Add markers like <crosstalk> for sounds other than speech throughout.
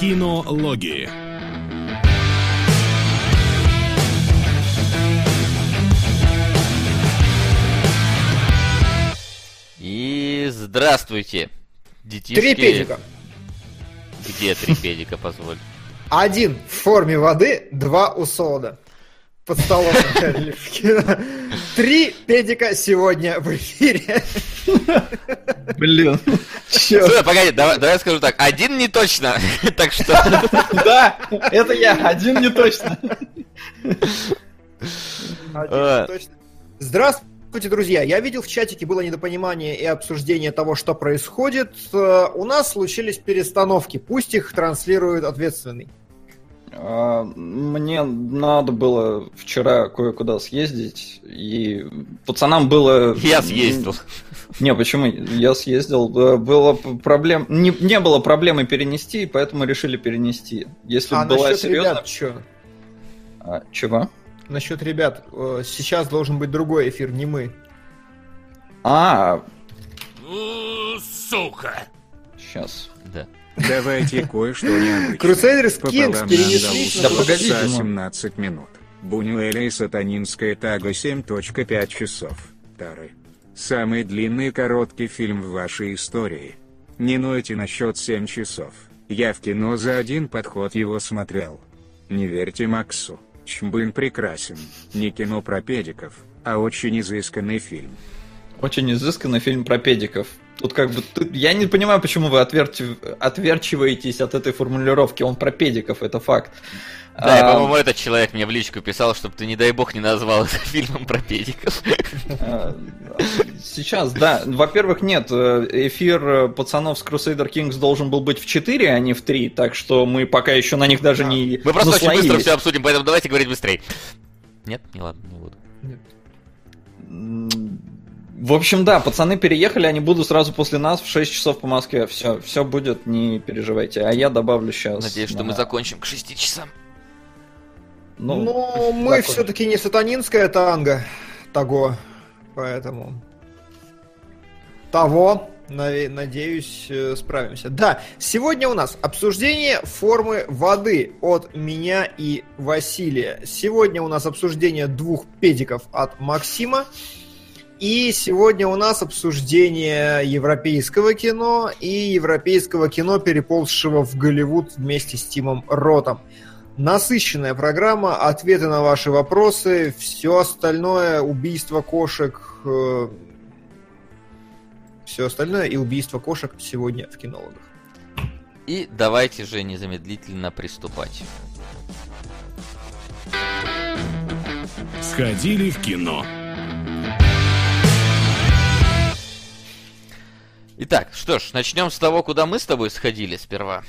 Кинологии. И здравствуйте, детишки. Три педика. Где три педика, позволь? Один в форме воды, два у солода. Под столом Три педика сегодня в эфире. Блин. Слушай, погоди, давай, давай я скажу так. Один не точно. <laughs> Так что... Да, это я, один не точно. Здравствуйте, друзья. Я видел в чатике было недопонимание и обсуждение того, что происходит. Э, У нас случились перестановки. Пусть их транслирует ответственный. А, Мне надо было вчера кое-куда съездить, и пацанам было... Я съездил. Не, почему? Я съездил. Было проблем... Не, не было проблемы перенести, поэтому решили перенести. Если А бы была насчет серьезно... ребят, что? А, чего? Насчет ребят, э, сейчас должен быть другой эфир, не мы. А, Сука! сейчас. Да. Давайте кое-что необычное. Kings на перенеслись Да на погодите, ну. 17 минут. Бунюэля и Сатанинская тага 7.5 часов. Тары. Самый длинный и короткий фильм в вашей истории. Не нойте насчет 7 часов. Я в кино за один подход его смотрел. Не верьте Максу. Чмбын прекрасен. Не кино про педиков, а очень изысканный фильм. Очень изысканный фильм про педиков. Тут как бы... тут- Я не понимаю, почему вы отверти- отверчиваетесь от этой формулировки. Он про педиков, это факт. Да, и, А, по-моему, этот человек мне в личку писал, чтобы ты, не дай бог, не назвал это <laughs> фильмом про педиков. Сейчас, да. Во-первых, нет. э, Эфир э, пацанов с Crusader Kings должен был быть в 4, а не в 3, так что мы пока еще на них даже не Мы просто очень быстро наслоились. все обсудим, поэтому давайте говорить быстрее. Нет? Не ладно, не буду. М, В общем, да, пацаны переехали, они будут сразу после нас в 6 часов по Москве. Все, все будет, не переживайте. А я добавлю сейчас. Надеюсь, что мы закончим к 6 часам. Но Ну, мы все-таки не сатанинская танго того, поэтому того, надеюсь, э, справимся. Да, сегодня у нас обсуждение формы воды от меня и Василия. Сегодня у нас обсуждение двух педиков от Максима. И сегодня у нас обсуждение европейского кино и европейского кино, переползшего в Голливуд вместе с Тимом Ротом. Насыщенная программа, ответы на ваши вопросы, все остальное, убийство кошек, все остальное и убийство кошек сегодня в кинологах. И давайте же незамедлительно приступать. Сходили в кино. Итак, что ж, начнем с того, куда мы с тобой сходили сперва.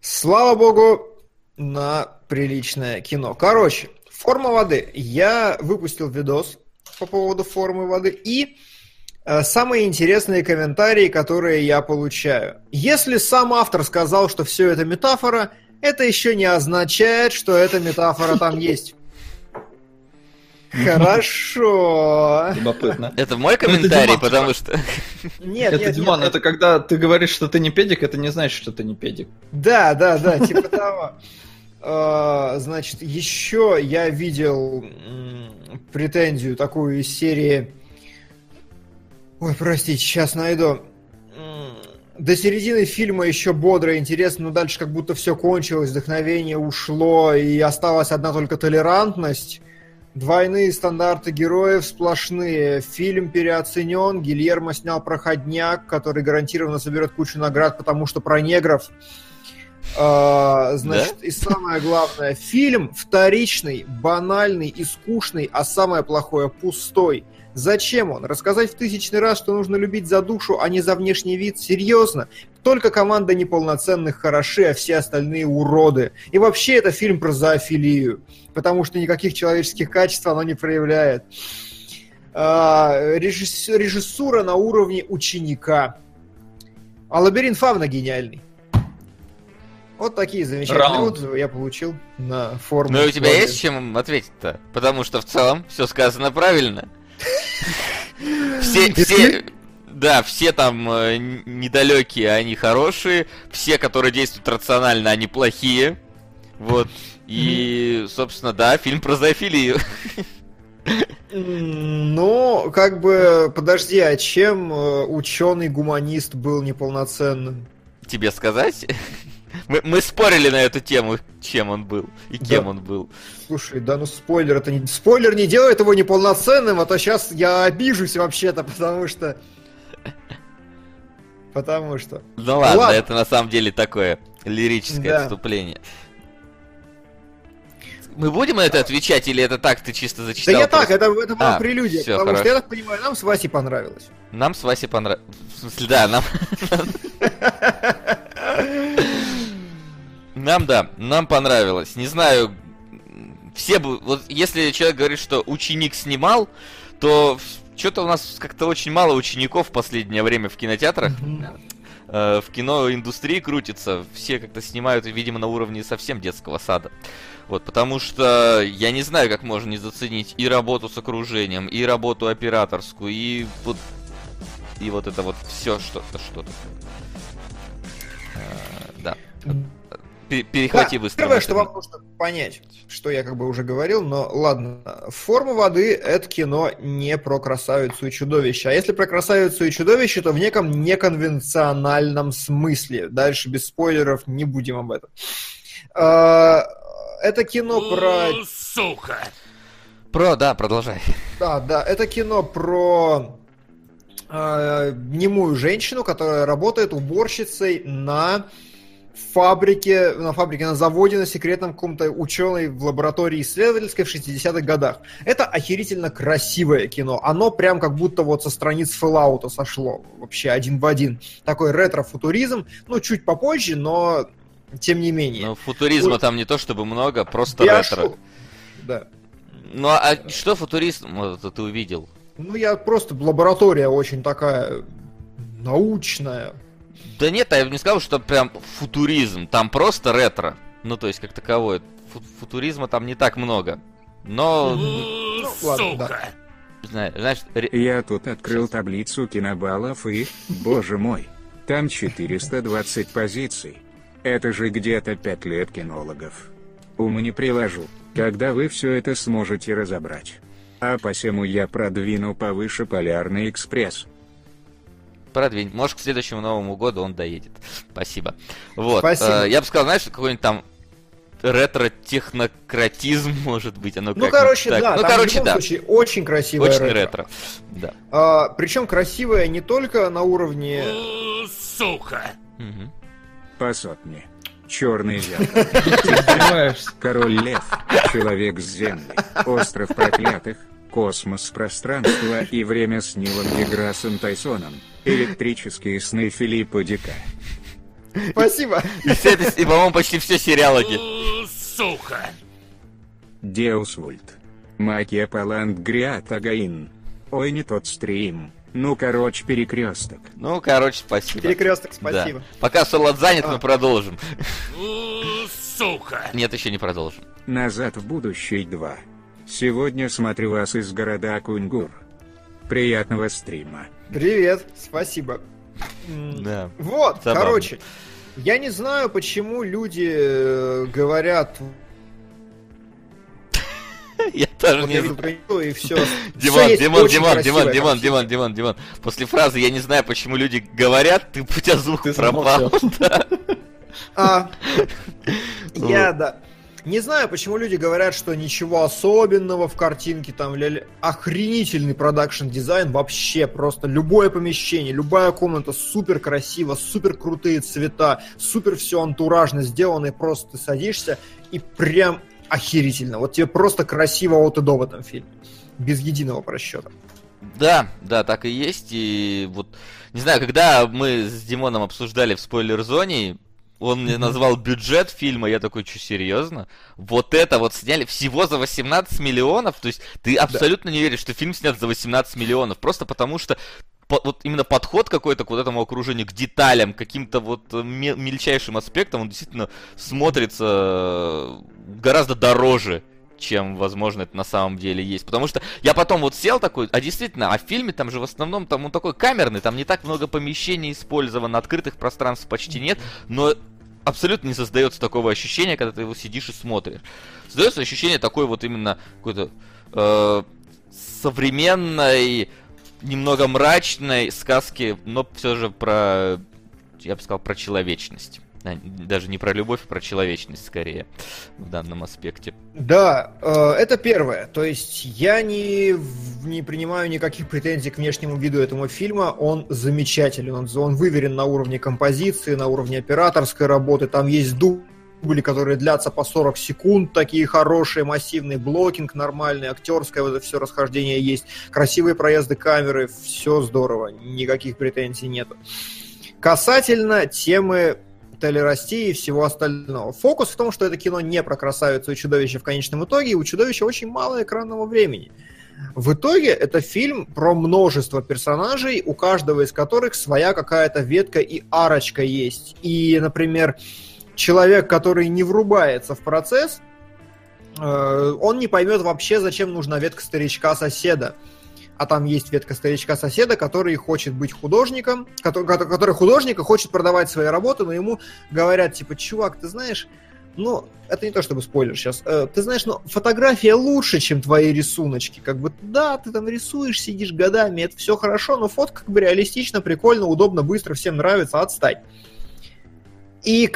Слава богу, на приличное кино. Короче, форма воды. Я выпустил видос по поводу формы воды и э, самые интересные комментарии, которые я получаю. Если сам автор сказал, что все это метафора, это еще не означает, что эта метафора там <laughs> есть. Хорошо. Любопытно. Это мой это комментарий, потому что... Нет, это, нет, Диман, нет, это когда ты говоришь, что ты не педик, это не значит, что ты не педик. Да, да, да, типа того. А, Значит, еще я видел претензию такую из серии... Ой, простите, сейчас найду. До середины фильма еще бодро и интересно, но дальше как будто все кончилось, вдохновение ушло, и осталась одна только толерантность. Двойные стандарты героев сплошные. Фильм переоценен. Гильермо снял проходняк, который гарантированно соберет кучу наград, потому что про негров. А, значит, и самое главное, фильм вторичный, банальный и скучный, а самое плохое пустой. Зачем он? Рассказать в тысячный раз, что нужно любить за душу, а не за внешний вид? Серьезно? Только команда неполноценных хороши, а все остальные уроды. И вообще это фильм про зоофилию, потому что никаких человеческих качеств оно не проявляет. А, режисс- режиссура на уровне ученика. А лабиринт Фавна гениальный. Вот такие замечательные Раунд. отзывы я получил на форуме. Ну и у тебя есть чем ответить-то? Потому что в целом все сказано правильно. Все, все... да, все там э, недалекие, они хорошие, все, которые действуют рационально, они плохие. Вот. И, собственно, да, фильм про зоофилию. Ну, как бы, подожди, а чем ученый-гуманист был неполноценным? Тебе сказать? Мы, мы спорили на эту тему, чем он был и кем Да. он был. Слушай, да ну спойлер, это не... Спойлер не делает его неполноценным, а то сейчас я обижусь вообще-то, потому что... Потому что... Ну ладно, Ладно. это на самом деле такое лирическое Да. отступление. Мы будем на это отвечать, или это так ты чисто Да зачитал? я так, просто? это, это была А, прелюдия, потому что, хорошо. я так понимаю, нам с Васей понравилось. Нам с Васей понравилось. <laughs> В смысле, да, нам... <laughs> Нам, да, нам понравилось. Не знаю, все бы... Вот если человек говорит, что ученик снимал, то что-то у нас как-то очень мало учеников в последнее время в кинотеатрах. э, в киноиндустрии крутится. Все как-то снимают, видимо, на уровне совсем детского сада. Вот, потому что я не знаю, как можно не заценить и работу с окружением, и работу операторскую, и вот и вот это вот все что что такое. Э, Да. Пе- Перехвати Да, быстро. Первое, что вам нужно понять, что я как бы уже говорил, но ладно. Форма воды — это кино не про красавицу и чудовище. А если про красавицу и чудовище, то в неком неконвенциональном смысле. Дальше без спойлеров не будем об этом. А, Это кино про... Сука! Про, да, продолжай. Да, да, это кино про э, немую женщину, которая работает уборщицей на фабрике, на фабрике, на заводе, на секретном каком-то ученой в лаборатории исследовательской в 60-х годах. Это охерительно красивое кино. Оно прям как будто вот со страниц Fallout сошло. Вообще один в один. Такой ретро-футуризм. Ну, чуть попозже, но тем не менее. Ну, футуризма Ой. там не то чтобы много, просто Я ретро. шел- Да. Ну а что футуризм вот, это ты увидел? Ну, я просто... Лаборатория очень такая научная. Да нет, я бы не сказал, что прям футуризм. Там просто ретро. Ну, то есть, как таковое. Фу- футуризма там не так много. Но, ладно, да. Сука! знаешь, знаешь, ре- Я тут открыл таблицу кинобаллов и, боже мой, там 420 позиций. Это же где-то 5 лет кинологов. Ума не приложу, когда вы все это сможете разобрать. А посему я продвину повыше Полярный экспресс. Продвинь. Может, к следующему Новому году он доедет. Спасибо. Вот. Спасибо. э, я бы сказал, знаешь, какой-нибудь там ретро-технократизм, <laughs> может быть, оно Ну, короче, так. да, Ну, там короче, в любом да. случае очень красивое Очень ретро. ретро. Да. А, причем красивое не только на уровне... Сука! Мгм. Пасот мне. Черный зеркало. <laughs> Король Лев. Человек с Земли. Остров проклятых. Космос, пространство и время с Нилом Деграссом Тайсоном. Электрические сны Филиппа Дика. Спасибо. И, все это- и, по-моему, почти все сериалоги. Сука! Деус Вульт. Макия Палант Гриат Агаин. Ой, не тот стрим. Ну, короче, перекресток. Ну, короче, спасибо. Перекресток, спасибо. Да. Пока Солод занят, А. мы продолжим. Сука! Нет, еще не продолжим. Назад в будущее 2. Сегодня смотрю вас из города Кунгур. Приятного стрима. Привет, спасибо. Да. Вот, Забавно. короче, я не знаю, почему люди э, говорят, Я тоже не знаю. и все. Димон, Димон, Димон, Димон, Димон, Димон, Димон, Димон. После фразы «я не знаю, почему люди говорят», ты у тебя звук пропал. <laughs> А, <laughs> я, да. Не знаю, почему люди говорят, что ничего особенного в картинке, там, ля-ля. охренительный продакшн дизайн, вообще просто любое помещение, любая комната супер красиво, супер крутые цвета, супер все антуражно сделано, и просто ты садишься и прям охерительно. Вот тебе просто красиво от и до в этом фильме. Без единого просчета. Да, да, так и есть. И вот, не знаю, когда мы с Димоном обсуждали в спойлер-зоне, он мне назвал бюджет фильма, я такой, что, серьезно? Вот это вот сняли всего за 18 миллионов? То есть ты абсолютно не веришь, что фильм снят за 18 миллионов, просто потому что по- вот именно подход какой-то к вот этому окружению, к деталям, к каким-то вот э, ме- мельчайшим аспектам, он действительно смотрится э, гораздо дороже, чем, возможно, это на самом деле есть. Потому что я потом вот сел такой, а действительно, а в фильме там же в основном там он такой камерный, там не так много помещений использовано, открытых пространств почти нет, но абсолютно не создается такого ощущения, когда ты его сидишь и смотришь. Создается ощущение такой вот именно какой-то э, современной, немного мрачной сказки, но все же про, я бы сказал, про человечность. А, даже не про любовь, а про человечность скорее в данном аспекте. Да, э, это первое. То есть я не, не принимаю никаких претензий к внешнему виду этого фильма. Он замечателен. Он, он выверен на уровне композиции, на уровне операторской работы. Там есть дубли, которые длятся по 40 секунд, такие хорошие, массивный блокинг нормальный, актерское вот это все расхождение есть, красивые проезды камеры, все здорово, никаких претензий нету. Касательно темы толерастии и всего остального. Фокус в том, что это кино не про красавицу и чудовище в конечном итоге, и у чудовища очень мало экранного времени. В итоге это фильм про множество персонажей, у каждого из которых своя какая-то ветка и арочка есть. И, например, человек, который не врубается в процесс, э, он не поймет вообще, зачем нужна ветка старичка-соседа а там есть ветка старичка-соседа, который хочет быть художником, который, который художник и хочет продавать свои работы, но ему говорят, типа, чувак, ты знаешь, ну, это не то чтобы спойлер сейчас. Э, ты знаешь, ну, фотография лучше, чем твои рисуночки. Как бы, да, ты там рисуешь, сидишь годами, это все хорошо, но фотка как бы реалистично, прикольно, удобно, быстро, всем нравится, отстань. И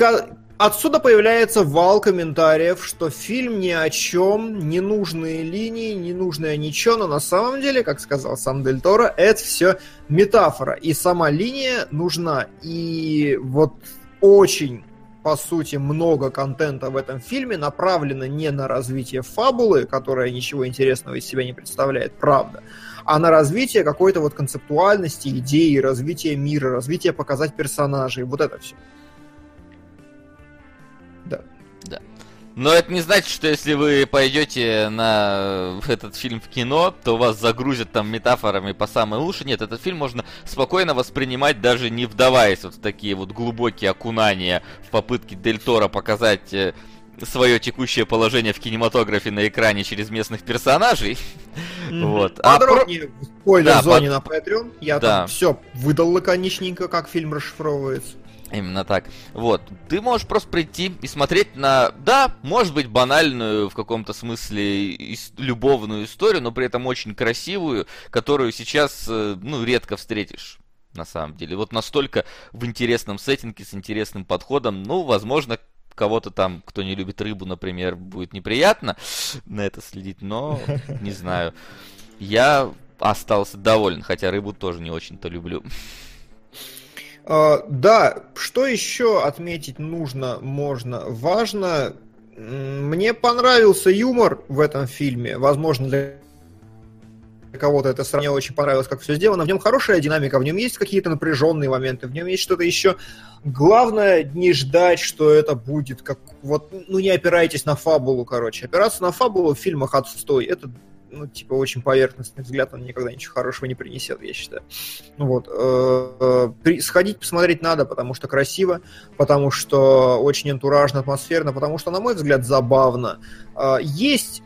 Отсюда появляется вал комментариев, что фильм ни о чем, ненужные линии, ненужное ничего, но на самом деле, как сказал сам Дель Торо, это все метафора, и сама линия нужна. И вот очень, по сути, много контента в этом фильме направлено не на развитие фабулы, которая ничего интересного из себя не представляет, правда, а на развитие какой-то вот концептуальности, идеи, развитие мира, развитие показать персонажей, вот это все. Но это не значит, что если вы пойдете на этот фильм в кино, то вас загрузят там метафорами по самой уши. Нет, этот фильм можно спокойно воспринимать, даже не вдаваясь вот в такие вот глубокие окунания в попытке Дель Торо показать э, свое текущее положение в кинематографе на экране через местных персонажей. Вот. А Подробнее в спойлер-зоне на Patreon. Я там все выдал лаконичненько, как фильм расшифровывается. Именно так. Вот. Ты можешь просто прийти и смотреть на, да, может быть, банальную в каком-то смысле ис- любовную историю, но при этом очень красивую, которую сейчас, э, ну, редко встретишь. На самом деле. Вот настолько в интересном сеттинге, с интересным подходом, ну, возможно, кого-то там, кто не любит рыбу, например, будет неприятно на это следить, но <laughs> не знаю. Я остался доволен, хотя рыбу тоже не очень-то люблю. Uh, да, что еще отметить нужно, можно, важно. Мне понравился юмор в этом фильме. Возможно, для кого-то это сравнение очень понравилось, как все сделано. В нем хорошая динамика, в нем есть какие-то напряженные моменты, в нем есть что-то еще. Главное не ждать, что это будет как вот, ну не опирайтесь на фабулу, короче. Опираться на фабулу в фильмах отстой. Это ну, типа, очень поверхностный взгляд, он никогда ничего хорошего не принесет, я считаю. Ну вот. Э, э, сходить посмотреть надо, потому что красиво, потому что очень антуражно, атмосферно, потому что, на мой взгляд, забавно. Э, есть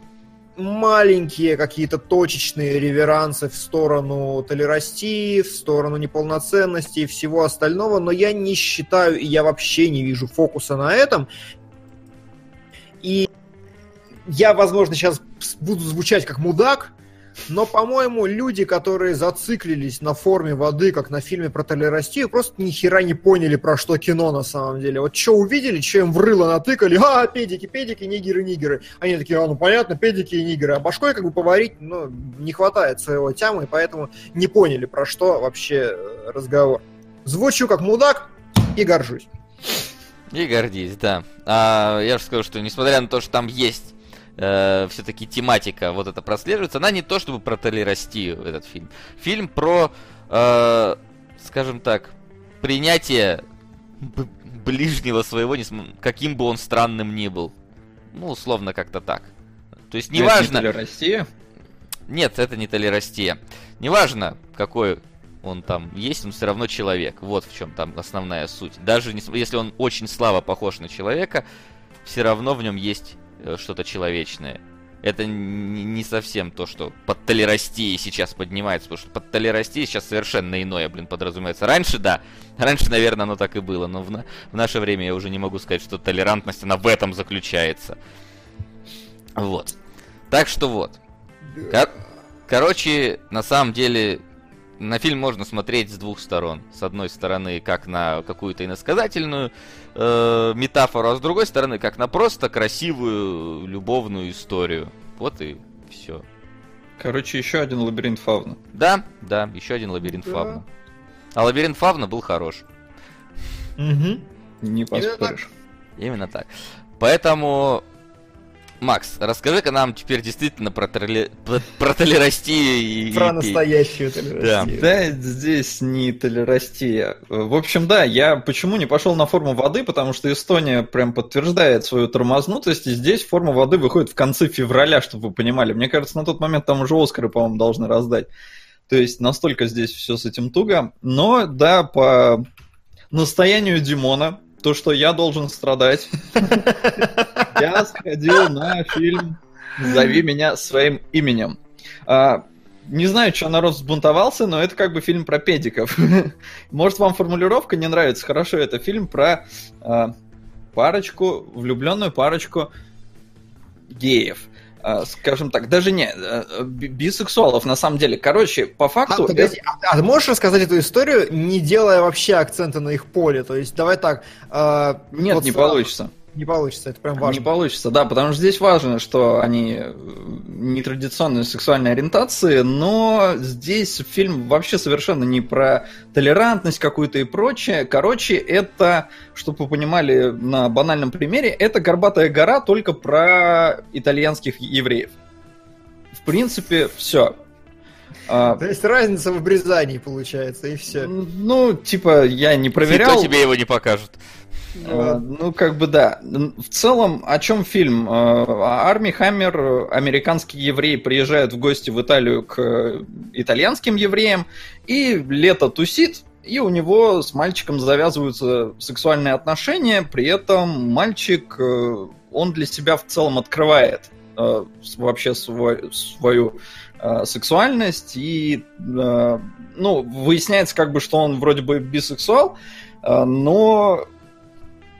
маленькие какие-то точечные реверансы в сторону толерастии, в сторону неполноценности и всего остального, но я не считаю, и я вообще не вижу фокуса на этом. И я, возможно, сейчас буду звучать как мудак, но, по-моему, люди, которые зациклились на форме воды, как на фильме про толерастию, просто ни хера не поняли, про что кино на самом деле. Вот что увидели, что им в рыло натыкали, а, педики, педики, нигеры, нигеры. Они такие, а, ну понятно, педики и нигеры. А башкой как бы поварить, ну, не хватает своего тямы, и поэтому не поняли, про что вообще э, разговор. Звучу как мудак и горжусь. И гордись, да. А, я же скажу, что несмотря на то, что там есть э, все-таки тематика вот это прослеживается. Она не то чтобы про толерастию, этот фильм. Фильм про, э, скажем так, принятие ближнего своего, каким бы он странным ни был. Ну, условно, как-то так. То есть, неважно... Это не толерастия? Нет, это не толерастия. Неважно, какой он там есть, он все равно человек. Вот в чем там основная суть. Даже если он очень слабо похож на человека, все равно в нем есть что-то человечное. это не не совсем то, что под толерастией сейчас поднимается, потому что под толерастией сейчас совершенно иное, блин, подразумевается. Раньше, да, раньше, наверное, оно так и было, но в, на- в наше время я уже не могу сказать, что толерантность, она в этом заключается. Вот. Так что вот. Кор- Короче, на самом деле, на фильм можно смотреть с двух сторон. С одной стороны, как на какую-то иносказательную э, метафору, а с другой стороны, как на просто красивую любовную историю. Вот и все. Короче, еще один лабиринт фауна. Да, да, еще один лабиринт Да. Фавна. А лабиринт Фавна был хорош. Мгм. Не так. поспоришь. Именно так. Поэтому, Макс, расскажи-ка нам теперь действительно про, тролли- про, толерастию и... Про настоящую толерантию. Да, здесь не толерастия. В общем, да, я почему не пошел на форму воды, потому что Эстония прям подтверждает свою тормознутость, и здесь форма воды выходит в конце февраля, чтобы вы понимали. Мне кажется, на тот момент там уже Оскары, по-моему, должны раздать. То есть настолько здесь все с этим туго. Но, да, по настоянию Димона, то, что я должен страдать, <laughs> я сходил на фильм «Зови меня своим именем». А, Не знаю, что народ взбунтовался, но это как бы фильм про педиков. <laughs> Может, вам формулировка не нравится? Хорошо, это фильм про а, парочку, влюбленную парочку геев. А, Скажем так, даже не а, би- бисексуалов на самом деле. Короче, по А, факту... погоди, а, а можешь рассказать эту историю, не делая вообще акцента на их поле? То есть, давай так. э, Нет, вот не сразу- получится. Не получится, это прям Не важно. получится, да, потому что здесь важно, что они э, нетрадиционной сексуальной ориентации, но здесь фильм вообще совершенно не про толерантность какую-то и прочее. Короче, это, чтобы вы понимали на банальном примере, это «Горбатая гора» только про итальянских евреев. В принципе, все. То есть разница в обрезании получается, и все. ну, типа, я не проверял. Никто тебе его не покажет. Э, Ну, как бы да. В целом, о чем фильм? Э, Арми Хаммер, американский еврей, приезжает в гости в Италию к э, итальянским евреям, и лето тусит, и у него с мальчиком завязываются сексуальные отношения, при этом мальчик, э, он для себя в целом открывает э, вообще свой- свою сексуальность, и, ну, выясняется как бы, что он вроде бы бисексуал, но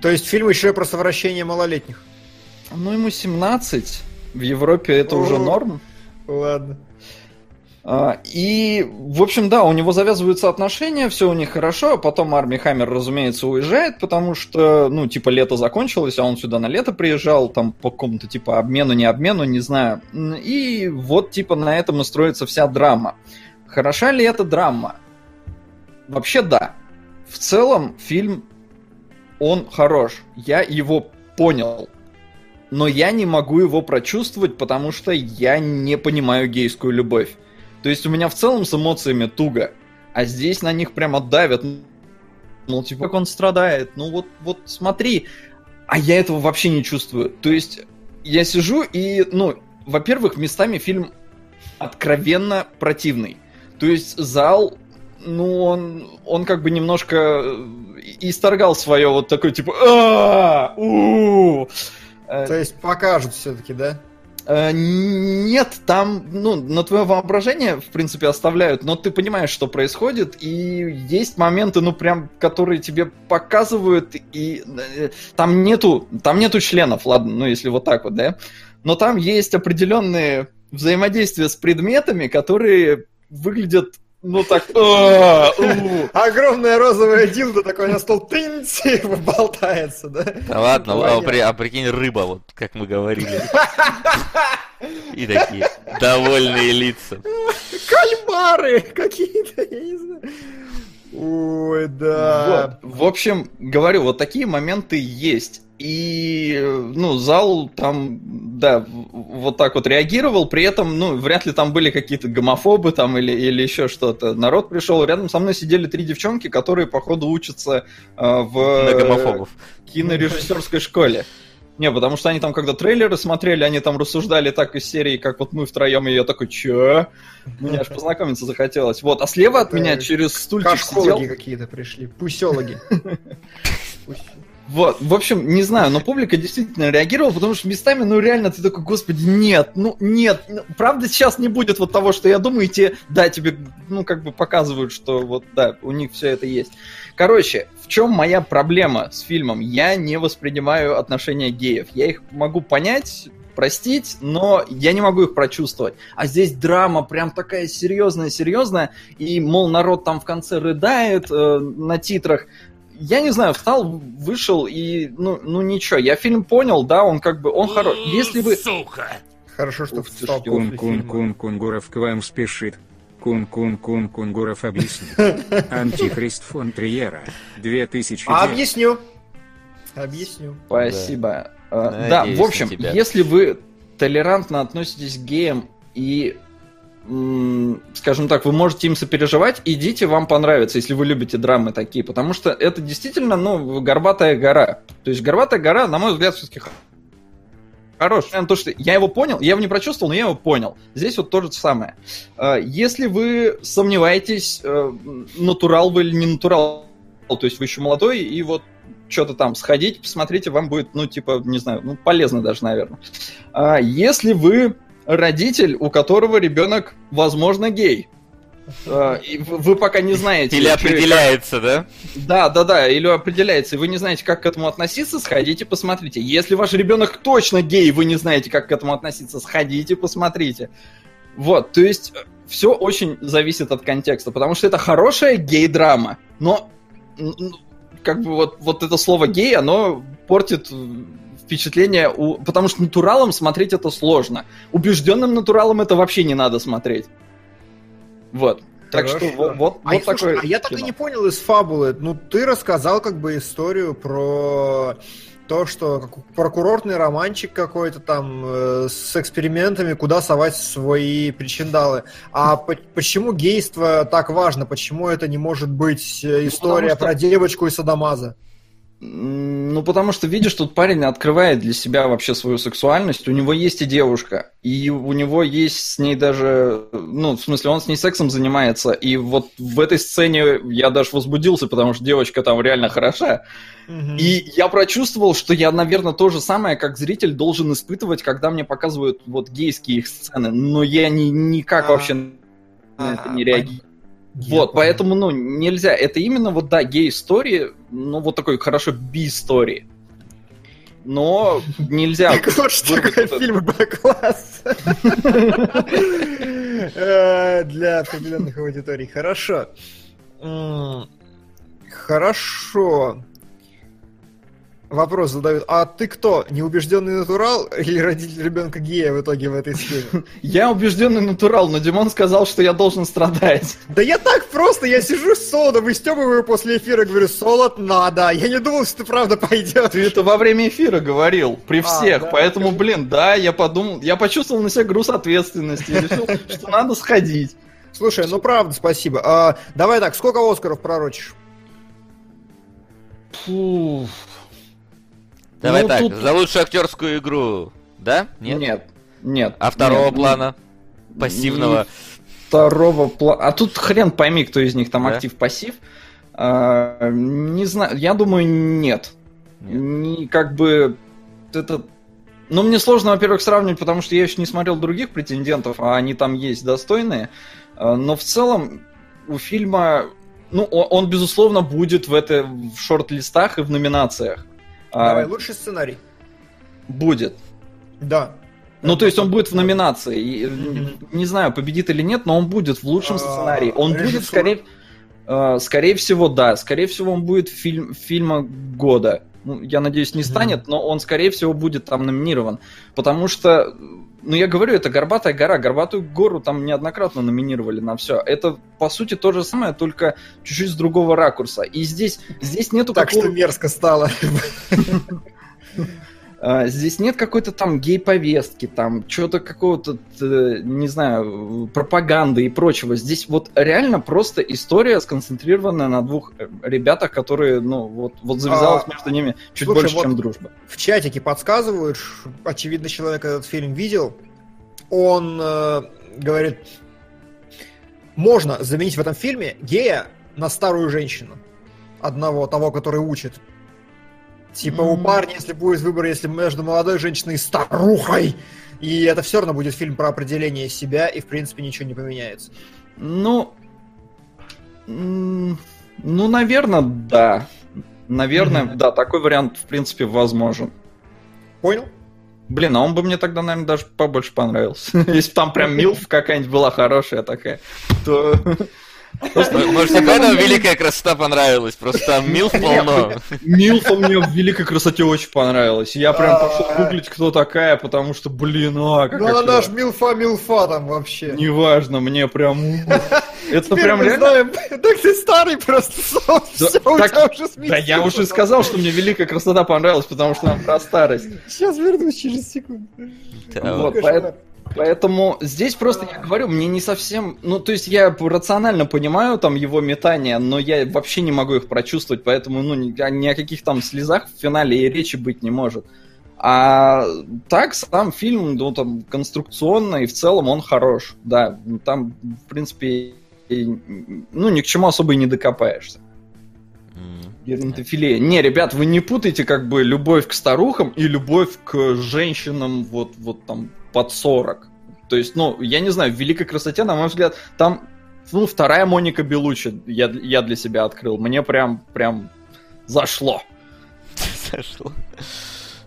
То есть фильм еще про совращение малолетних. Ну, ему 17. В Европе это уже норм. Ладно. А, И, в общем, да, у него завязываются отношения, все у них хорошо, а потом Арми Хаммер, разумеется, уезжает, потому что, ну, типа, лето закончилось, а он сюда на лето приезжал, там, по какому-то, типа, обмену, не обмену, не знаю. И вот, типа, на этом и строится вся драма. Хороша ли эта драма? Вообще, да. В целом, фильм, он хорош. Я его понял. Но я не могу его прочувствовать, потому что я не понимаю гейскую любовь. То есть у меня в целом с эмоциями туго, а здесь на них прямо давят. Ну, типа, как он страдает. Ну, вот, вот смотри. А я этого вообще не чувствую. То есть я сижу и, ну, во-первых, местами фильм откровенно противный. То есть зал, ну, он, он как бы немножко э, исторгал свое вот такое, типа, «А, у». Э, То есть покажут все-таки, да? Э, Нет, там, ну, на твое воображение, в принципе, оставляют, но ты понимаешь, что происходит, и есть моменты, ну, прям, которые тебе показывают, и там нету, там нету членов, ладно, ну, если вот так вот, да, но там есть определенные взаимодействия с предметами, которые выглядят, ну, так, «А, у». Огромная розовая дилда такой на стол тынц, и болтается, да? Да ладно, а, а прикинь, рыба, вот как мы говорили. И такие довольные лица. Кальмары какие-то, я не знаю. Ой, да. Вот. В общем, говорю, вот такие моменты есть. И, э, ну, зал там, да, вот так вот реагировал, при этом, ну, вряд ли там были какие-то гомофобы там или, или еще что-то. Народ пришел, рядом со мной сидели три девчонки, которые, походу, учатся э, в На гомофобов. кинорежиссерской школе. Не, потому что они там, когда трейлеры смотрели, они там рассуждали так из серии, как вот мы втроем, и я такой, чё? Мне аж познакомиться захотелось. Вот, а слева от меня через стульчик сидел... Кашкологи какие-то пришли, пусеологи. <laughs> Вот, в общем, не знаю, но публика действительно реагировала, потому что местами, ну реально, ты такой, господи, нет, ну нет, ну, правда сейчас не будет вот того, что я думаю, и те, да, тебе, ну как бы показывают, что вот, да, у них все это есть. Короче, в чем моя проблема с фильмом? Я не воспринимаю отношения геев. Я их могу понять, простить, но я не могу их прочувствовать. А здесь драма прям такая серьезная-серьезная, и, мол, народ там в конце рыдает э, на титрах. Я не знаю, встал, вышел и, ну, ну ничего, я фильм понял, да, он как бы, он хорош. Если вы... Сука! Хорошо, что встал Кун Кун. Кун Кунгуров к вам спешит. Кун Кун Кун Кунгуров объяснит. <laughs> Антихрист фон Триера. 2000 А, Объясню. Объясню. Спасибо. Э, Да, в на общем, если вы толерантно относитесь к геям и скажем так, вы можете им сопереживать, идите, вам понравится, если вы любите драмы такие, потому что это действительно, ну, горбатая гора. То есть горбатая гора, на мой взгляд, все-таки хорош. То, что я его понял, я его не прочувствовал, но я его понял. Здесь вот то же самое. Э, Если вы сомневаетесь, э, натурал вы или не натурал, то есть вы еще молодой, и вот что-то там сходите, посмотрите, вам будет, ну, типа, не знаю, ну, полезно даже, наверное. А если вы родитель, у которого ребенок, возможно, гей, а, и вы пока не знаете... Или определяется, да? да, да, да, или определяется, и вы не знаете, как к этому относиться, сходите, посмотрите. Если ваш ребенок точно гей, вы не знаете, как к этому относиться, сходите, посмотрите. Вот, то есть все очень зависит от контекста, потому что это хорошая гей-драма, но как бы вот, вот это слово гей, оно портит э, впечатление, у... потому что натуралом смотреть это сложно. Убежденным натуралом это вообще не надо смотреть. Вот. Так что Хорошо. вот, вот, А, вот слушай, такое а я так и не понял из фабулы. Ну, ты рассказал как бы историю про то, что как- про курортный романчик какой-то там э, с экспериментами, куда совать свои причиндалы. А по- почему гейство так важно? Почему это не может быть э, история Ну, что- про девочку и садомаза? Ну, потому что, видишь, тут парень открывает для себя вообще свою сексуальность. У него есть и девушка, и у него есть с ней даже... Ну, в смысле, он с ней сексом занимается. И вот в этой сцене я даже возбудился, потому что девочка там реально хороша. И я прочувствовал, что я, наверное, то же самое, как зритель, должен испытывать, когда мне показывают вот гейские их сцены. Но я ни, никак А, вообще на это не реагирую. Я Вот, понял. поэтому, ну, нельзя. Это именно вот, да, гей-истории, ну, вот такой хорошо би-истории. Но нельзя... Так вот что вырвать такое вот это. фильм Б-класс. Э, Для определенных аудиторий. Хорошо. Хорошо. Вопрос задают. А ты кто? Неубежденный натурал или родитель ребенка гея в итоге в этой схеме? <laughs> Я убежденный натурал, но Димон сказал, что я должен страдать. <laughs> Да я так просто, я сижу с солодом, выстебываю после эфира, говорю, солод надо. Я не думал, что ты правда пойдет. Ты это во время эфира говорил, при А, всех. да, Поэтому, скажи. блин, да, я подумал, я почувствовал на себя груз ответственности и решил, <laughs> что надо сходить. Слушай, ну правда, спасибо. А, давай так, сколько Оскаров пророчишь? Фу. Давай Ну, так, тут- за лучшую актерскую игру, да? Нет? Нет, нет. А второго нет, плана? Пассивного? второго плана. А тут хрен пойми, кто из них там Да? актив-пассив. А, не знаю, я думаю, нет. Нет. Не, как бы это. Ну, мне сложно, во-первых, сравнивать, потому что я еще не смотрел других претендентов, а они там есть достойные. А, Но в целом у фильма, ну, он, он, безусловно, будет в это в шорт-листах и в номинациях. А, Давай, лучший сценарий. будет. Да. Ну, то есть он будет в номинации. Мгм. Не знаю, победит или нет, но он будет в лучшем А, сценарии. Он будет, скорее, э, скорее всего, да. Скорее всего, он будет фильм, фильма года. Ну, я надеюсь, не станет, но он, скорее всего, будет там номинирован. Потому что, ну, я говорю, это горбатая гора. Горбатую гору там неоднократно номинировали на все. Это, по сути, то же самое, только чуть-чуть с другого ракурса. И здесь, здесь нету Так какого- что мерзко стало. <laughs> А, Здесь нет какой-то там гей-повестки, там чего-то какого-то, э, не знаю, пропаганды и прочего. Здесь вот реально просто история сконцентрированная на двух э, ребятах, которые, ну, вот, вот завязалась А, между ними чуть слушай, больше, вот- чем дружба. В чатике подсказывают, очевидно, человек этот фильм видел. Он э, говорит, можно заменить в этом фильме гея на старую женщину. Одного, того, который учит Типа у парня, если будет выбор, если между молодой женщиной и старухой, и это все равно будет фильм про определение себя, и в принципе ничего не поменяется. Ну, ну, наверное, да. Наверное, да, такой вариант, в принципе, возможен. Понял? Блин, а он бы мне тогда, наверное, даже побольше понравился. <laughs> Если бы там прям Милф какая-нибудь была хорошая такая, то... Может, тебе поэтому великая красота понравилась? Просто там милф полно. Милфа мне в великой красоте очень понравилась. Я прям пошел гуглить, кто такая, потому что, блин, а, Ну какая она ж клевая. милфа-милфа там вообще. Неважно, мне прям... <laughs> Это прям реально... знаем, так ты старый просто, <laughs> Сол, Да, всё, у так- тебя уже Да я уже сказал, что мне великая красота понравилась, потому что она про старость. Сейчас вернусь через секунду. Вот, вот. Поэтому здесь просто, я говорю, мне не совсем... Ну, то есть я рационально понимаю там его метания, но я вообще не могу их прочувствовать, поэтому ну, ни, о- ни о каких там слезах в финале и речи быть не может. А так, сам фильм, ну, там, конструкционно и в целом он хорош. Да, там, в принципе, и, ну, ни к чему особо и не докопаешься. Геронтофилия. Не, ребят, вы не путайте как бы любовь к старухам и любовь к женщинам вот, вот там под 40. То есть, ну, я не знаю, в «Великой красоте», на мой взгляд, там, ну, вторая Моника Белучи я, я для себя открыл. Мне прям, прям зашло. Зашло.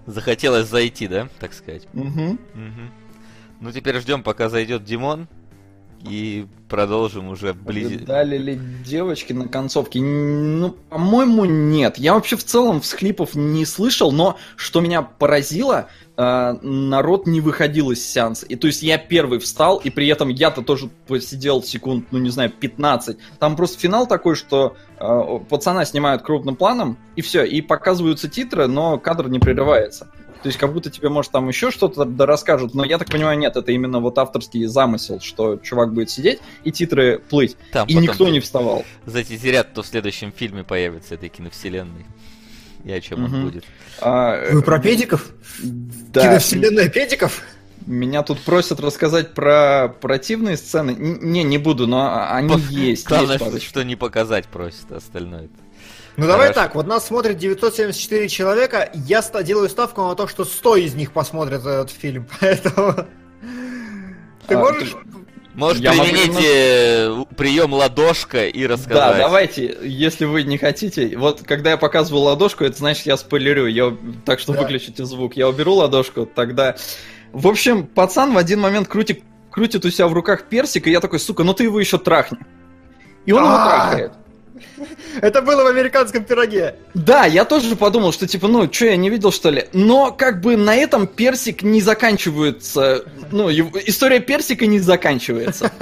Захотелось зайти, да, так сказать? Мгм. Ну, теперь ждем, пока зайдет Димон. И продолжим уже вблизи. Дали ли девочки на концовке? Ну, по-моему, нет. Я вообще в целом всхлипов не слышал, но что меня поразило, э, народ не выходил из сеанса. И то есть я первый встал, и при этом я-то тоже посидел секунд, ну не знаю, 15. Там просто финал такой, что э, пацана снимают крупным планом, и все, и показываются титры, но кадр не прерывается. То есть как будто тебе, может, там еще что-то да расскажут, но я так понимаю, нет, это именно вот авторский замысел, что чувак будет сидеть и титры плыть. Там И никто не вставал. затизерят, кто в следующем фильме появится этой киновселенной. И о чем он Мгм. будет. А, Вы про педиков? да, Киновселенная педиков? меня тут просят рассказать про противные сцены. Н- Не, не буду, но они есть. Главное, есть что, что не показать просит, а остальное. Ну давай Хорошо. так, вот нас смотрит 974 человека, я ста- делаю ставку на то, что 100 из них посмотрят этот фильм, <laughs> поэтому... Ты А, можешь... Может, Я могу примените прием ладошка и Да, рассказать. давайте, если вы не хотите. Вот когда я показываю ладошку, это значит, я спойлерю. Я, так что Да. выключите звук. Я уберу ладошку, тогда. В общем, пацан в один момент крутит, крутит у себя в руках персик, и я такой, сука, ну ты его еще трахни. И он его трахает. <laughs> Это было в американском пироге. Да, я тоже подумал, что типа, ну, что, я не видел, что ли? Но как бы на этом персик не заканчивается. Ну, его- история персика не заканчивается. <laughs>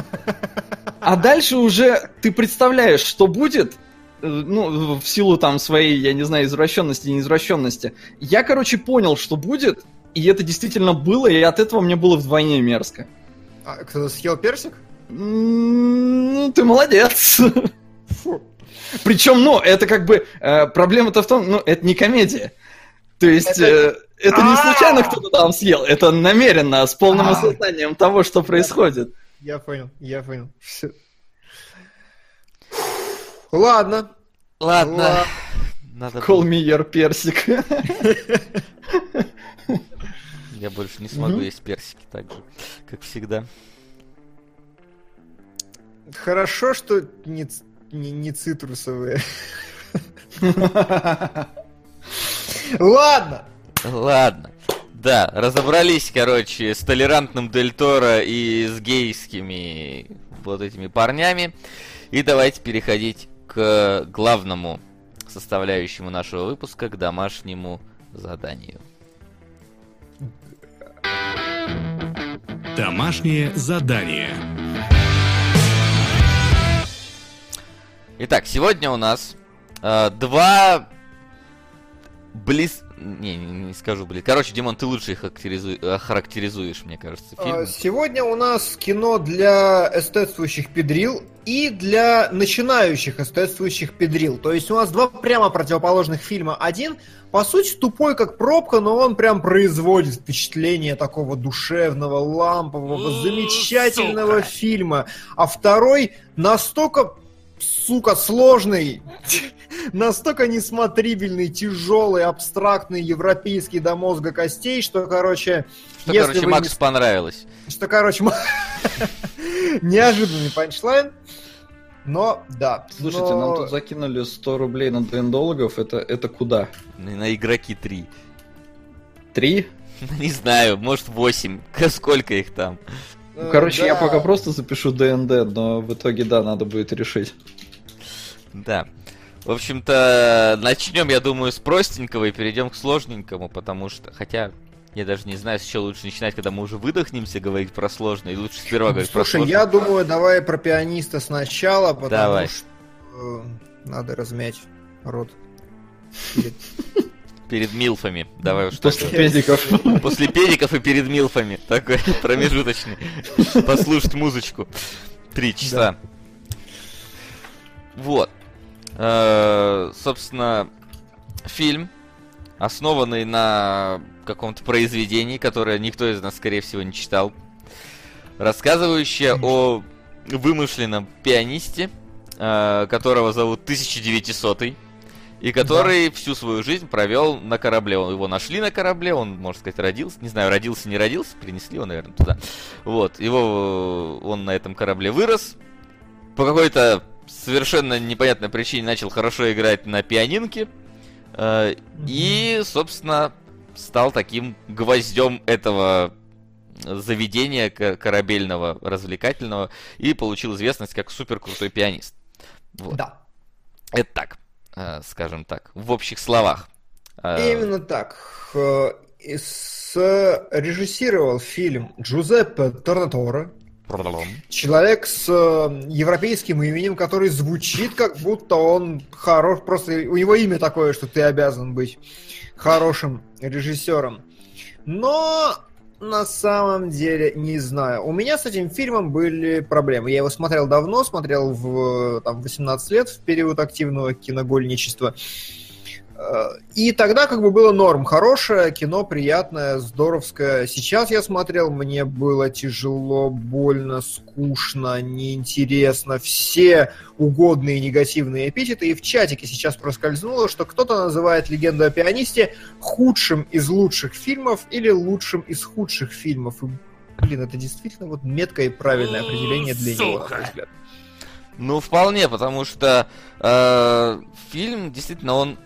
А дальше уже ты представляешь, что будет, э, ну, в силу там своей, я не знаю, извращенности, неизвращенности. Я, короче, понял, что будет, и это действительно было, и от этого мне было вдвойне мерзко. А, кто-то съел персик? Ну, ты молодец. Причем, ну, это как бы э, проблема-то в том, ну, это не комедия. То есть Это- э, это не А! случайно кто-то там съел, это намеренно, с полным А! осознанием того, что происходит. Я понял, я понял. Всё. Ладно. Ладно. Надо Call me your персик. Я больше не смогу есть персики так же, как всегда. Хорошо, что не, не, не цитрусовые. <laughs> Ладно. Ладно. Да, разобрались, короче, с толерантным Дель Торо и с гейскими вот этими парнями. И давайте переходить к главному составляющему нашего выпуска, к домашнему заданию. Домашнее задание. Итак, сегодня у нас э, два близ... Не, не, скажу, блин. Короче, Димон, ты лучше их характеризу- э, характеризуешь, мне кажется, А, фильм. Сегодня у нас кино для эстетствующих педрил и для начинающих эстетствующих педрил. То есть у нас два прямо противоположных фильма. Один, по сути, тупой как пробка, но он прям производит впечатление такого душевного, лампового, замечательного фильма. А второй настолько сука, сложный, <laughs> настолько несмотрибельный, тяжелый, абстрактный, европейский до мозга костей, что, короче... Что, короче, Макс не... понравилось. Что, короче, <laughs> неожиданный панчлайн. Но, да. Слушайте, но... нам тут закинули 100 рублей на двиндологов. Это, это куда? На игроки 3. 3? <laughs> Не знаю, может 8. Сколько их там? Ну, короче, да. я пока просто запишу ДНД, но в итоге, да, надо будет решить. Да. В общем-то, начнем, я думаю, с простенького и перейдем к сложненькому, потому что, хотя, я даже не знаю, с чего лучше начинать, когда мы уже выдохнемся говорить про сложное, и лучше сперва говорить Слушай, про сложное. я думаю, давай про пианиста сначала, потому давай. что э, надо размять рот. <laughs> Перед милфами. Давай уж После так. педиков. После педиков и перед милфами. Такой <laughs> промежуточный. Послушать музычку. Три часа. Вот. Э, собственно, фильм, основанный на каком-то произведении, которое никто из нас, скорее всего, не читал, рассказывающее о вымышленном пианисте, э, которого зовут 1900 и который да. всю свою жизнь провел на корабле. Его нашли на корабле, он, можно сказать, родился. Не знаю, родился, не родился, принесли его, наверное, туда. Вот, его он на этом корабле вырос. По какой-то совершенно непонятной причине начал хорошо играть на пианинке. Э, и, собственно, стал таким гвоздем этого заведения корабельного, развлекательного, и получил известность как супер крутой пианист. Вот. Да. Это так, э, скажем так, в общих словах. Э, Именно так. Режиссировал фильм Джузеппе Торнаторо. Человек с э, европейским именем, который звучит как будто он хорош, просто у него имя такое, что ты обязан быть хорошим режиссером. Но на самом деле не знаю. У меня с этим фильмом были проблемы. Я его смотрел давно, смотрел в там, 18 лет, в период активного киногольничества. И тогда как бы было норм. Хорошее кино, приятное, здоровское. Сейчас я смотрел, мне было тяжело, больно, скучно, неинтересно. Все угодные негативные эпитеты. И в чатике сейчас проскользнуло, что кто-то называет «Легенду о пианисте» худшим из лучших фильмов или лучшим из худших фильмов. И, блин, это действительно вот меткое и правильное определение для него, на мой взгляд. Ну, вполне, потому что э, фильм действительно он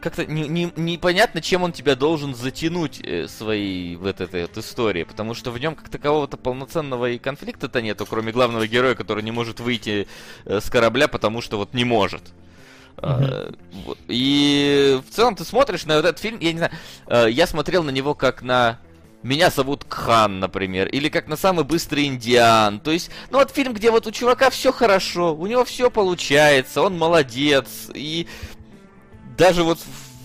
как-то не, не, непонятно, чем он тебя должен затянуть э, своей в этой, вот истории, потому что в нем как такового-то полноценного и конфликта-то нету, кроме главного героя, который не может выйти э, с корабля, потому что вот не может. Uh-huh. вот. И в целом ты смотришь на вот этот фильм, я не знаю, э, я смотрел на него как на меня зовут Кхан, например, или как на самый быстрый Indian. То есть, ну вот фильм, где вот у чувака все хорошо, у него все получается, он молодец, и даже вот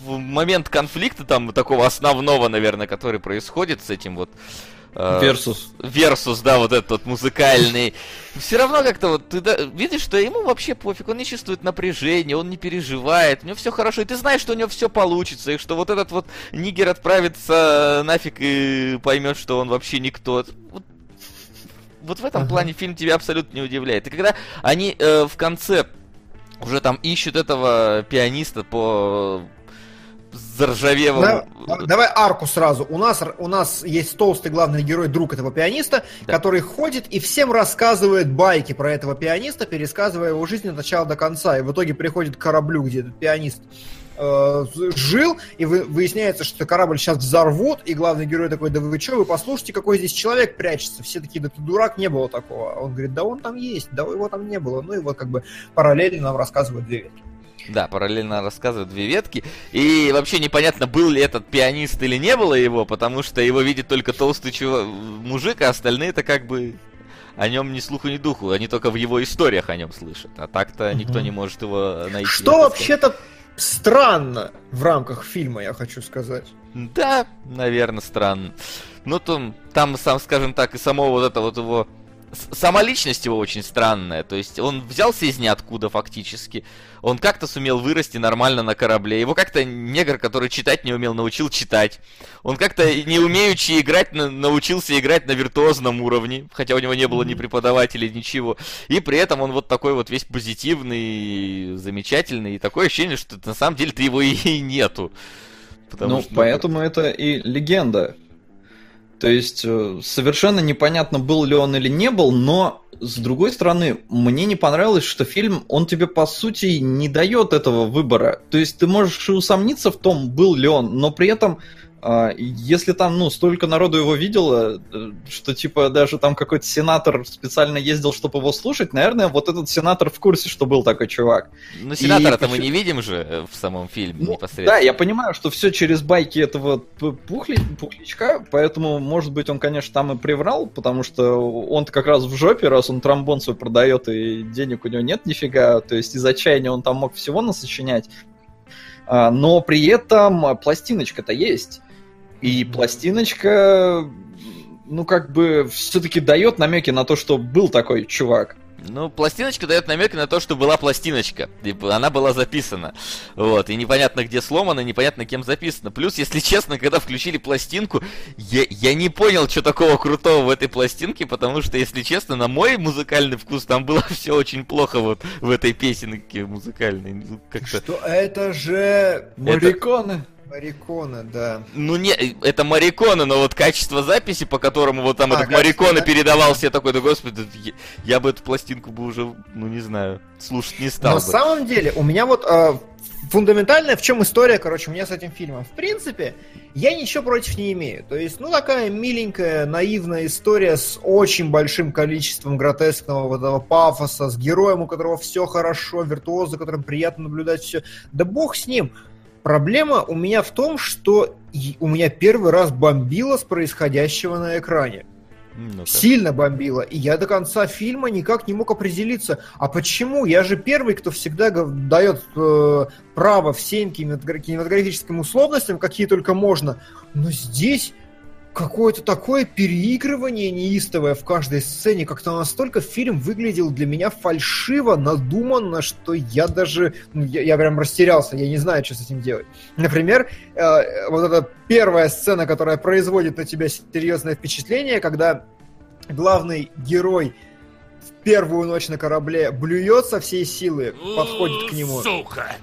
в момент конфликта, там, такого основного, наверное, который происходит с этим вот... Versus. Э, Versus, да, вот этот вот музыкальный. Все равно как-то вот ты да, видишь, что ему вообще пофиг, он не чувствует напряжения, он не переживает, у него все хорошо, и ты знаешь, что у него все получится, и что вот этот вот нигер отправится нафиг и поймет, что он вообще никто. Вот, вот в этом ага. плане фильм тебя абсолютно не удивляет. И когда они э, в конце уже там ищут этого пианиста по заржавевому... Да, давай арку сразу. У нас, у нас есть толстый главный герой, друг этого пианиста, да. который ходит и всем рассказывает байки про этого пианиста, пересказывая его жизнь от начала до конца. И в итоге приходит к кораблю, где этот пианист э, жил, и вы, выясняется, что корабль сейчас взорвут, и главный герой такой, да вы что, вы послушайте, какой здесь человек прячется. Все такие, да ты дурак, не было такого. Он говорит, да он там есть, да его там не было. Ну и вот как бы параллельно нам рассказывают две ветки. Да, параллельно рассказывают две ветки. И вообще непонятно, был ли этот пианист или не было его, потому что его видит только толстый чувак, мужик, а остальные-то как бы о нем ни слуху, ни духу. Они только в его историях о нем слышат. А так-то никто не может его найти. Что вообще-то странно в рамках фильма, я хочу сказать. Да, наверное, странно. Ну, там, там, сам, скажем так, и само вот это вот его сама личность его очень странная. То есть он взялся из ниоткуда фактически. Он как-то сумел вырасти нормально на корабле. Его как-то негр, который читать не умел, научил читать. Он как-то не умеючи играть, на- научился играть на виртуозном уровне. Хотя у него не было ни преподавателей, ничего. И при этом он вот такой вот весь позитивный, замечательный. И такое ощущение, что на самом деле ты его и нету. Потому ну, что, поэтому это и легенда. То есть э, совершенно непонятно, был ли он или не был, но с другой стороны, мне не понравилось, что фильм, он тебе по сути не дает этого выбора. То есть ты можешь и усомниться в том, был ли он, но при этом если там, ну, столько народу его видело, э, что, типа, даже там какой-то сенатор специально ездил, чтобы его слушать, наверное, вот этот сенатор в курсе, что был такой чувак. Ну, сенатора-то И мы почему- не видим же э, в самом фильме Ну, непосредственно. Да, я понимаю, что все через байки этого пухли, пухлячка, поэтому, может быть, он, конечно, там и приврал, потому что он-то как раз в жопе, раз он тромбон свой продает, и денег у него нет нифига, то есть из отчаяния он там мог всего насочинять. А, Но при этом а, пластиночка-то есть. И пластиночка, ну, как бы, все-таки дает намеки на то, что был такой чувак. Ну, пластиночка дает намеки на то, что была пластиночка. И она была записана. Вот. И непонятно, где сломана, непонятно, кем записана. Плюс, если честно, когда включили пластинку, я, я не понял, что такого крутого в этой пластинке, потому что, если честно, на мой музыкальный вкус там было <laughs> все очень плохо вот в этой песенке музыкальной. Ну, как-то... Что это же Мариконы. Мариконы, да. Ну не, это Мариконы, но вот качество записи, по которому вот там А, этот Мариконы да? передавался, я такой, да господи, я, я бы эту пластинку бы уже, ну не знаю, слушать не стал На бы. самом деле, у меня вот э, фундаментальная в чем история, короче, у меня с этим фильмом. В принципе, я ничего против не имею. То есть, ну, такая миленькая, наивная история с очень большим количеством гротескного вот этого пафоса, с героем, у которого все хорошо, виртуоз, за которым приятно наблюдать все. Да бог с ним. Проблема у меня в том, что у меня первый раз бомбило с происходящего на экране ну-ка. сильно бомбило, и я до конца фильма никак не мог определиться, а почему? Я же первый, кто всегда дает э, право всем кинематогра- кинематографическим условностям, какие только можно, но здесь какое-то такое переигрывание неистовое в каждой сцене, как-то настолько фильм выглядел для меня фальшиво, надуманно, что я даже, ну, я, я прям растерялся, я не знаю, что с этим делать. Например, э, вот эта первая сцена, которая производит на тебя серьезное впечатление, когда главный герой в первую ночь на корабле блюет со всей силы, подходит к нему. Сука!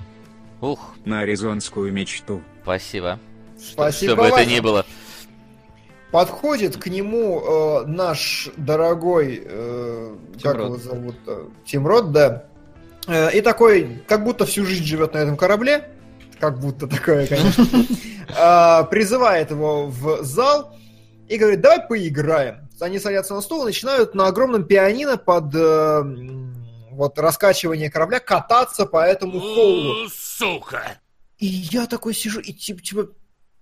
Ух, На аризонскую мечту. спасибо. Спасибо, Что бы это ни было. Подходит к нему э, наш дорогой, э, как Тимрот. его зовут, э, Тимрот, да, Э, и такой, как будто всю жизнь живет на этом корабле, как будто такое, конечно, А, <laughs> призывает его в зал и говорит, давай поиграем. Они садятся на стул и начинают на огромном пианино под э, вот раскачивание корабля кататься по этому холлу. Сука! И я такой сижу, и типа, типа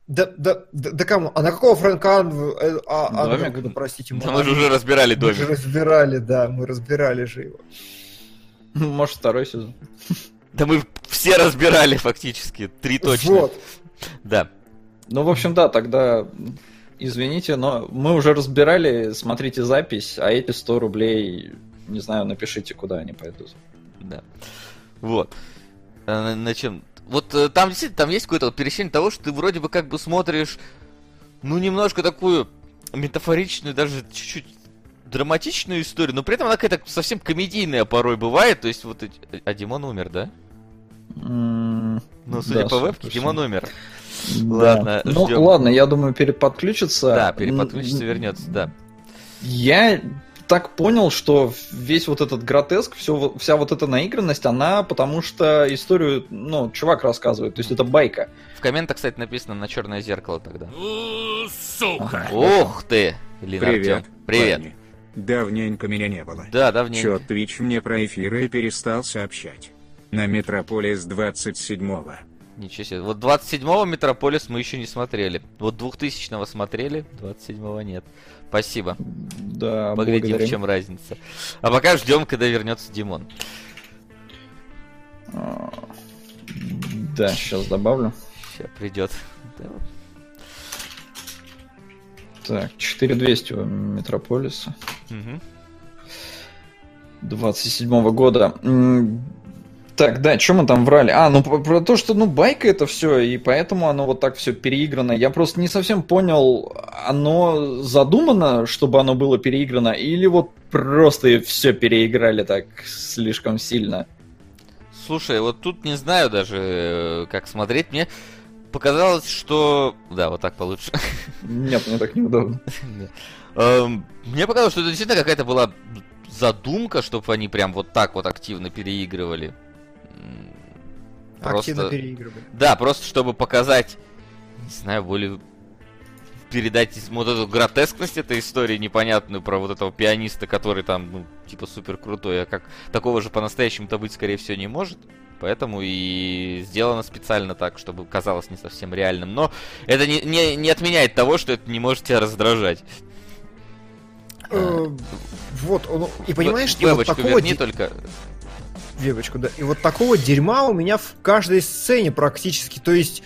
да, да, да, да кому? А на какого Фрэнка Ан- э, а, Домик? Андервуда, простите, Да мы же уже разбирали мы же домик. разбирали, да, мы разбирали же его. Может, второй сезон. Да мы все разбирали фактически. Три точно. Вот. Да. Ну, в общем, да, тогда извините, но мы уже разбирали, смотрите запись, а эти 100 рублей, не знаю, напишите, куда они пойдут. Да. Вот. А На, на чем? Вот э, там действительно там есть какое-то вот пересечение того, что ты вроде бы как бы смотришь, ну, немножко такую метафоричную, даже чуть-чуть драматичную историю, но при этом она какая-то совсем комедийная порой бывает. То есть вот эти... А Димон умер, да? Ну, судя да, по вебке, точно. Димон умер. Да. Ладно, Ну, ждем. ладно, я думаю, переподключится. Да, переподключится, вернется, да. Я так понял, что весь вот этот гротеск, все, вся вот эта наигранность, она потому что историю, ну, чувак рассказывает, то есть это байка. В комментах, кстати, написано на черное зеркало тогда. Сука! Ух ты! Блин, Привет. Артём. Привет. парни. Давненько меня не было. Да, давненько. Чё Twitch мне про эфиры перестал сообщать. На Метрополис 27-го. Ничего себе. Вот 27-го Метрополис мы еще не смотрели. Вот 2000-го смотрели, 27-го нет. Спасибо. Да, Поглядим, благодарим. в чем разница. А пока ждем, когда вернется Димон. А, Да, сейчас добавлю. Сейчас придет. Так, 4200 у Метрополиса. Мгм. 27 года. Так, да, что мы там врали? А, ну про, про то, что ну байка это все, и поэтому оно вот так все переиграно. Я просто не совсем понял, оно задумано, чтобы оно было переиграно, или вот просто все переиграли так слишком сильно. Слушай, вот тут не знаю даже, э, как смотреть. Мне показалось, что... Да, вот так получше. Нет, мне так неудобно. <laughs> Эм, Мне показалось, что это действительно какая-то была задумка, чтобы они прям вот так вот активно переигрывали. Активно переигрывали. Да, просто чтобы показать, не знаю, более передать вот эту гротескность этой истории непонятную про вот этого пианиста, который там, ну, типа супер крутой, а как такого же по-настоящему-то быть, скорее всего, не может. Поэтому и сделано специально так, чтобы казалось не совсем реальным. Но это не, не, не отменяет того, что это не может тебя раздражать. Э, Вот, он- и понимаешь, и вот такого верни только. Вебочку, да. И вот такого дерьма у меня в каждой сцене практически. То есть,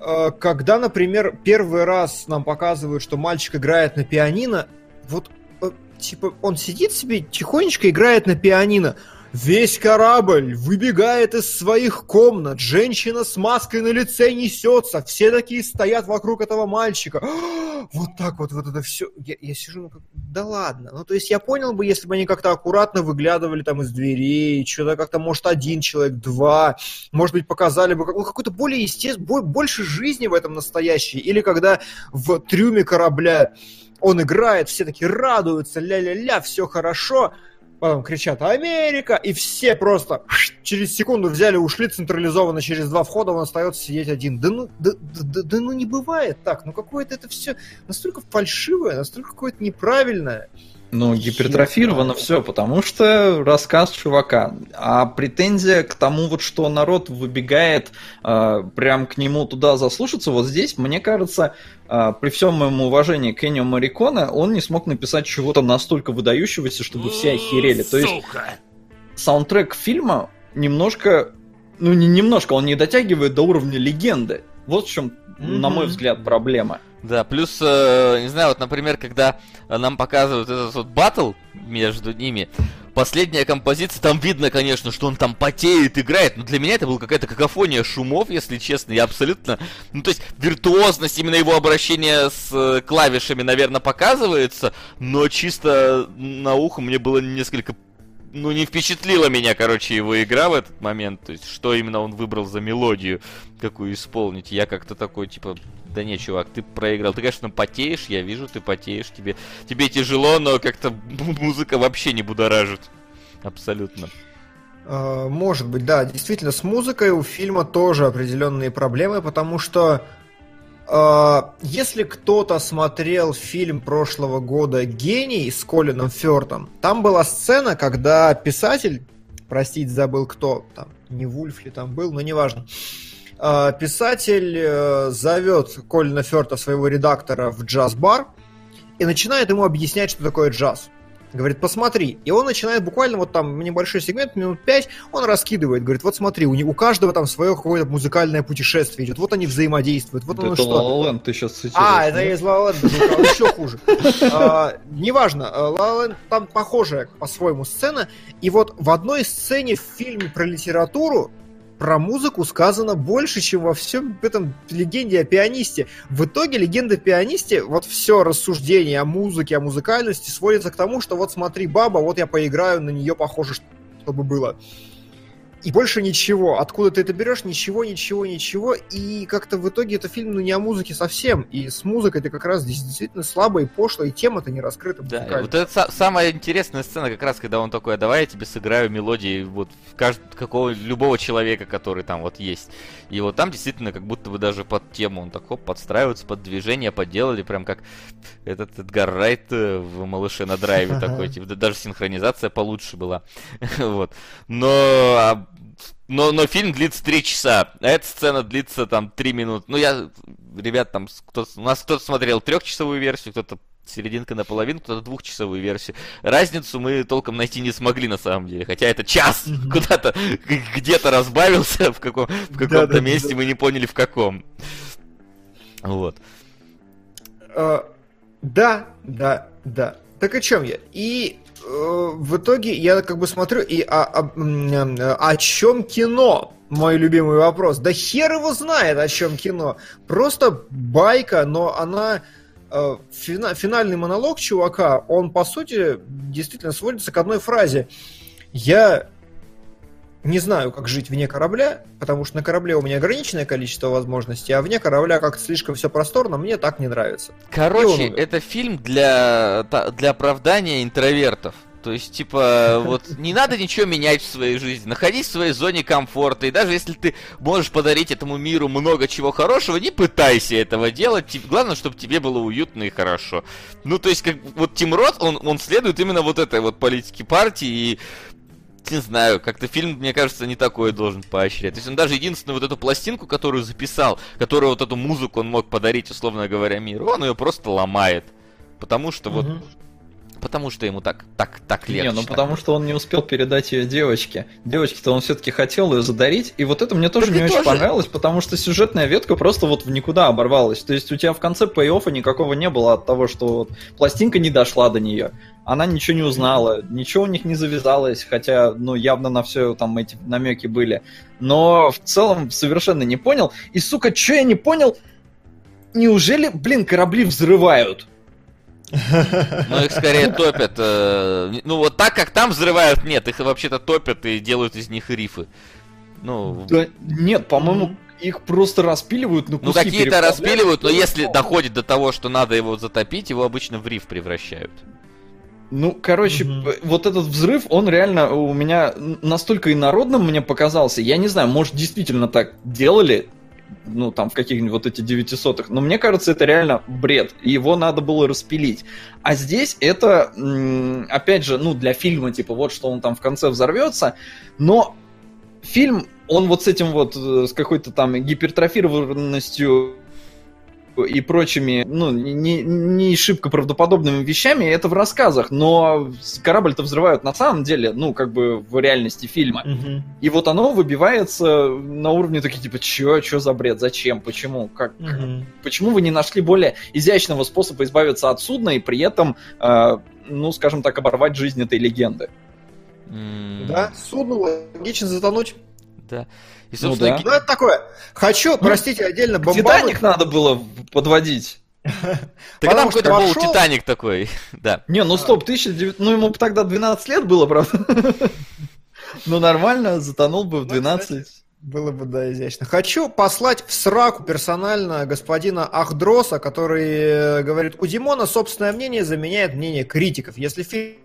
э, когда, например, первый раз нам показывают, что мальчик играет на пианино, вот, э, типа, он сидит себе, тихонечко играет на пианино. Весь корабль выбегает из своих комнат, женщина с маской на лице несется, все такие стоят вокруг этого мальчика. <gasps> Вот так вот, вот это все. Я, я сижу, ну как, да ладно. Ну, то есть я понял бы, если бы они как-то аккуратно выглядывали там из дверей, что-то как-то, может, один человек, два, может быть, показали бы ну, какой-то более естественный, больше жизни в этом настоящей. Или когда в трюме корабля он играет, все такие радуются, ля-ля-ля, все хорошо, потом кричат «Америка!» и все просто через секунду взяли, ушли централизованно через два входа, он остается сидеть один. Да ну, да, да- да- да ну не бывает так, ну какое-то это все настолько фальшивое, настолько какое-то неправильное. Ну, гипертрофировано все, потому что рассказ чувака. А претензия к тому, вот что народ выбегает э, прям к нему туда заслушаться, вот здесь, мне кажется, э, при всем моем уважении к Эннио Мариконе, он не смог написать чего-то настолько выдающегося, чтобы все охерели. То есть саундтрек фильма немножко, ну не немножко, он не дотягивает до уровня легенды. Вот в чем, на мой взгляд, проблема. Да, плюс, э, не знаю, вот, например, когда э, нам показывают этот вот батл между ними, последняя композиция, там видно, конечно, что он там потеет, играет, но для меня это была какая-то какофония шумов, если честно, я абсолютно, ну, то есть, виртуозность именно его обращения с э, клавишами, наверное, показывается, но чисто на ухо мне было несколько ну, не впечатлила меня, короче, его игра в этот момент. То есть, что именно он выбрал за мелодию, какую исполнить. Я как-то такой, типа, да не, чувак, ты проиграл. Ты, конечно, потеешь, я вижу, ты потеешь. Тебе, тебе тяжело, но как-то <laughs> музыка вообще не будоражит. Абсолютно. Э, Может быть, да, действительно, с музыкой у фильма тоже определенные проблемы, потому что если кто-то смотрел фильм прошлого года «Гений» с Колином Фёртом, там была сцена, когда писатель, простите, забыл кто, там, не Вульф ли там был, но неважно, э, писатель э, зовет Колина Фёрта, своего редактора, в джаз-бар и начинает ему объяснять, что такое джаз. Говорит, посмотри. И он начинает буквально вот там небольшой сегмент, минут пять, он раскидывает. Говорит, вот смотри, у, не- у каждого там свое какое-то музыкальное путешествие идет. Вот они взаимодействуют. Вот оно это что. La La Land ты сейчас цитируешь. А, это из Land, еще хуже. А, Неважно, La Land там похожая по-своему сцена. И вот в одной сцене в фильме про литературу про музыку сказано больше, чем во всем этом легенде о пианисте. В итоге легенда о пианисте, вот все рассуждение о музыке, о музыкальности сводится к тому, что вот смотри, баба, вот я поиграю, на нее похоже, чтобы было. И больше ничего. Откуда ты это берешь? Ничего, ничего, ничего. И как-то в итоге это фильм ну, не о музыке совсем. И с музыкой это как раз действительно слабо и пошло, и тема-то не раскрыта. Да, вот это са- самая интересная сцена, как раз, когда он такой, «А давай я тебе сыграю мелодии вот в кажд... какого любого человека, который там вот есть. И вот там действительно как будто бы даже под тему он так хоп, подстраивается под движение, подделали, прям как этот Эдгар Райт э, в «Малыше на драйве» <laughs> такой, типа, да даже синхронизация получше была. <laughs> Вот. Но а, но, но фильм длится 3 часа, а эта сцена длится там 3 минуты. Ну, я, ребят, там, кто, у нас кто-то смотрел трехчасовую версию, кто-то серединка наполовину, кто-то двухчасовую версию. Разницу мы толком найти не смогли на самом деле, хотя это час <laughs> куда-то где-то разбавился в, каком, в каком-то Да-да-да. месте, мы не поняли в каком. Вот. Э, да, да, да. Так о чем я? И в итоге я как бы смотрю, и о, о, м, э, о чем кино? Мой любимый вопрос. Да хер его знает, о чем кино. Просто байка, но она... э, фина- финальный монолог чувака, он, по сути, действительно сводится к одной фразе. Я не знаю, как жить вне корабля, потому что на корабле у меня ограниченное количество возможностей, а вне корабля как-то слишком все просторно, мне так не нравится. Короче, это фильм для, для оправдания интровертов. То есть, типа, <laughs> вот не надо ничего менять в своей жизни. Находись в своей зоне комфорта. И даже если ты можешь подарить этому миру много чего хорошего, не пытайся этого делать. Тип- Главное, чтобы тебе было уютно и хорошо. Ну, то есть, как вот Тим Рот, он, он следует именно вот этой вот политике партии. И не знаю, как-то фильм, мне кажется, не такое должен поощрять. То есть он даже единственную вот эту пластинку, которую записал, которую вот эту музыку он мог подарить, условно говоря, миру, он ее просто ломает. Потому что вот... Потому что ему так, так, так легче. Не, ну так. потому что он не успел передать ее девочке. Девочке-то он все-таки хотел ее задарить, и вот это мне тоже Так не очень тоже. понравилось, потому что сюжетная ветка просто вот в никуда оборвалась. То есть у тебя в конце пей-оффа никакого не было от того, что вот пластинка не дошла до нее. Она ничего не узнала, ничего у них не завязалось, хотя, ну, явно на все там эти намеки были. Но в целом совершенно не понял. И, сука, что я не понял? Неужели, блин, корабли взрывают? Ну, их скорее топят. э, ну, вот так, как там взрывают, нет, их вообще-то топят и делают из них рифы. Ну, Да нет, по-моему, их просто распиливают на куски. ну какие-то переплавляют. распиливают, но если доходит до того, что надо его затопить, его обычно в риф превращают. Ну, короче, п- вот этот взрыв, он реально у меня настолько инородным мне показался. Я не знаю, может, действительно так делали, ну, там, в каких-нибудь вот эти девятисотых, но мне кажется, это реально бред, его надо было распилить. А здесь это, опять же, ну, для фильма, типа, вот что он там в конце взорвется, но фильм, он вот с этим вот, э, с какой-то там гипертрофированностью и прочими, ну, не, не шибко правдоподобными вещами, это в рассказах, но корабль-то взрывают на самом деле, ну, как бы в реальности фильма. Мгм. И вот оно выбивается на уровне такие, типа, чё, чё за бред, зачем, почему, как, Мгм. почему вы не нашли более изящного способа избавиться от судна и при этом, э, ну, скажем так, оборвать жизнь этой легенды? М, Да, судно логично затонуть. Да. И, Ну да. Ну, это такое. Хочу, простите, отдельно бомбануть. Титаник надо было подводить. <laughs> Потому там какой-то был Титаник такой. <laughs> Да. Не, ну стоп, 1900... Ну, ему бы тогда 12 лет было, правда? <laughs> Ну, нормально, затонул бы в Ну, 12. Было бы, да, изящно. Хочу послать в сраку персонально господина Ахдроса, который э, говорит, у Димона собственное мнение заменяет мнение критиков. Если фильм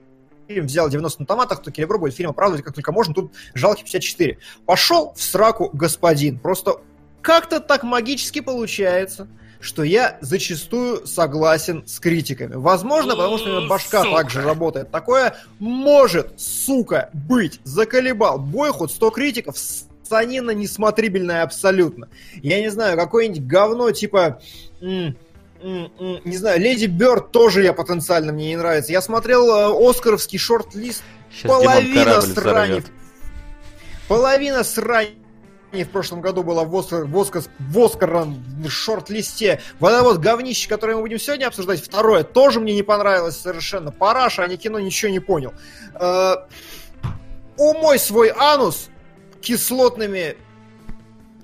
взял 90 на томатах, то Келебро будет фильм оправдывать как только можно, тут жалкий 54. Пошел в сраку господин. Просто как-то так магически получается, что я зачастую согласен с критиками. Возможно, потому что у меня башка Сука. также работает. Такое может, сука, быть. Заколебал. Бой хоть 100 критиков, санина несмотрибельная абсолютно. Я не знаю, какое-нибудь говно типа... м, не знаю, Леди Бёрд тоже я потенциально мне не нравится. Я смотрел э, Оскаровский шорт-лист Сейчас Половина срани. Половина срани в прошлом году была в, Оскар, в, Оскар, в Оскарном шорт-листе. Вот это вот говнище, которое мы будем сегодня обсуждать, второе, тоже мне не понравилось совершенно. Параша, а не кино, ничего не понял. Э, умой свой анус кислотными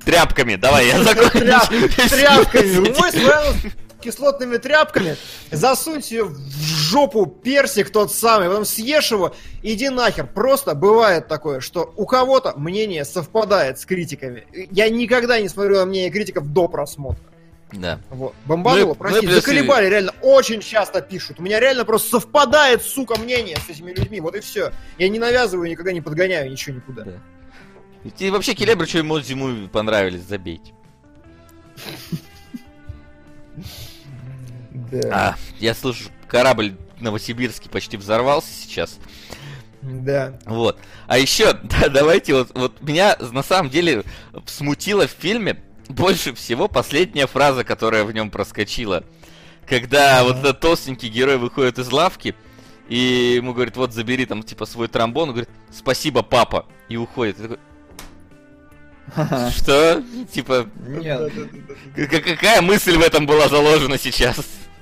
Тряпками, давай, я закончу. тряп- тряпками. Умой свой анус кислотными тряпками, засунь себе в жопу персик тот самый, потом съешь его, иди нахер. Просто бывает такое, что у кого-то мнение совпадает с критиками. Я никогда не смотрю на мнение критиков до просмотра. Да. Вот. Бомбануло, Ну и- простите, ну и плюс заколебали, реально, очень часто пишут. У меня реально просто совпадает, сука, мнение с этими людьми, вот и все. Я не навязываю, никогда не подгоняю ничего никуда. Да. И вообще, Келебр, что эмоции ему понравились, забейте. <laughs> Да. А, я слышу, корабль Новосибирский почти взорвался сейчас. Да. Вот. А еще, <laughs> да, давайте вот, вот меня на самом деле смутило в фильме больше всего последняя фраза, которая в нем проскочила. Когда вот этот толстенький герой выходит из лавки, и ему говорит, вот забери там типа свой тромбон, он говорит, спасибо, папа, и уходит. Такой, Что? Типа, Нет, какая мысль в этом была заложена сейчас?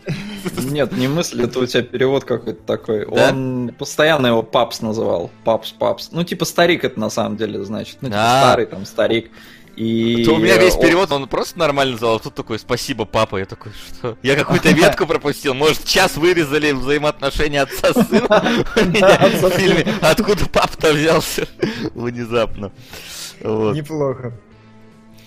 <laughs> Нет, не мысль, это у тебя перевод какой-то такой. Да? Он постоянно его папс называл. Папс, папс. Ну, типа старик это на самом деле значит. Ну, типа А. старый там старик. И То у меня весь перевод, он просто нормально называл, а тут такой, спасибо, папа. Я такой, что? Я какую-то <laughs> ветку пропустил. Может, час вырезали взаимоотношения отца с сыном <laughs> в фильме. Откуда папа-то взялся внезапно? Неплохо.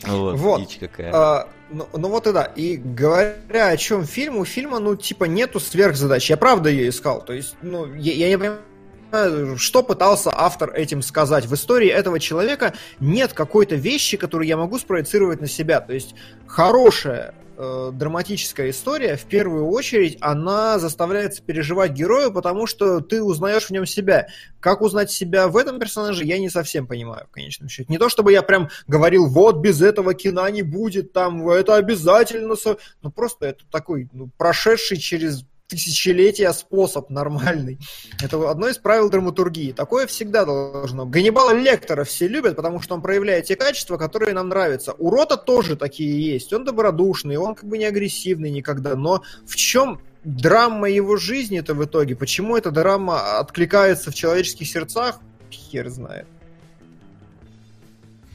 вот, Вот. дичь какая. Ну, ну вот и да. И говоря о чем фильм, у фильма, ну, типа, нету сверхзадач. Я правда ее искал. То есть, ну, я, я не понимаю, что пытался автор этим сказать. В истории этого человека нет какой-то вещи, которую я могу спроецировать на себя. То есть, хорошая э, драматическая история, в первую очередь, она заставляет переживать героя, потому что ты узнаешь в нем себя. Как узнать себя в этом персонаже, я не совсем понимаю, в конечном счете. Не то, чтобы я прям говорил, вот, без этого кино не будет, там, это обязательно... со-». Ну, просто это такой, ну, прошедший через тысячелетия способ нормальный. Это одно из правил драматургии. Такое всегда должно. Ганнибала Лектора все любят, потому что он проявляет те качества, которые нам нравятся. У Рота тоже такие есть. Он добродушный, он как бы не агрессивный никогда. Но в чем драма его жизни-то в итоге? Почему эта драма откликается в человеческих сердцах? Хер знает.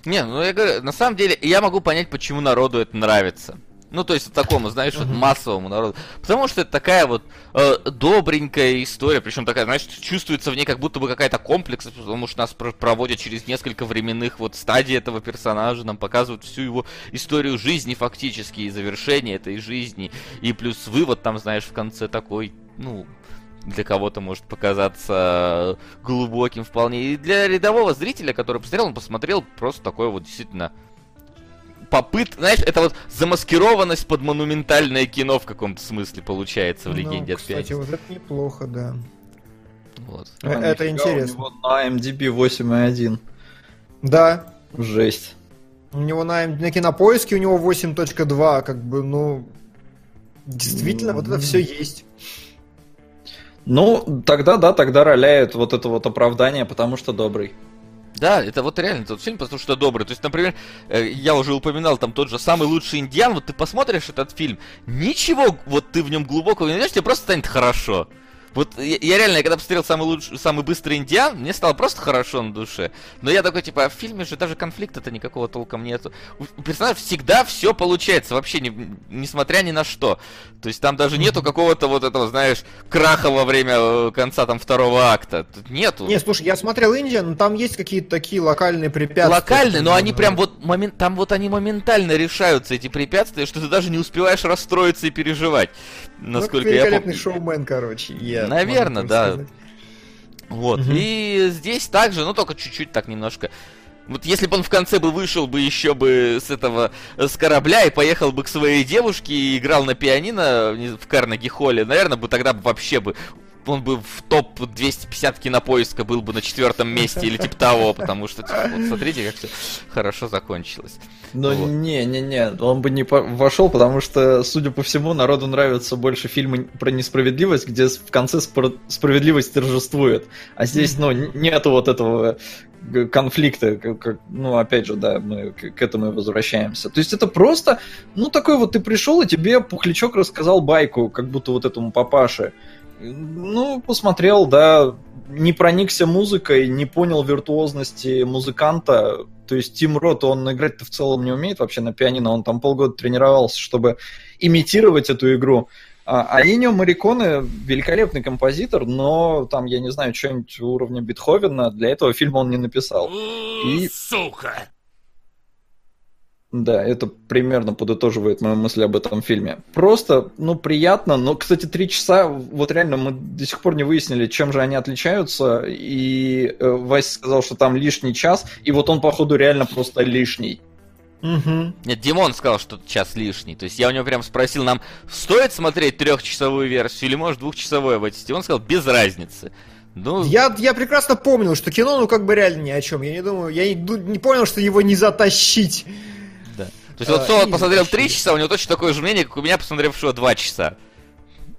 Не, ну я говорю, на самом деле, я могу понять, почему народу это нравится. Ну, то есть такому, знаешь, вот массовому народу. Потому что это такая вот э, добренькая история, причем такая, знаешь, чувствуется в ней как будто бы какая-то комплекс, потому что нас про- проводят через несколько временных вот стадий этого персонажа, нам показывают всю его историю жизни фактически и завершение этой жизни. И плюс вывод там, знаешь, в конце такой, ну, для кого-то может показаться глубоким вполне. И для рядового зрителя, который посмотрел, он посмотрел просто такое вот действительно попыт, знаешь, это вот замаскированность под монументальное кино в каком-то смысле получается в Ну, «Легенде от кстати, пианиста». вот это неплохо, да. Вот. А, это интересно. У него на MDB 8.1. Да, Жесть. у него на, на кинопоиске у него 8.2, как бы, ну, действительно, вот это все есть. Ну, тогда, да, тогда роляет вот это вот оправдание, потому что добрый. Да, это вот реально тот фильм, потому что добрый. То есть, например, э, я уже упоминал там тот же самый лучший индиан, вот ты посмотришь этот фильм, ничего вот ты в нем глубокого не найдешь, тебе просто станет хорошо. Вот я, я реально, я когда посмотрел самый лучший, самый быстрый индиан, мне стало просто хорошо на душе. Но я такой, типа, а в фильме же даже конфликта-то никакого толком нету. У, персонажа всегда все получается, вообще, не- несмотря ни на что. То есть там даже нету какого-то вот этого, знаешь, краха во время э, конца там второго акта. Тут нету. Не, слушай, я смотрел Индия, но там есть какие-то такие локальные препятствия. Локальные, но они Ну, прям вот момент, там вот они моментально решаются эти препятствия, что ты даже не успеваешь расстроиться и переживать, ну, насколько я великолепный помню. шоумен, короче. Я Наверно, могу так да. сказать. Вот. Мгм. И здесь также, ну только чуть-чуть так немножко. Вот если бы он в конце бы вышел бы еще бы с этого, э, с корабля и поехал бы к своей девушке и играл на пианино не- в Карнеги Холле, наверное, бы тогда бы вообще бы он бы в топ 250 кинопоиска был бы на четвертом месте или типа того, потому что типа, вот смотрите, как все хорошо закончилось. Но Вот. не-не-не, он бы не по- вошел, потому что, судя по всему, народу нравятся больше фильмы про несправедливость, где в конце спро- справедливость торжествует. А здесь, ну, нету вот этого г- конфликта, как- ну, опять же, да, мы к, к этому и возвращаемся. То есть это просто, ну, такой вот ты пришел, и тебе Пухлячок рассказал байку, как будто вот этому папаше. Ну, посмотрел, да, не проникся музыкой, не понял виртуозности музыканта. То есть Тим Рот, он играть-то в целом не умеет вообще на пианино, он там полгода тренировался, чтобы имитировать эту игру. А Инио Мариконе великолепный композитор, но там, я не знаю, что-нибудь уровня Бетховена для этого фильма он не написал. И- Сука! Да, это примерно подытоживает мою мысль об этом фильме. Просто, ну, приятно, но, кстати, три часа, вот реально мы до сих пор не выяснили, чем же они отличаются, и э, Вася сказал, что там лишний час, и вот он, походу, реально просто лишний. Мгм. Нет, Димон сказал, что час лишний. То есть я у него прям спросил, нам стоит смотреть трехчасовую версию или может двухчасовую обойтись? И он сказал, без разницы. Ну, Я, я прекрасно помнил, что кино, ну, как бы реально ни о чем. Я не думаю, я не, не понял, что его не затащить. То есть вот А, Солод посмотрел затащили. три часа, у него точно такое же мнение, как у меня, посмотревшего два часа.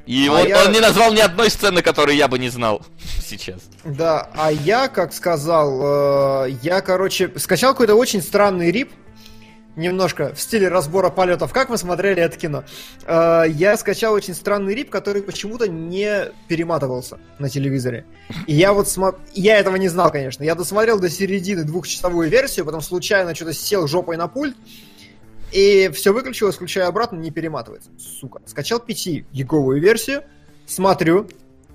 И А он, я- он не назвал ни одной сцены, которую я бы не знал <laughs> сейчас. Да, а я, как сказал, э, я, короче, скачал какой-то очень странный рип. немножко в стиле разбора полетов. Как вы смотрели это кино? Э, я скачал очень странный рип, который почему-то не перематывался на телевизоре. И я вот смо... Я этого не знал, конечно. Я досмотрел до середины двухчасовую версию, потом случайно что-то сел жопой на пульт, и все выключилось, включаю обратно, не перематывается. Сука. Скачал 5-гиговую версию, смотрю,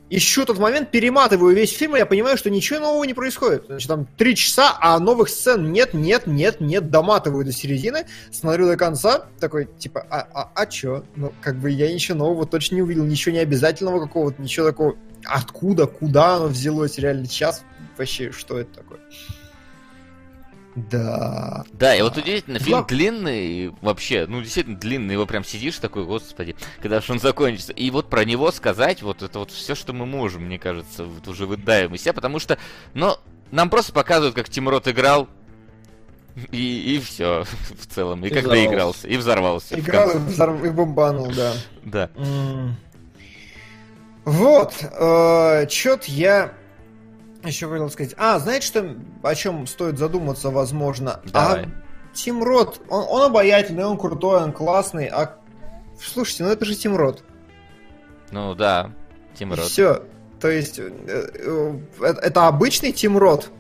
ищу тот момент, перематываю весь фильм, и я понимаю, что ничего нового не происходит. Значит, там три часа, а новых сцен нет, нет, нет, нет, доматываю до середины, смотрю до конца, такой, типа, а, а, а чё? Ну, как бы я ничего нового точно не увидел, ничего не обязательного какого-то, ничего такого, откуда, куда оно взялось, реально час, вообще, что это такое? Да. Да, и вот удивительно, фильм Глав- длинный, вообще, ну, действительно длинный, его прям сидишь такой, господи, когда же он закончится. И вот про него сказать, вот это вот все, что мы можем, мне кажется, вот уже выдаем из себя, потому что, ну, нам просто показывают, как Тим Рот играл, и, и все, в целом, и, И как взорвался. доигрался, и взорвался. Играл и, взорв- и бомбанул, да. Да. Вот, э, чё-то я еще хотел сказать. А, знаете, что, о чем стоит задуматься, возможно? Давай. А Тим Рот, он, он обаятельный, он крутой, он классный, а... Слушайте, ну это же Тим Рот. Ну да, Тим Рот. Все. То есть, э, э, это, это обычный Тим Рот.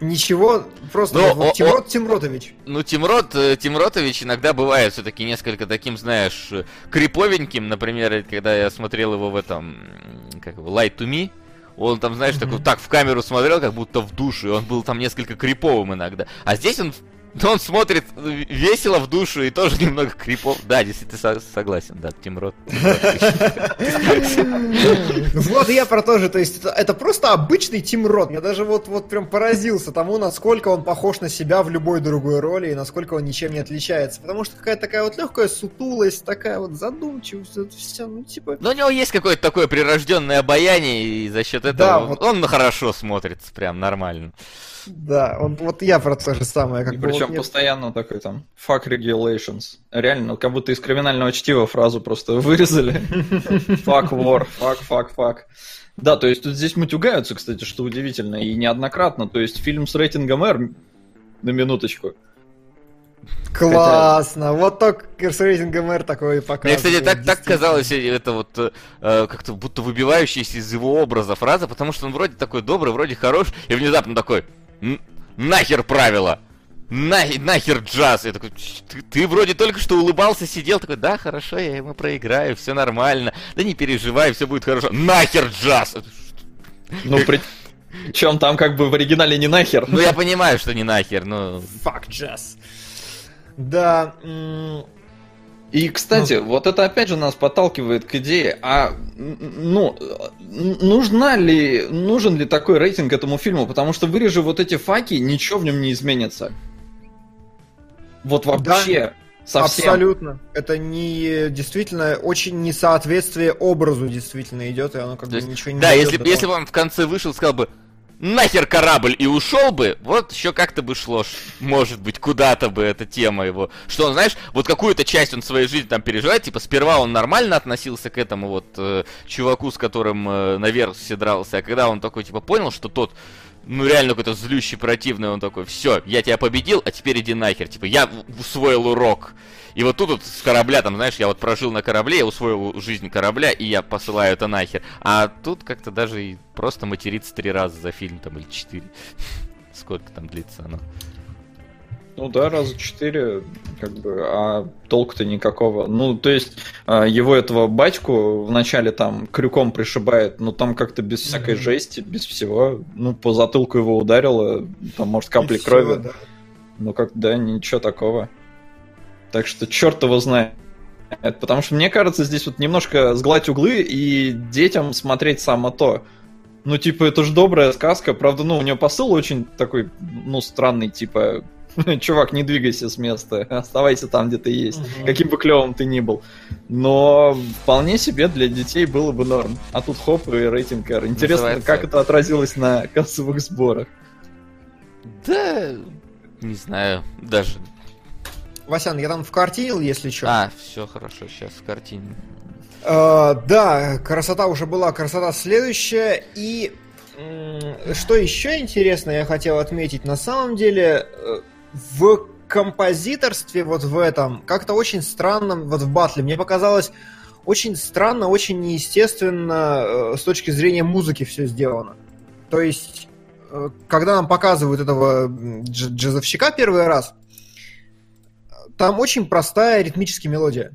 Ничего, просто Ну, вот о- Тим о- Рот Тимротович. Ну, Тимрот, э, Тимротович иногда бывает все-таки несколько таким, знаешь, э, криповеньким. Например, когда я смотрел его в этом, как его, Light to Me, он там, знаешь, такой, так в камеру смотрел, как будто в душе, и он был там несколько криповым иногда. А здесь он, <laughs> он смотрит весело в душу и тоже немного крипов. Да, действительно со- согласен, да, Тимрот. <laughs> Вот и я про то же, то есть это, просто обычный Тим Рот. Я даже вот, вот прям поразился тому, насколько он похож на себя в любой другой роли и насколько он ничем не отличается. Потому что какая-то такая вот легкая сутулость, такая вот задумчивость, вот все, ну типа... Но у него есть какое-то такое прирожденное обаяние, и за счет этого вот. он хорошо смотрится, прям нормально. Да, он, вот я про то же самое. Как И бы вот причем мне- постоянно такой там fuck regulations. Реально, как будто из криминального чтива фразу просто вырезали. <laughs> Fuck war, fuck, fuck, fuck. Да, то есть тут здесь матюгаются, кстати, что удивительно, и неоднократно. То есть фильм с рейтингом R, на минуточку. Классно, вот только с рейтингом R такое и Мне, показывает. кстати, так, так казалось, э, это вот э, э, как-то будто выбивающаяся из его образа фраза, потому что он вроде такой добрый, вроде хорош, и внезапно такой, «Н- нахер правила, На- нахер джаз. Я такой, «Ч- ты, ты вроде только что улыбался, сидел, такой, да, хорошо, я ему проиграю, все нормально, да не переживай, все будет хорошо. Нахер джаз! Ну, при... Причем там как бы в оригинале не нахер. Ну я понимаю, что не нахер, но... Fuck jazz. Да, м, И, кстати, вот это опять же нас подталкивает к идее, а ну, нужна ли, нужен ли такой рейтинг этому фильму? Потому что вырежи вот эти факи, ничего в нем не изменится. Вот вообще. Совсем. абсолютно. Это не действительно очень несоответствие образу действительно идет, и оно как То бы есть, ничего не да, если, бы- если бы он в конце вышел, сказал бы, нахер корабль и ушел бы, вот еще как-то бы шло, может быть, куда-то бы эта тема его. Что он, знаешь, вот какую-то часть он своей жизни там переживает, типа сперва он нормально относился к этому вот э, чуваку, с которым э, наверх все дрался, а когда он такой, типа, понял, что тот ну реально какой-то злющий, противный, он такой, все, я тебя победил, а теперь иди нахер, типа, я усвоил урок. И вот тут вот с корабля, там, знаешь, я вот прожил на корабле, я усвоил жизнь корабля, и я посылаю это нахер. А тут как-то даже и просто материться три раза за фильм, там, или четыре. <laughs> Сколько там длится оно? Ну да, раза четыре, как бы, а толку-то никакого. Ну, то есть, а, его этого батьку вначале там крюком пришибает, но там как-то без всякой Мгм. жести, без всего. Ну, по затылку его ударило, там, может, капли И всё, крови. да. Ну, как, да, ничего такого. Так что черт его знает. Потому что, мне кажется, здесь вот немножко сгладить углы и детям смотреть само то. Ну, типа, это же добрая сказка. Правда, ну, у нее посыл очень такой, ну, странный, типа, <laughs> чувак, не двигайся с места, оставайся там, где ты есть. Мгм. Каким бы клевым ты ни был. Но вполне себе для детей было бы норм. А тут хоп и рейтинг R. Интересно, Называется- как это отразилось на кассовых сборах. Да, не знаю, даже. Васян, я там вкартинил, если что. А, все хорошо, сейчас в картине. Э, да, красота уже была, красота следующая. И что еще интересно, я хотел отметить, на самом деле, э, в композиторстве вот в этом как-то очень странно, вот в батле, мне показалось очень странно, очень неестественно э, с точки зрения музыки все сделано. То есть, э, когда нам показывают этого дж- джазовщика первый раз, там очень простая ритмическая мелодия.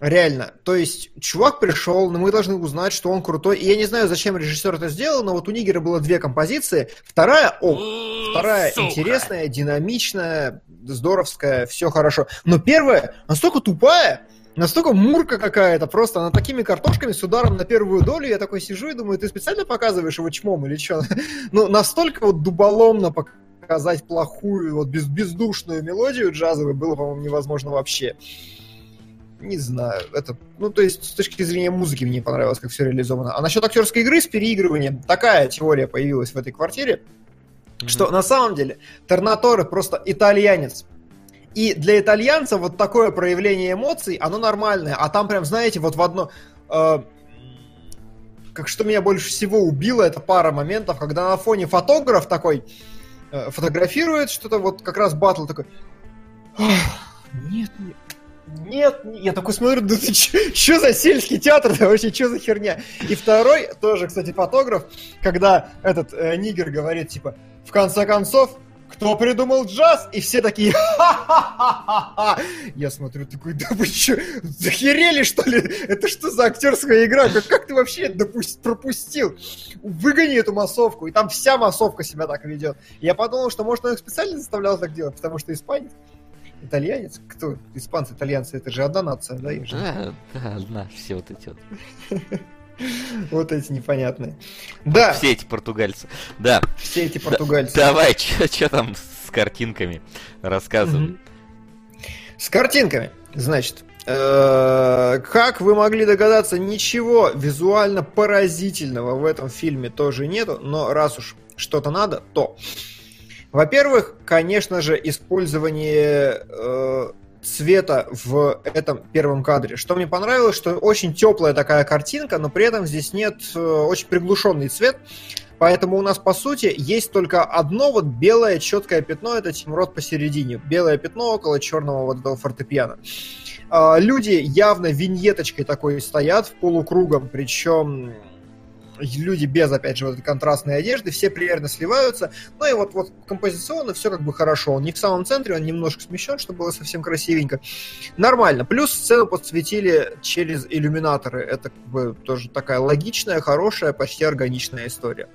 Реально. То есть, чувак пришел, но мы должны узнать, что он крутой. И я не знаю, зачем режиссер это сделал, но вот у Нигера было две композиции. Вторая, о, вторая Сука. интересная, динамичная, здоровская, все хорошо. Но первая настолько тупая, настолько мурка какая-то, просто она такими картошками с ударом на первую долю. Я такой сижу и думаю, ты специально показываешь его чмом или что? <laughs> Ну, настолько вот дуболомно показать плохую, вот без, бездушную мелодию джазовую было, по-моему, невозможно вообще. Не знаю, это, ну, то есть, с точки зрения музыки мне понравилось, как все реализовано. А насчет актерской игры с переигрыванием, такая теория появилась в этой квартире, что на самом деле Тернаторе просто итальянец. И для итальянца вот такое проявление эмоций, оно нормальное. А там прям, знаете, вот в одно... э, как что меня больше всего убило, это пара моментов, когда на фоне фотограф такой фотографирует что-то, вот как раз батл такой... «Ах, Нет, нет, нет, нет». я такой смотрю, да ты что за сельский театр, да вообще что за херня? И второй, тоже, кстати, фотограф, когда этот э, нигер говорит, типа, в конце концов, кто придумал джаз? И все такие, «Ха-ха-ха-ха-ха». Я смотрю, такой, да вы что, захерели, что ли? Это что за актерская игра? Как, как ты вообще это пропустил? Выгони эту массовку. И там вся массовка себя так ведет. Я подумал, что, может, он их специально заставлял так делать, потому что испанец. Итальянец? Кто? Испанцы, итальянцы, это же одна нация, да? Да, да, одна, все вот эти вот. <laughs> Вот эти непонятные. Да, Все эти португальцы. Да. все эти португальцы. Давай, <laughs> что там с картинками? Рассказывай. С картинками. Значит, э, как вы могли догадаться, ничего визуально поразительного в этом фильме тоже нету, но раз уж что-то надо, то... Во-первых, конечно же, использование э, цвета в этом первом кадре. Что мне понравилось, что очень теплая такая картинка, но при этом здесь нет э, очень приглушенный цвет. Поэтому у нас, по сути, есть только одно вот белое четкое пятно, это Тимрот посередине. Белое пятно около черного вот этого фортепиано. А, Люди явно виньеточкой такой стоят в полукругом, причем люди без, опять же, вот этой контрастной одежды, все примерно сливаются. Ну и вот, вот композиционно все как бы хорошо. Он не в самом центре, он немножко смещен, чтобы было совсем красивенько. Нормально. Плюс сцену подсветили через иллюминаторы. Это как бы тоже такая логичная, хорошая, почти органичная история.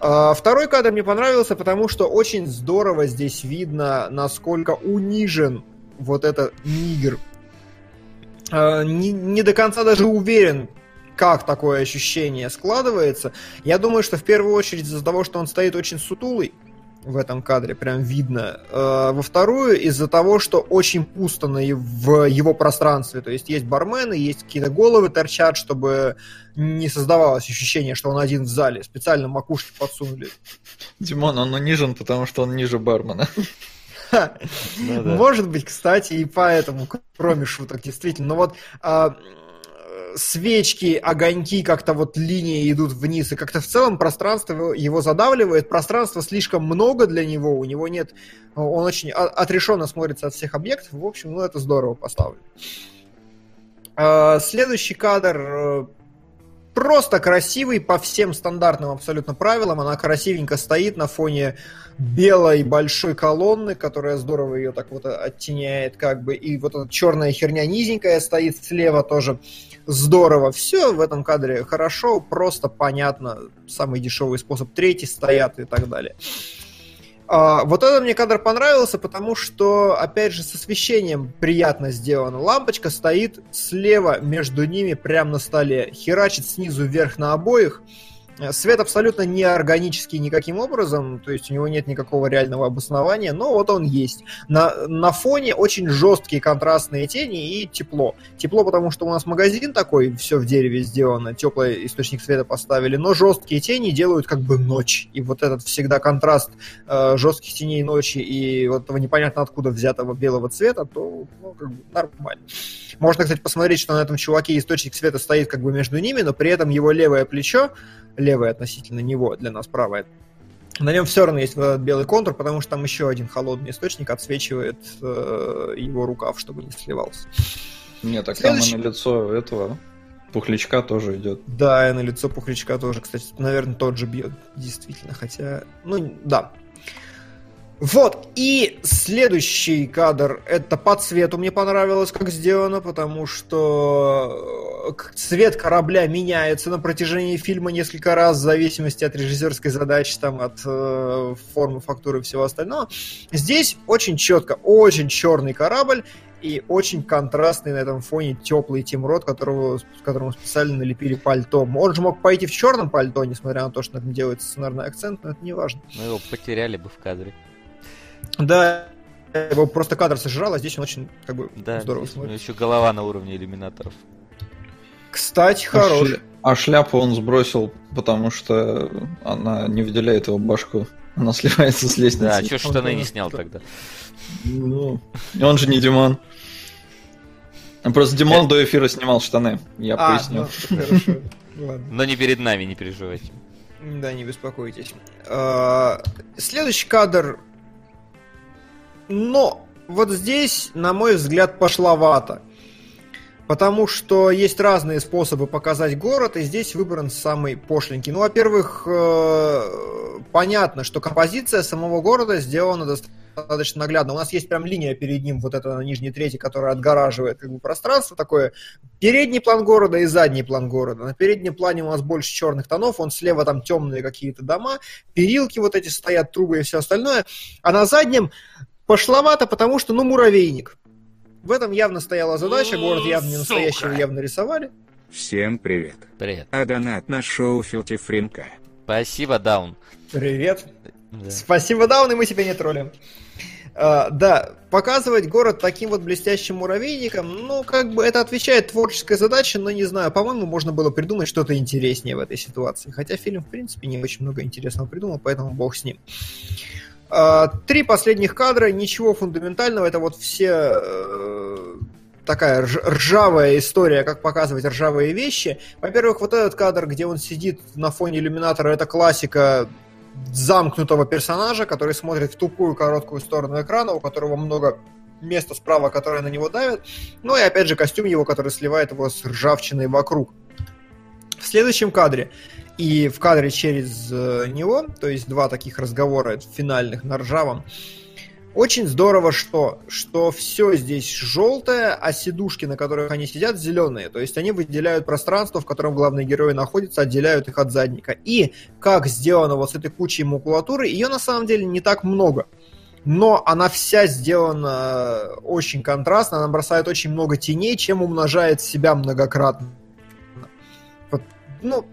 А, Второй кадр мне понравился, потому что очень здорово здесь видно, насколько унижен вот этот нигер. А, Не, не до конца даже уверен, как такое ощущение складывается. Я думаю, что в первую очередь из-за того, что он стоит очень сутулый в этом кадре, прям видно. Э, Во вторую, из-за того, что очень пусто на в его пространстве. То есть есть бармены, есть какие-то головы торчат, чтобы не создавалось ощущение, что он один в зале. Специально макушки подсунули. Димон, он унижен, потому что он ниже бармена. Ну. Может быть, кстати, и поэтому, кроме шуток, действительно. Но вот а, свечки, огоньки, как-то вот линии идут вниз, и как-то в целом пространство его- задавливает. Пространства слишком много для него, у него нет... Он очень отрешенно смотрится от всех объектов. В общем, ну это здорово поставлено. А, Следующий кадр э, просто красивый по всем стандартным абсолютно правилам. Она красивенько стоит на фоне белой большой колонны, которая здорово ее так вот оттеняет, как бы, и вот эта черная херня низенькая стоит слева тоже здорово. Все в этом кадре хорошо, просто понятно, самый дешевый способ. Третий стоят и так далее. А, вот этот мне кадр понравился, потому что, опять же, с освещением приятно сделано. Лампочка стоит слева между ними, прямо на столе, херачит снизу вверх на обоих. Свет абсолютно не органический никаким образом, то есть у него нет никакого реального обоснования, но вот он есть. На, на фоне очень жесткие контрастные тени и тепло. Тепло, потому что у нас магазин такой, все в дереве сделано, теплый источник света поставили, но жесткие тени делают как бы ночь. И вот этот всегда контраст э, жестких теней ночи и вот этого непонятно откуда взятого белого цвета, то ну, как бы нормально. Можно, кстати, посмотреть, что на этом чуваке источник света стоит как бы между ними, но при этом его левое плечо, левое относительно него, для нас правое, На нем все равно есть вот этот белый контур, потому что там еще один холодный источник отсвечивает э, его рукав, чтобы не сливался. Нет, так Следующий- там и на лицо этого пухлячка тоже идет. Да, и на лицо пухлячка тоже, кстати, наверное, тот же бьет, действительно, хотя, ну, да. Вот, и следующий кадр, это по цвету мне понравилось, как сделано, потому что э, цвет корабля меняется на протяжении фильма несколько раз, в зависимости от режиссерской задачи, там, от э, формы, фактуры и всего остального. Здесь очень четко, очень черный корабль, и очень контрастный на этом фоне теплый Тим Рот, которого, которому специально налепили пальто. Он же мог пойти в черном пальто, несмотря на то, что на этом делается сценарный акцент, но это не важно. Мы его потеряли бы в кадре. Да, его просто кадр сожрал, а здесь он очень как бы Да, здорово смотрится. еще голова на уровне иллюминаторов. Кстати, А хорош. шля- А шляпу он сбросил, потому что она не выделяет его башку. Она сливается с Да, лестницы. что ж он штаны не снял тогда? Ну, он же не Димон. Просто Димон до эфира снимал штаны. Я А, поясню. ну, хорошо. Ладно. Но не перед нами, не переживайте. Да, не беспокойтесь. А, Следующий кадр. Но вот здесь, на мой взгляд, пошловато. Потому что есть разные способы показать город, и здесь выбран самый пошленький. Ну, во-первых, э, понятно, что композиция самого города сделана достаточно наглядно. У нас есть прям линия перед ним, вот эта на нижней трети, которая отгораживает как бы, пространство такое. Передний план города и задний план города. На переднем плане у нас больше черных тонов, он слева там темные какие-то дома, перилки вот эти стоят, трубы и все остальное. А на заднем пошловато, потому что, ну, муравейник. В этом явно стояла задача, город явно не настоящий, его Сука. явно рисовали. Всем привет. Привет. А донат на шоу Филти Фринка. Спасибо, Даун. Привет. Да. Спасибо, Даун, и мы тебя не троллим. А, да, показывать город таким вот блестящим муравейником, ну, как бы это отвечает творческой задаче, но не знаю, по-моему, можно было придумать что-то интереснее в этой ситуации. Хотя фильм, в принципе, не очень много интересного придумал, поэтому бог с ним. А, Три последних кадра, ничего фундаментального, это вот все э, такая рж- ржавая история, как показывать ржавые вещи. Во-первых, вот этот кадр, где он сидит на фоне иллюминатора, это классика замкнутого персонажа, который смотрит в тупую короткую сторону экрана, у которого много места справа, которое на него давит. Ну и опять же костюм его, который сливает его с ржавчиной вокруг. В следующем кадре и в кадре через э, него, то есть два таких разговора финальных на ржавом, очень здорово, что, что все здесь желтое, а сидушки, на которых они сидят, зеленые. То есть они выделяют пространство, в котором главные герои находятся, отделяют их от задника. И как сделано вот с этой кучей макулатуры, ее на самом деле не так много. Но она вся сделана очень контрастно, она бросает очень много теней, чем умножает себя многократно. Вот, ну,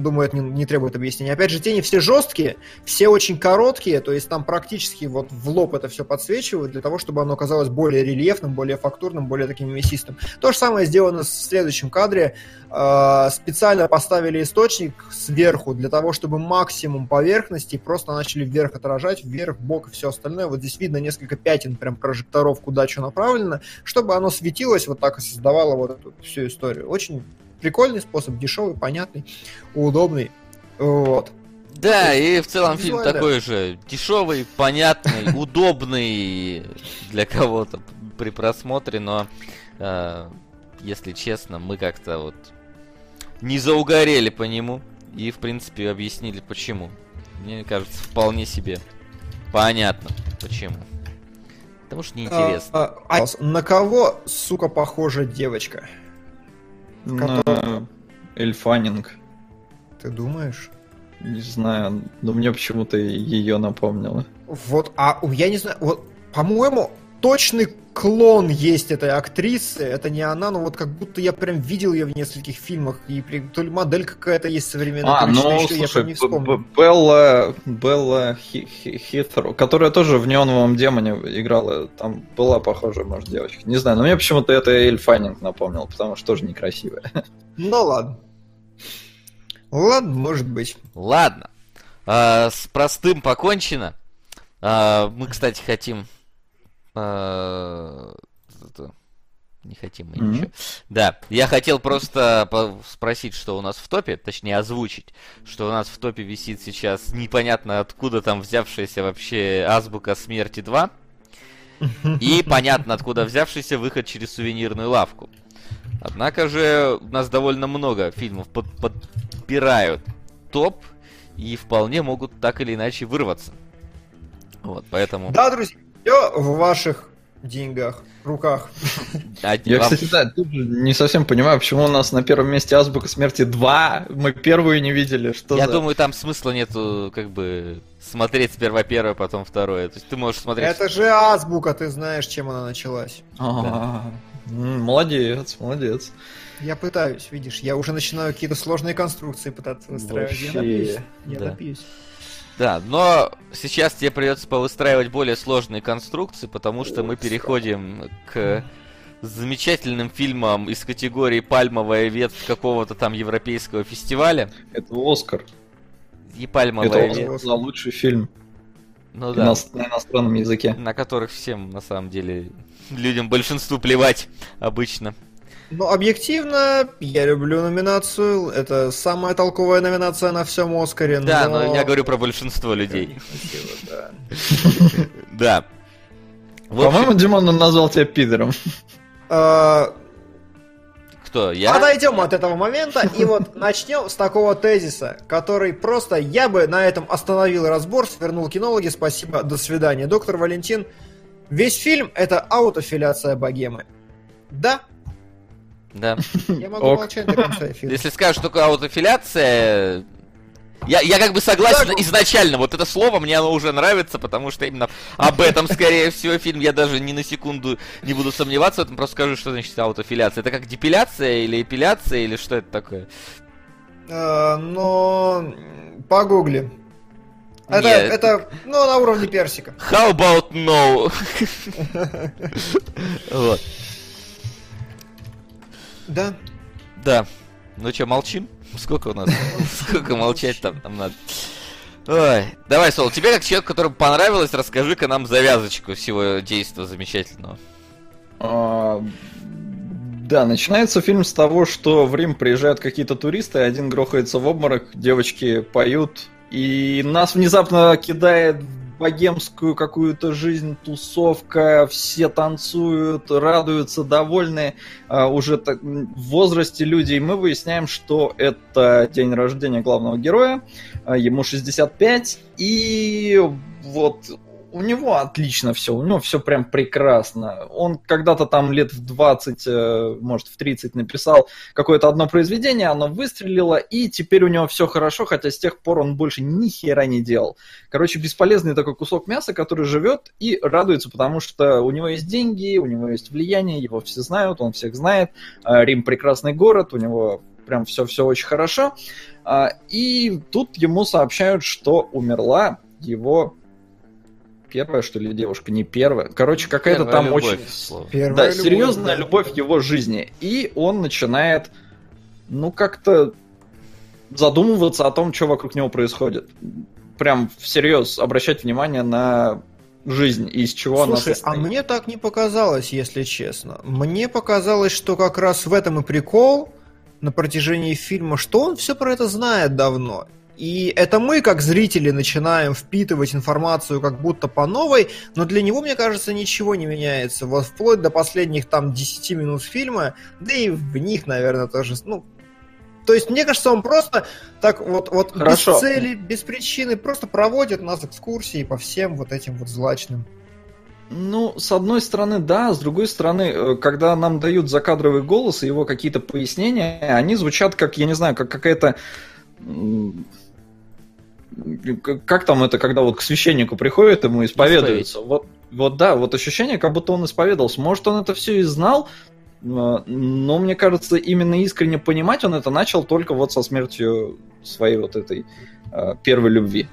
думаю, это не, не требует объяснения. Опять же, тени все жесткие, все очень короткие, то есть там практически вот в лоб это все подсвечивают для того, чтобы оно казалось более рельефным, более фактурным, более таким мясистым. То же самое сделано в следующем кадре. Э, Специально поставили источник сверху для того, чтобы максимум поверхности просто начали вверх отражать, вверх, бок и все остальное. Вот здесь видно несколько пятен прям прожекторов, куда что направлено, чтобы оно светилось вот так и создавало вот эту всю историю. Очень прикольный способ, дешевый, понятный, удобный. Вот. Да, и в целом фильм такой же дешевый, понятный, <laughs> удобный для кого-то при просмотре, но э, если честно, мы как-то вот не заугорели по нему и в принципе объяснили почему. Мне кажется, вполне себе понятно почему. Потому что неинтересно. А, а, а на кого, сука, похожа девочка? На Эльфанинг. Ты думаешь? Не знаю, но мне почему-то ее напомнило. Вот, а я не знаю, вот, по-моему, точный клон есть этой актрисы. Это не она, но вот как будто я прям видел ее в нескольких фильмах. И при- то ли модель какая-то есть современная, А, ну, еще, я слушай, прям не вспомню. Белла, Белла Хи- Хи- Хитро, которая тоже в неоновом демоне играла, там была похожая, может, девочка. Не знаю, но мне почему-то это Эль Фаннинг напомнил, потому что тоже некрасивая. Ну ладно. Ладно, может быть. Ладно. А, с простым покончено. А, мы, кстати, хотим Не хотим мы Мгм. ничего. Да, я хотел просто спросить, что у нас в топе, точнее озвучить, что у нас в топе висит сейчас непонятно откуда там взявшаяся вообще азбука смерти 2. И понятно, откуда взявшийся выход через сувенирную лавку. Однако же у нас довольно много фильмов под- подпирают топ и вполне могут так или иначе вырваться. Вот, поэтому... Да, друзья, все в ваших деньгах, руках. <laughs> Я, кстати, да, тут же не совсем понимаю, почему у нас на первом месте Азбука Смерти 2, мы первую не видели, что Я за... думаю, там смысла нету, как бы, смотреть сперва первое, потом второе. То есть ты можешь смотреть... Это же азбука, ты знаешь, чем она началась. А, Молодец, молодец. Я пытаюсь, видишь, я уже начинаю какие-то сложные конструкции пытаться выстраивать. Я Вообще, добьюсь. Я да. добьюсь. Да, но сейчас тебе придется повыстраивать более сложные конструкции, потому что мы переходим к замечательным фильмам из категории «Пальмовая ветвь» какого-то там европейского фестиваля. Это Оскар. И Это «Пальмовая ветвь», Оскар за лучший фильм ну да, ино- на иностранном языке. на которых всем, на самом деле, людям большинству плевать обычно. Ну, объективно, я люблю номинацию. Это самая толковая номинация на всем Оскаре. Да, но я говорю про большинство людей. Красиво, да. По-моему, Димон он назвал тебя пидором. А, кто? Я? Отойдем от этого момента и вот начнем с такого тезиса, который просто я бы на этом остановил разбор, свернул кинологи, спасибо, до свидания. Доктор Валентин, весь фильм это аутофиляция богемы. Да, Да. я могу Ок. молчать до конца эфира. Если скажешь, что такое аутофиляция, я, я как бы согласен Так. изначально. Вот это слово мне оно уже нравится, потому что именно об этом, скорее всего, фильм. Я даже ни на секунду не буду сомневаться в этом. Просто скажу, что значит аутофиляция. Это как депиляция или эпиляция, или что это такое? Э, Но погугли. Это, Нет. это, ну, на уровне персика. How about no? <laughs> Вот. Да. Да. Ну что, молчим? Сколько у нас? <laughs> Сколько молчать там нам надо? Ой, давай, Сол, тебе как человек, которому понравилось, расскажи-ка нам завязочку всего действия замечательного. А, Да, начинается фильм с того, что в Рим приезжают какие-то туристы, один грохается в обморок, девочки поют, и нас внезапно кидает в богемскую какую-то жизнь, тусовка, все танцуют, радуются, довольны, а, уже так, в возрасте люди, и мы выясняем, что это день рождения главного героя, а, ему 65, и вот у него отлично все, у него все прям прекрасно. Он когда-то там лет в 20, э, может в 30 написал какое-то одно произведение, оно выстрелило, и теперь у него все хорошо, хотя с тех пор он больше ни хера не делал. Короче, бесполезный такой кусок мяса, который живет и радуется, потому что у него есть деньги, у него есть влияние, его все знают, он всех знает. А, Рим прекрасный город, у него прям все-все очень хорошо. А, И тут ему сообщают, что умерла его первая, что ли, девушка, не первая. Короче, какая-то там любовь, очень... слово. Первая Да, любовь, серьезная да. любовь его жизни. И он начинает, ну, как-то задумываться о том, что вокруг него происходит. Прям всерьез обращать внимание на жизнь и из чего она Слушай, а состоит. мне так не показалось, если честно. Мне показалось, что как раз в этом и прикол на протяжении фильма, что он все про это знает давно. И это мы, как зрители, начинаем впитывать информацию как будто по новой, но для него, мне кажется, ничего не меняется. Вот вплоть до последних там 10 минут фильма, да и в них, наверное, тоже, ну, то есть, мне кажется, он просто так вот, вот Хорошо. без цели, без причины, просто проводит нас экскурсии по всем вот этим вот злачным. Ну, с одной стороны, да, с другой стороны, э, когда нам дают закадровый голос и его какие-то пояснения, они звучат как, я не знаю, как какая-то... как- там это, когда вот к священнику приходит, ему исповедуется? Вот, вот да, вот ощущение, как будто он исповедовался. Может, он это все и знал, но мне кажется, именно искренне понимать он это начал только вот со смертью своей вот этой э, первой любви.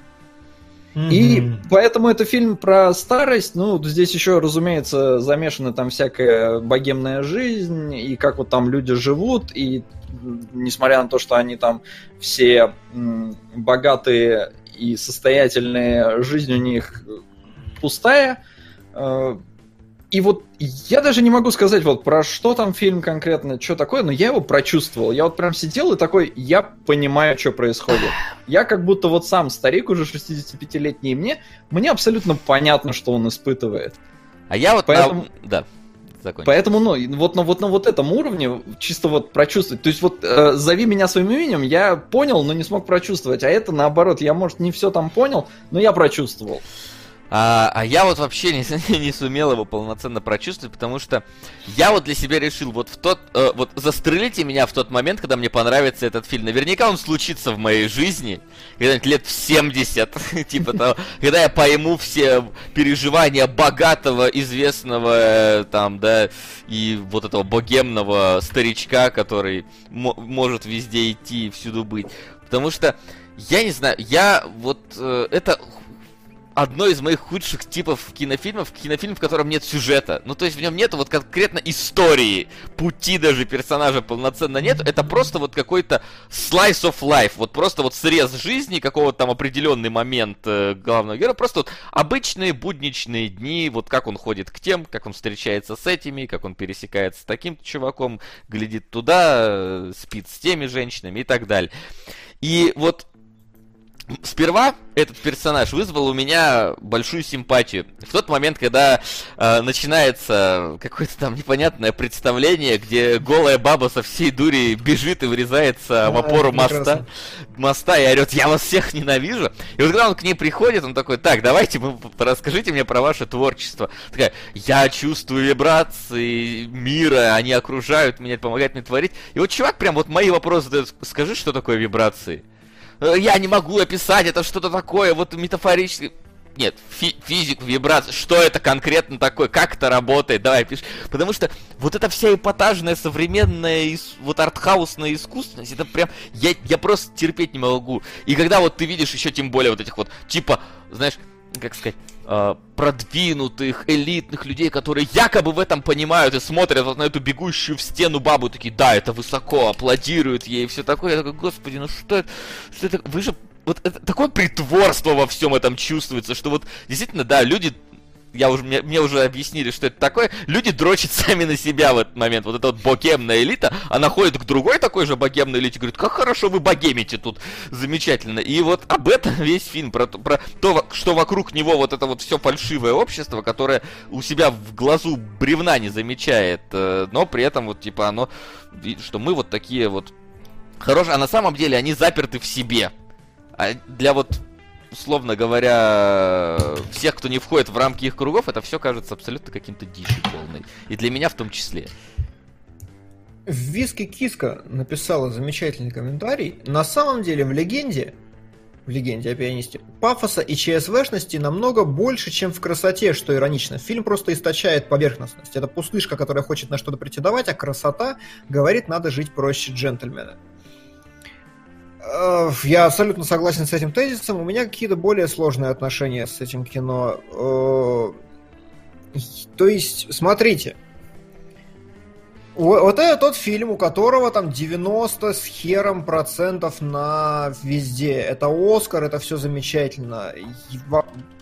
И Мгм. поэтому это фильм про старость. Ну, здесь еще, разумеется, замешана там всякая богемная жизнь, и как вот там люди живут, и несмотря на то, что они там все богатые и состоятельные, жизнь у них пустая. э, и вот я даже не могу сказать, вот про что там фильм конкретно, что такое, но я его прочувствовал. Я вот прям сидел и такой, я понимаю, что происходит. Я как будто вот сам старик, уже 65-летний, мне, мне абсолютно понятно, что он испытывает. А я вот Поэтому- на... Да, закончил. Поэтому, ну, вот на, вот на вот этом уровне чисто вот прочувствовать. То есть вот э, зови меня своим именем, я понял, но не смог прочувствовать. А это наоборот, я, может, не все там понял, но я прочувствовал. А, а я вот вообще <laughs> не, не сумел его полноценно прочувствовать, потому что я вот для себя решил, вот в тот, э, вот застрелите меня в тот момент, когда мне понравится этот фильм. Наверняка он случится в моей жизни, когда-нибудь лет в 70, <laughs> типа того, когда я пойму все переживания богатого, известного, э, там, да, и вот этого богемного старичка, который мо- может везде идти и всюду быть. Потому что, я не знаю, я вот, э, это одно из моих худших типов кинофильмов, кинофильм, в котором нет сюжета. Ну, то есть в нем нету вот конкретно истории, пути даже персонажа полноценно нету. Это просто вот какой-то slice of life, вот просто вот срез жизни, какого-то там определенный момент э, главного героя. Просто вот обычные будничные дни, вот как он ходит к тем, как он встречается с этими, как он пересекается с таким чуваком, глядит туда, э, спит с теми женщинами и так далее. И вот Сперва этот персонаж вызвал у меня большую симпатию. В тот момент, когда э, начинается какое-то там непонятное представление, где голая баба со всей дури бежит и врезается в опору моста, моста и орет, я вас всех ненавижу. И вот когда он к ней приходит, он такой, так, давайте вы расскажите мне про ваше творчество. Такая, я чувствую вибрации мира, они окружают меня, помогают мне творить. И вот чувак прям вот мои вопросы задает, скажи, что такое вибрации? «Э, Я не могу описать, это что-то такое, вот метафорически. Нет, фи- физику, вибрации, что это конкретно такое, как это работает, давай пиши. Потому что вот эта вся эпатажная, современная, ис- вот артхаусная искусственность, это прям, я, я просто терпеть не могу. И когда вот ты видишь еще тем более вот этих вот, типа, знаешь, как сказать, продвинутых, элитных людей, которые якобы в этом понимают и смотрят вот на эту бегущую в стену бабу, такие, да, это высоко, аплодируют ей и все такое. Я такой, господи, ну что это, что это, вы же, вот это, такое притворство во всем этом чувствуется, что вот действительно, да, люди я уже, мне, мне уже объяснили, что это такое. Люди дрочат сами на себя в этот момент. Вот эта вот богемная элита, она ходит к другой такой же богемной элите и говорит, как хорошо вы богемите тут, замечательно. И вот об этом весь фильм, про, про то, что вокруг него вот это вот все фальшивое общество, которое у себя в глазу бревна не замечает, э, но при этом вот типа оно, что мы вот такие вот хорошие, а на самом деле они заперты в себе. А для вот условно говоря, всех, кто не входит в рамки их кругов, это все кажется абсолютно каким-то дичью полной. И для меня в том числе. Виски Киска написала замечательный комментарий. На самом деле в легенде, в легенде о пианисте, пафоса и ЧСВшности намного больше, чем в красоте, что иронично. Фильм просто источает поверхностность. Это пустышка, которая хочет на что-то претендовать, а красота говорит, надо жить проще джентльмена. Э, Я абсолютно согласен с этим тезисом. У меня какие-то более сложные отношения с этим кино. Э, То есть, смотрите, Вот это тот фильм, у которого там 90 с хером процентов на везде. Это Оскар, это все замечательно.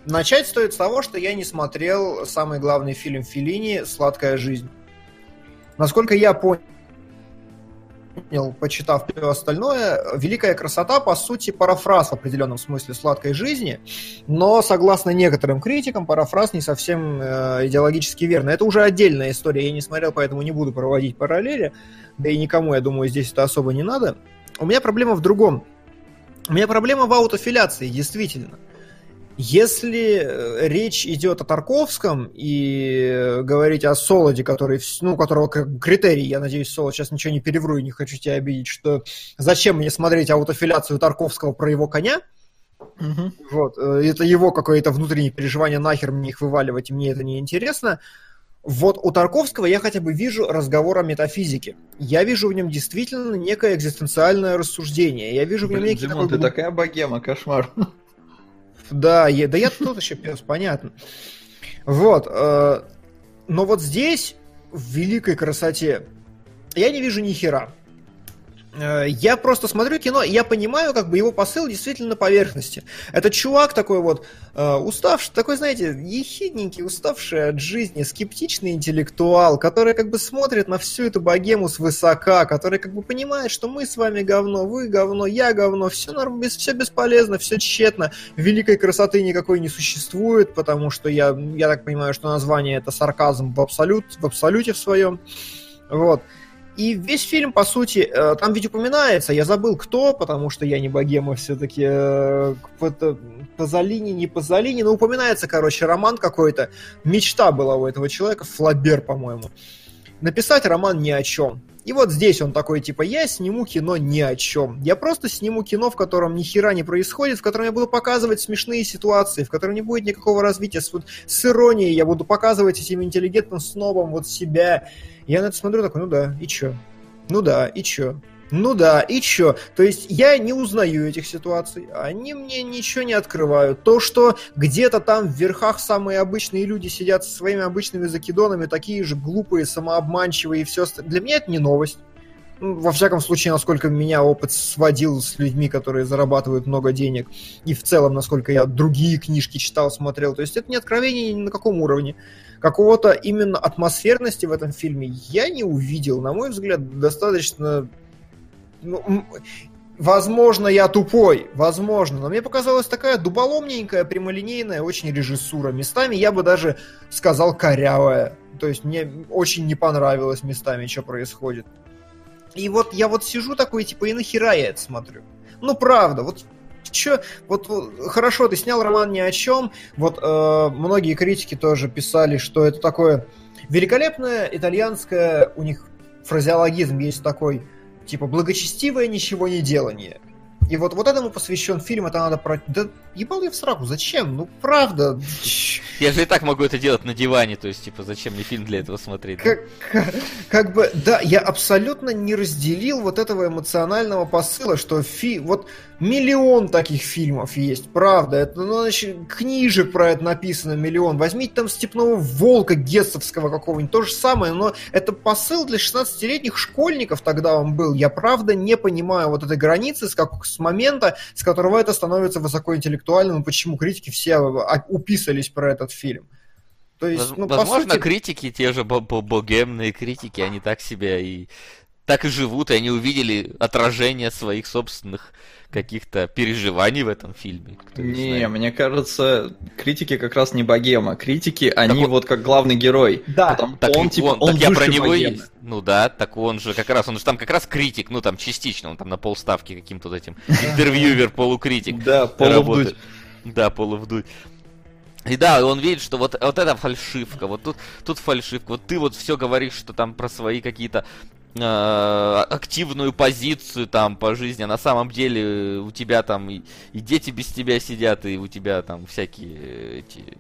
Начать стоит с того, что я не смотрел самый главный фильм Филини «Сладкая жизнь». Насколько я понял, почитав все остальное, «Великая красота» по сути парафраз в определенном смысле «Сладкой жизни», но, согласно некоторым критикам, парафраз не совсем э, идеологически верно. Это уже отдельная история, я не смотрел, поэтому не буду проводить параллели, да и никому, я думаю, здесь это особо не надо. У меня проблема в другом. У меня проблема в аутофиляции, действительно. Если э, речь идет о Тарковском и э, говорить о Солоде, который, ну, у которого как критерий, я надеюсь, Солод сейчас ничего не перевру и не хочу тебя обидеть, что зачем мне смотреть аутофиляцию Тарковского про его коня, вот, э, это его какое-то внутреннее переживание, нахер мне их вываливать, мне это не интересно. Вот у Тарковского я хотя бы вижу разговор о метафизике. Я вижу в нем действительно некое экзистенциальное рассуждение. Я вижу в нем Блин, некий Димон, такой ты такая богема, кошмар. Да, я, да я тут еще пес, понятно. Вот. э, но вот здесь, в великой красоте, я не вижу ни хера. Э, Я просто смотрю кино, и я понимаю, как бы его посыл действительно на поверхности. Это чувак такой вот э, уставший, такой, знаете, ехидненький, уставший от жизни, скептичный интеллектуал, который как бы смотрит на всю эту богему свысока, который как бы понимает, что мы с вами говно, вы говно, я говно, все, без, все бесполезно, все тщетно, великой красоты никакой не существует, потому что я, я так понимаю, что название это сарказм в, абсолют, в абсолюте в своем. Вот. И весь фильм, по сути, э, там ведь упоминается, я забыл кто, потому что я не богема все-таки, э, Пазолини, не Пазолини, но упоминается, короче, роман какой-то. Мечта была у этого человека, Флабер, по-моему. Написать роман ни о чем. И вот здесь он такой, типа, я сниму кино ни о чем. Я просто сниму кино, в котором ни хера не происходит, в котором я буду показывать смешные ситуации, в котором не будет никакого развития. С, вот, с иронией я буду показывать этим интеллигентным снобом вот себя. Я на это смотрю такой, ну да, и чё? Ну да, и чё? Ну да, и чё? То есть я не узнаю этих ситуаций, они мне ничего не открывают. То, что где-то там в верхах самые обычные люди сидят со своими обычными закидонами, такие же глупые, самообманчивые и все остальное, для меня это не новость. Ну, Во всяком случае, насколько меня опыт сводил с людьми, которые зарабатывают много денег, и в целом, насколько я другие книжки читал, смотрел. То есть это не откровение ни на каком уровне какого-то именно атмосферности в этом фильме я не увидел. На мой взгляд, достаточно... Ну, возможно, я тупой, возможно, но мне показалась такая дуболомненькая, прямолинейная очень режиссура. Местами я бы даже сказал корявая. То есть мне очень не понравилось местами, что происходит. И вот я вот сижу такой, типа, и нахера я это смотрю? Ну, правда, вот Че, вот, вот хорошо, ты снял роман ни о чем. Вот э, многие критики тоже писали, что это такое великолепное итальянское, у них фразеологизм есть такой, типа благочестивое ничего не делание. И вот, вот этому посвящен фильм, это надо про... Да ебал я в сраку, зачем? Ну, правда. Я же и так могу это делать на диване, то есть, типа, зачем мне фильм для этого смотреть? Как, как, <laughs> как бы, да, я абсолютно не разделил вот этого эмоционального посыла, что фи... Вот миллион таких фильмов есть, правда. Это, ну, значит, книжек про это написано миллион. Возьмите там «Степного волка» Гетцевского какого-нибудь, то же самое, но это посыл для 16-летних школьников тогда он был. Я правда не понимаю вот этой границы, с, как, с момента, с которого это становится высокоинтеллектуальным, и почему критики все уписались про этот фильм. То есть, ну, Возможно, сути... критики, те же богемные критики, они так себя и так и живут, и они увидели отражение своих собственных каких-то переживаний в этом фильме. Не, знает. мне кажется, критики как раз не богема. Критики, они так вот как главный герой. Да. Потому, так он, типа, он, он так я про него есть. Ну да, так он же как раз, он же там как раз критик, ну там частично, он там на полставки каким-то вот этим интервьюер, полукритик. Да, полувдуть. Да, полувдуть. И да, он видит, что вот, вот это фальшивка, вот тут, тут фальшивка, вот ты вот все говоришь, что там про свои какие-то активную позицию там по жизни, а на самом деле у тебя там и, и дети без тебя сидят, и у тебя там всякие эти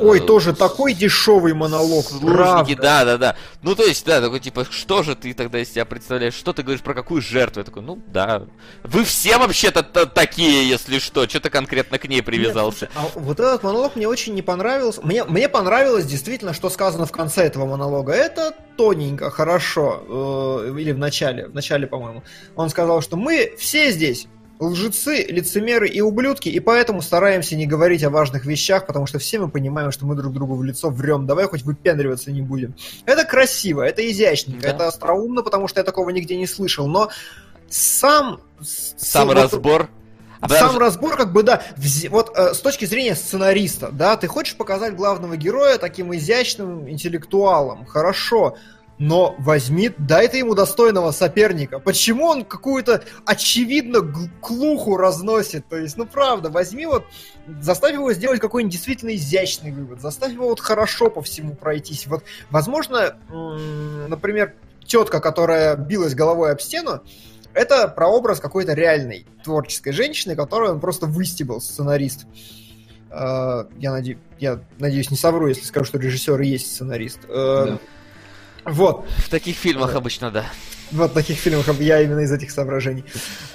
Ой, тоже такой дешевый монолог. Служники, да, да, да. Ну, то есть, да, такой, типа, что же ты тогда из себя представляешь? Что ты говоришь про какую жертву? Я такой, ну, да. Вы все вообще-то такие, если что. Что ты конкретно к ней привязался? Нет, а вот этот монолог мне очень не понравился. Мне, мне понравилось действительно, что сказано в конце этого монолога. Это тоненько, хорошо. Э, или в начале, в начале, по-моему. Он сказал, что мы все здесь лжецы, лицемеры и ублюдки, и поэтому стараемся не говорить о важных вещах, потому что все мы понимаем, что мы друг другу в лицо врем. Давай хоть выпендриваться не будем. Это красиво, это изящненько, да. это остроумно, потому что я такого нигде не слышал, но сам... Сам разбор... Да, Сам уже... разбор, как бы, да, вот э, с точки зрения сценариста, да, ты хочешь показать главного героя таким изящным интеллектуалом, хорошо, но возьми, дай ты ему достойного соперника. Почему он какую-то очевидно клуху разносит? То есть, ну правда, возьми вот, заставь его сделать какой-нибудь действительно изящный вывод, заставь его вот хорошо по всему пройтись. Вот, возможно, например, тетка, которая билась головой об стену, это прообраз какой-то реальной творческой женщины, которую он просто выстебал, сценарист. А, я, наде... я надеюсь, не совру, если скажу, что режиссер и есть сценарист. А, да. Вот. В таких фильмах обычно, да. Вот в таких фильмах я именно из этих соображений.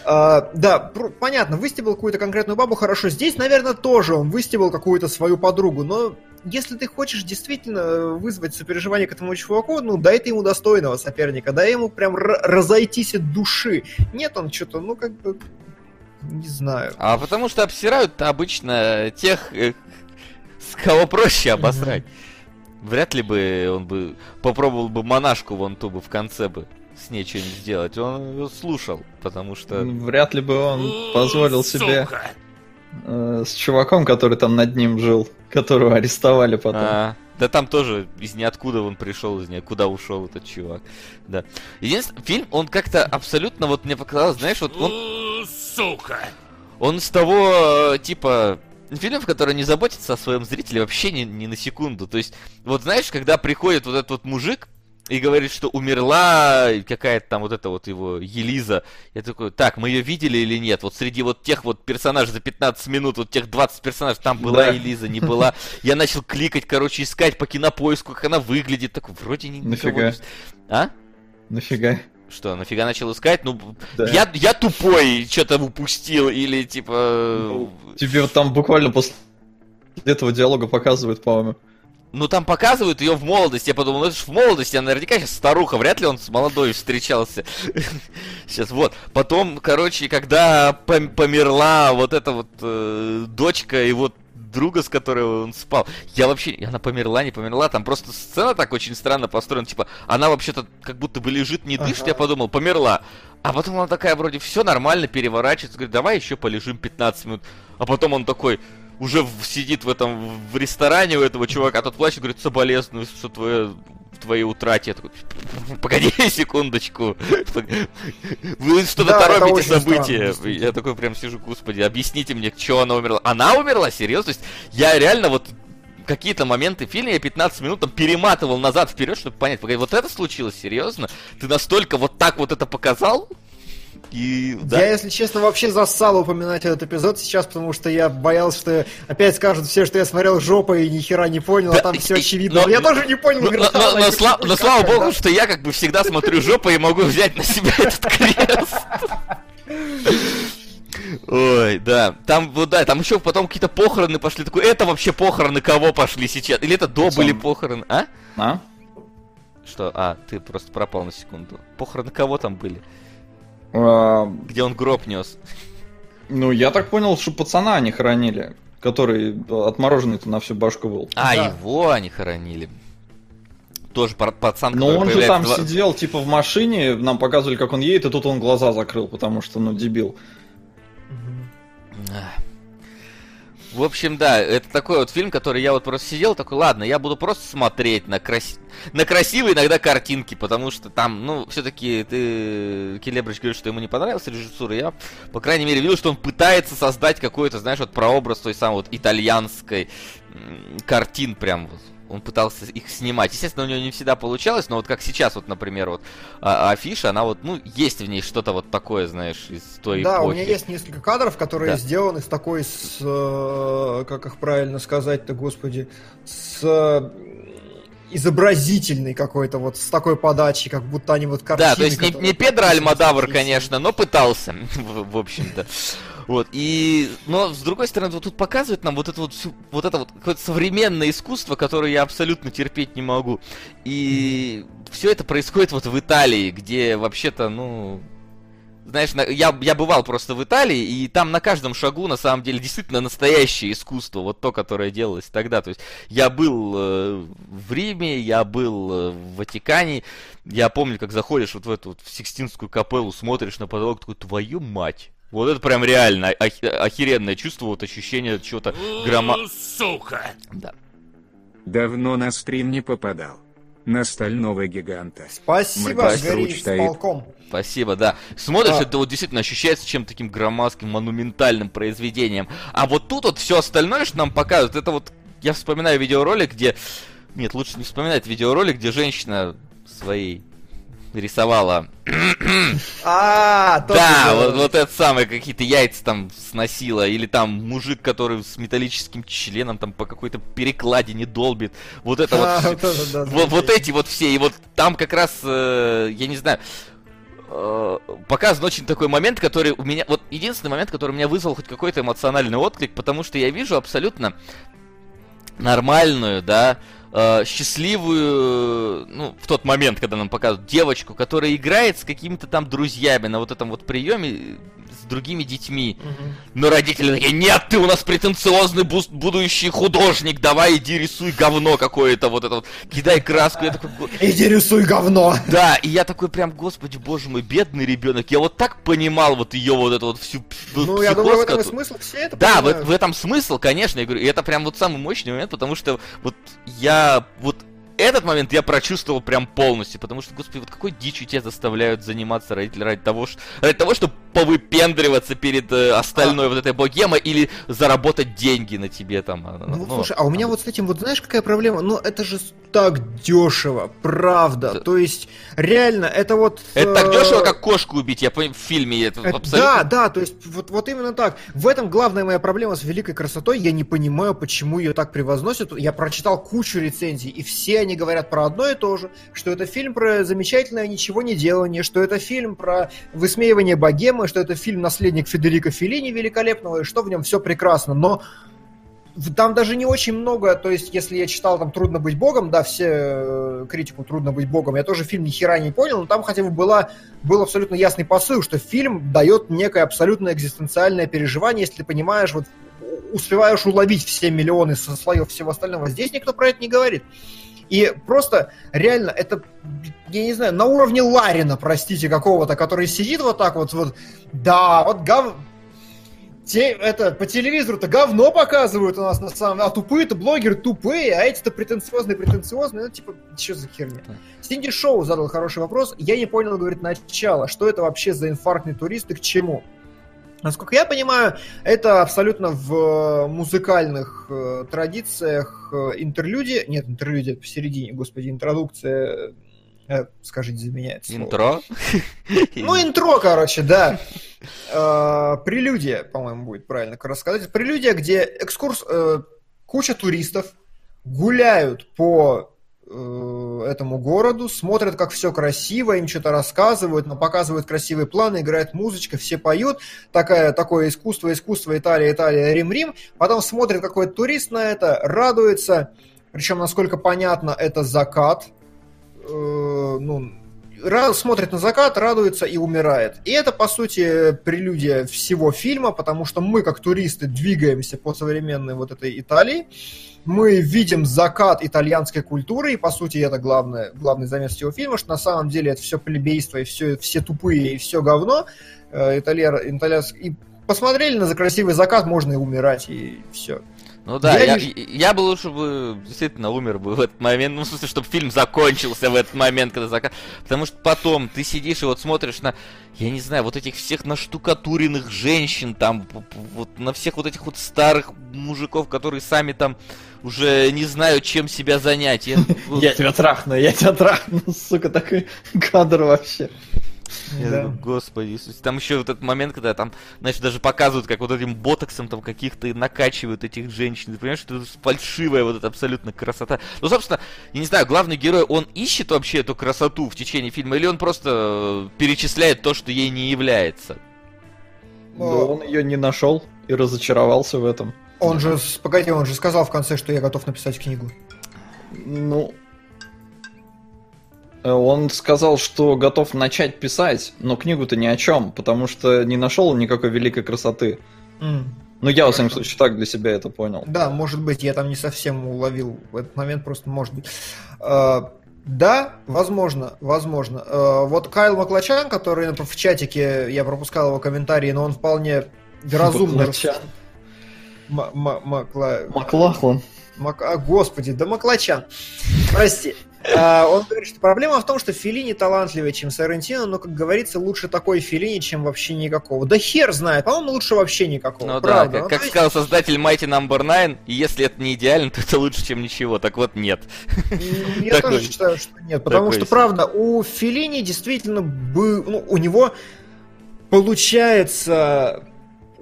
А, да, понятно, выстебал какую-то конкретную бабу, хорошо. Здесь, наверное, тоже он выстебал какую-то свою подругу, но если ты хочешь действительно вызвать сопереживание к этому чуваку, ну, дай ты ему достойного соперника, дай ему прям разойтись от души. Нет, он что-то, ну, как бы, не знаю. А потому что обсирают обычно тех, э, с кого проще обосрать. Вряд ли бы он бы попробовал бы монашку вон ту бы в конце бы с ней что-нибудь сделать. Он слушал, потому что... Вряд ли бы он позволил себе э, с чуваком, который там над ним жил, которого арестовали потом. А, да там тоже из ниоткуда он пришел, из ниоткуда ушел этот чувак. Да. Единственное, фильм, он как-то абсолютно, вот мне показалось, знаешь, вот он, Сука. он с того, э, типа, фильмов, который не заботится о своем зрителе вообще ни, ни на секунду. То есть, вот знаешь, когда приходит вот этот вот мужик и говорит, что умерла какая-то там вот эта вот его Елиза, я такой, так, мы ее видели или нет? Вот среди вот тех вот персонажей за 15 минут, вот тех 20 персонажей, там была Да. Елиза, не была. Я начал кликать, короче, искать по кинопоиску, как она выглядит. Такой, вроде не Нафига? А? Нафига? Что, нафига начал искать? Ну, Да. я, я тупой, что-то упустил, или типа... Тебе вот там буквально после этого диалога показывают, по-моему. Ну, там показывают ее в молодости. Я подумал, ну это ж в молодости, она наверняка сейчас старуха. Вряд ли он с молодой встречался. <laughs> Сейчас, вот. Потом, короче, когда пом- померла вот эта вот э, дочка и вот друга, с которой он спал. Я вообще... Она померла, не померла. Там просто сцена так очень странно построена. Типа, она вообще-то как будто бы лежит, не дышит. Ага. Я подумал, померла. А потом она такая вроде, все нормально, переворачивается. Говорит, давай еще полежим 15 минут. А потом он такой, уже в- сидит в этом в ресторане у этого чувака, тот плачет, говорит, соболезную, что твое твоей утрате. Я такой, погоди <laughs> секундочку. Вы что-то Да, торопите странно, события. действительно. Я такой прям сижу, господи, объясните мне, что она умерла. Она умерла? Серьезно? То есть я реально вот какие-то моменты в фильме я 15 минут там перематывал назад вперед, чтобы понять, погоди, вот это случилось, серьезно? Ты настолько вот так вот это показал? И да. Я, если честно, вообще зассал упоминать этот эпизод сейчас, потому что я боялся, что опять скажут все, что я смотрел жопой и ни хера не понял, Да, а там все и- очевидно. но- Но я тоже не понял. Но, «Да, но- но не сла- но слава какая, богу, да». что я как бы всегда смотрю жопой и могу взять на себя этот крест. Ой, да. Там, вот да, там еще потом какие-то похороны пошли. Такой, это вообще похороны кого пошли сейчас? Или это до были похороны? А? А? Что? А, ты просто пропал на секунду. Похороны кого там были? А, Где он гроб нес? ну, я так понял, что пацана они хоронили, который отмороженный-то на всю башку был. А, Да. его они хоронили. Тоже пацан, Но он же там два- сидел, типа, в машине, нам показывали, как он едет, и тут он глаза закрыл, потому что, ну, дебил. Мгм. В общем, да, это такой вот фильм, который я вот просто сидел, такой, ладно, я буду просто смотреть на, крас... на красивые иногда картинки, потому что там, ну, все-таки ты, Келебрич говорит, что ему не понравилась режиссура, я, по крайней мере, видел, что он пытается создать какой-то, знаешь, вот прообраз той самой вот итальянской картин прям вот. Он пытался их снимать. Естественно, у него не всегда получалось, но вот как сейчас, вот, например, вот а- афиша, она вот, ну, есть в ней что-то вот такое, знаешь, из той Да, эпохи. у меня есть несколько кадров, которые Да. сделаны с такой, с, э, как их правильно сказать-то, господи, с э, изобразительной какой-то, вот с такой подачей, как будто они вот картины. Да, то есть не, не Педро Альмадавр, конечно, но пытался, <laughs> в, в общем-то. Вот, и, но, с другой стороны, вот тут показывает нам вот это вот, всю- вот это вот какое-то современное искусство, которое я абсолютно терпеть не могу. И все это происходит вот в Италии, где вообще-то, ну, знаешь, на- я, я бывал просто в Италии, и там на каждом шагу, на самом деле, действительно настоящее искусство, вот то, которое делалось тогда. То есть я был э, в Риме, я был э, в Ватикане, я помню, как заходишь вот в эту вот в Сикстинскую капеллу, смотришь на потолок, такой, твою мать! Вот это прям реально ох- охеренное чувство, вот ощущение чего-то грома... Сука. Да. Давно на стрим не попадал. На стального гиганта. Спасибо, с стоит. полком. Спасибо, да. Смотришь, А. это вот действительно ощущается чем-то таким громадским, монументальным произведением. А вот тут вот все остальное, что нам показывают, это вот... Я вспоминаю видеоролик, где... Нет, лучше не вспоминать видеоролик, где женщина своей рисовала А, <laughs> Да, вот, вот это самое, какие-то яйца там сносила, или там мужик, который с металлическим членом там по какой-то перекладине долбит. Вот это <laughs> А, вот. вот да, Вот, эти вот все, и вот там как раз, э, я не знаю, э, показан очень такой момент, который у меня, вот единственный момент, который у меня вызвал хоть какой-то эмоциональный отклик, потому что я вижу абсолютно нормальную, да, э, счастливую, ну, в тот момент, когда нам показывают девочку, которая играет с какими-то там друзьями на вот этом вот приеме другими детьми. Но родители такие, нет, ты у нас претенциозный бу- будущий художник, давай иди рисуй говно какое-то, вот это вот, кидай краску. Я такой, «Го- Иди рисуй говно. да, и я такой прям, господи, боже мой, бедный ребенок. Я вот так понимал вот ее вот эту вот всю Ну, я думаю, в этом смысл все это. да, в, в этом смысл, конечно, я говорю, и это прям вот самый мощный момент, потому что вот я вот этот момент я прочувствовал прям полностью, потому что, господи, вот какой дичью тебя заставляют заниматься родители ради того, что, ради того, чтобы повыпендриваться перед э, остальной вот этой богемой или заработать деньги на тебе там. а, Ну, слушай, а у меня вот с этим, вот знаешь, какая проблема? Ну, это же так дешево, правда. Да. То есть, реально, это вот... Это так э, дешево, как кошку убить, я понимаю, в фильме это Это- абсолютно... Да, да, то есть вот, вот именно так. В этом главная моя проблема с великой красотой. Я не понимаю, почему ее так превозносят. Я прочитал кучу рецензий, и все они говорят про одно и то же, что это фильм про замечательное ничего не делание, что это фильм про высмеивание богемы, что это фильм наследник Федерико Феллини великолепного, и что в нем все прекрасно. Но там даже не очень много, то есть, если я читал там «Трудно быть богом», да, все э, критику «Трудно быть богом», я тоже фильм ни хера не понял, но там хотя бы была, был абсолютно ясный посыл, что фильм дает некое абсолютно экзистенциальное переживание, если ты понимаешь, вот у- успеваешь уловить все миллионы со слоев всего остального. Здесь никто про это не говорит. И просто реально это, я не знаю, на уровне Ларина, простите, какого-то, который сидит вот так вот, вот да, вот гав... Те, это, по телевизору-то говно показывают у нас на самом А тупые-то блогеры тупые, а эти-то претенциозные, претенциозные. Ну, типа, что за херня? Стинди Шоу задал хороший вопрос. Я не понял, говорит, начало. Что это вообще за инфарктный турист и к чему? Насколько я понимаю, это абсолютно в э, музыкальных э, традициях э, интерлюдия. Нет, интерлюдия посередине, господи, интродукция. скажите за меня это слово. Интро. Ну, интро, короче, да. Прелюдия, по-моему, будет правильно рассказать. Прелюдия, где экскурс, куча туристов гуляют по этому городу, смотрят, как все красиво, им что-то рассказывают, но показывают красивые планы, играет музычка, все поют, такая, такое искусство, искусство, Италия, Италия, Рим, Рим. Потом смотрит какой-то турист на это, радуется, причем, насколько понятно, это закат, э, ну, смотрит на закат, радуется и умирает. И это, по сути, прелюдия всего фильма, потому что мы, как туристы, двигаемся по современной вот этой Италии. Мы видим закат итальянской культуры, и, по сути, это главное, главный замес всего фильма, что на самом деле это все плебейство, и все, все тупые, и все говно. Э, итальяр- итальянс- И посмотрели на красивый закат, можно и умирать, и все. Ну да, Я я, вижу- я бы лучше бы действительно умер бы в этот момент, <laughs> ну в смысле, чтобы фильм закончился в этот момент, когда закат. Потому что потом ты сидишь и вот смотришь на, я не знаю, вот этих всех наштукатуренных женщин, там, вот на всех вот этих вот старых мужиков, которые сами там уже не знают, чем себя занять. Я <laughs> тебя трахну, я тебя трахну, <laughs> сука, такой кадр вообще. Я Да. думаю, господи Иисусе. Там еще вот этот момент, когда там, знаешь, даже показывают, как вот этим ботоксом там каких-то накачивают этих женщин. Ты понимаешь, что это фальшивая вот эта абсолютно красота. Ну, собственно, я не знаю, главный герой, он ищет вообще эту красоту в течение фильма, или он просто э, перечисляет то, что ей не является? Но он ее не нашел и разочаровался в этом. Он же, погоди, он же сказал в конце, что я готов написать книгу. Ну, он сказал, что готов начать писать, но книгу-то ни о чем, потому что не нашел никакой великой красоты. М. Ну, я, во всяком случае, так для себя это понял. Да, может быть, я там не совсем уловил в этот момент, просто может быть. Э, Да, возможно, возможно. Э, Вот Кайл Маклачан, который в чатике, я пропускал его комментарии, но он вполне разумно... Маклачан. Макла- Маклахлан. Мак- а, господи, да Маклачан. Прости. <laughs> А, он говорит, что проблема в том, что Филини талантливее, чем Сарантино, но, как говорится, лучше такой Филини, чем вообще никакого. Да хер знает, по-моему, лучше вообще никакого. Ну правда. да, как, Ну, как есть- сказал создатель Mighty Number 9, и если это не идеально, то это лучше, чем ничего. Так вот, нет. Я <laughs> тоже считаю, что нет. Потому что, правда, у Филини действительно был, ну, у него получается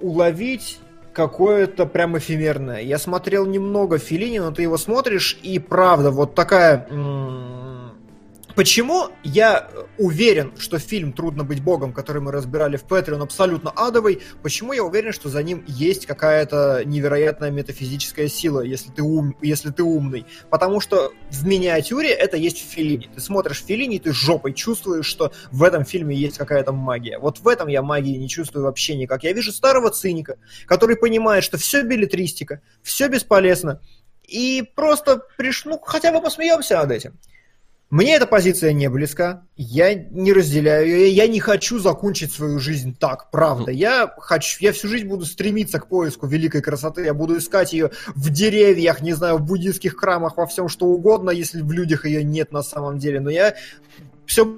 уловить какое-то прям эфемерное. Я смотрел немного Филини, но ты его смотришь, и правда, вот такая м, Почему я э, уверен, что фильм «Трудно быть богом», который мы разбирали в Петре, абсолютно адовый? Почему я уверен, что за ним есть какая-то невероятная метафизическая сила, если ты, ум, если ты умный? Потому что в миниатюре это есть в Филине. Ты смотришь Филини, ты жопой чувствуешь, что в этом фильме есть какая-то магия. Вот в этом я магии не чувствую вообще никак. Я вижу старого циника, который понимает, что все билетристика, все бесполезно, и просто приш... ну, хотя бы посмеемся над этим. Мне эта позиция не близка, я не разделяю ее, я не хочу закончить свою жизнь так, правда. Я хочу, я всю жизнь буду стремиться к поиску великой красоты, я буду искать ее в деревьях, не знаю, в буддийских храмах, во всем что угодно, если в людях ее нет на самом деле. Но я все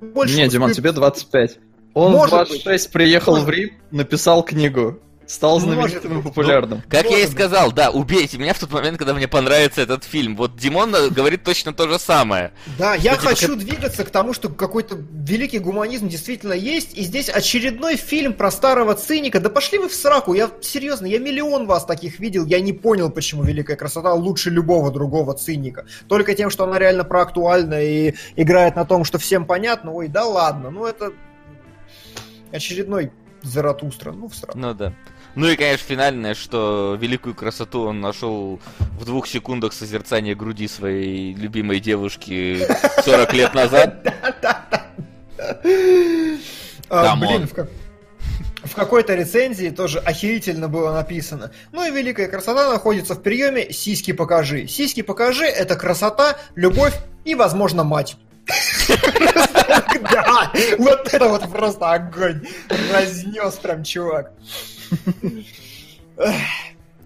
больше... Не, Диман, тебе 25. Он Может в 26 приехал в Рим, написал книгу. Стал Может знаменитым и популярным. Как я и сказал, да, убейте меня в тот момент, когда мне понравится этот фильм. Вот Димон э, говорит точно то же самое. Да, я типа, хочу двигаться к тому, что какой-то великий гуманизм действительно есть, и здесь очередной фильм про старого циника. Да пошли вы в сраку, я серьезно, я миллион вас таких видел, я не понял, почему великая красота лучше любого другого циника. Только тем, что она реально проактуальна и играет на том, что всем понятно. Ой, да ладно, ну это очередной Заратустра, ну в сраку. Ну да. Ну и, конечно, финальное, что великую красоту он нашел в двух секундах созерцания груди своей любимой девушки 40 лет назад. <laughs> А, Come on. блин, как- в какой-то рецензии тоже охерительно было написано. Ну и великая красота находится в приеме «Сиськи покажи». «Сиськи покажи» — это красота, любовь и, возможно, мать. <laughs> Да, вот это вот просто огонь. Разнес прям чувак.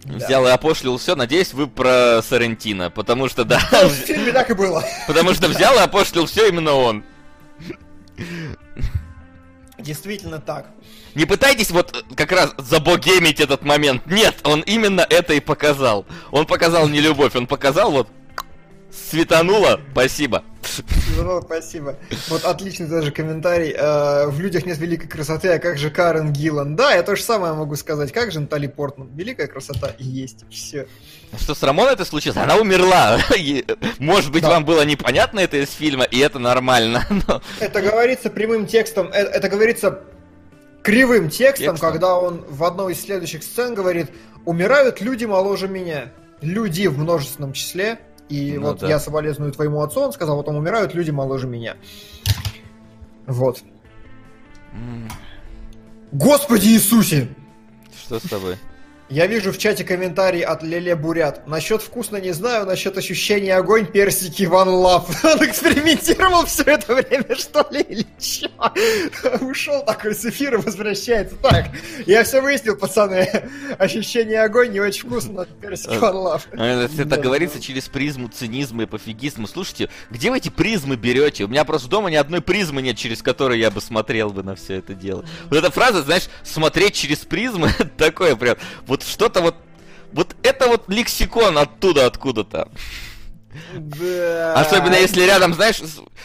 Взял и опошлил все. Надеюсь, вы про Сарентино. Потому что, да, В фильме так и было. потому что взял и опошлил все именно он. Действительно так. Не пытайтесь вот э, как раз забогемить этот момент. Нет, он именно это и показал. Он показал не любовь, он показал вот светануло, спасибо. Ну, спасибо. Вот отличный даже комментарий. Э, В людях нет великой красоты, а как же Карен Гиллан? Да, я то же самое могу сказать. Как же Натали Портман? Великая красота и есть. Все. Что с Рамоной это случилось? Она умерла. <laughs> Может быть, Да. вам было непонятно это из фильма, и это нормально. <laughs> Но... Это говорится прямым текстом, э, это говорится кривым текстом, Текстом. когда он в одной из следующих сцен говорит, умирают люди моложе меня. Люди в множественном числе. И Ну вот да. я соболезную твоему отцу, он сказал, вот там умирают люди моложе меня. Вот. М, Господи Иисусе! Что с тобой? Я вижу в чате комментарий от Леле Бурят. Насчет вкусно не знаю, насчет ощущения огонь, персики, ван лав. <laughs> Он экспериментировал все это время, что ли, или чё? <laughs> Ушел такой с эфира, возвращается. Так, я все выяснил, пацаны. <laughs> Ощущение огонь не очень вкусно, персики, ван лав. А Это, говорится через призму цинизма и пофигизма. Слушайте, где вы эти призмы берете? У меня просто дома ни одной призмы нет, через которую я бы смотрел бы на все это дело. Вот эта фраза, знаешь, смотреть через призмы, такое прям, вот что-то вот, вот это вот лексикон оттуда, откуда-то. Да. Особенно если рядом, знаешь,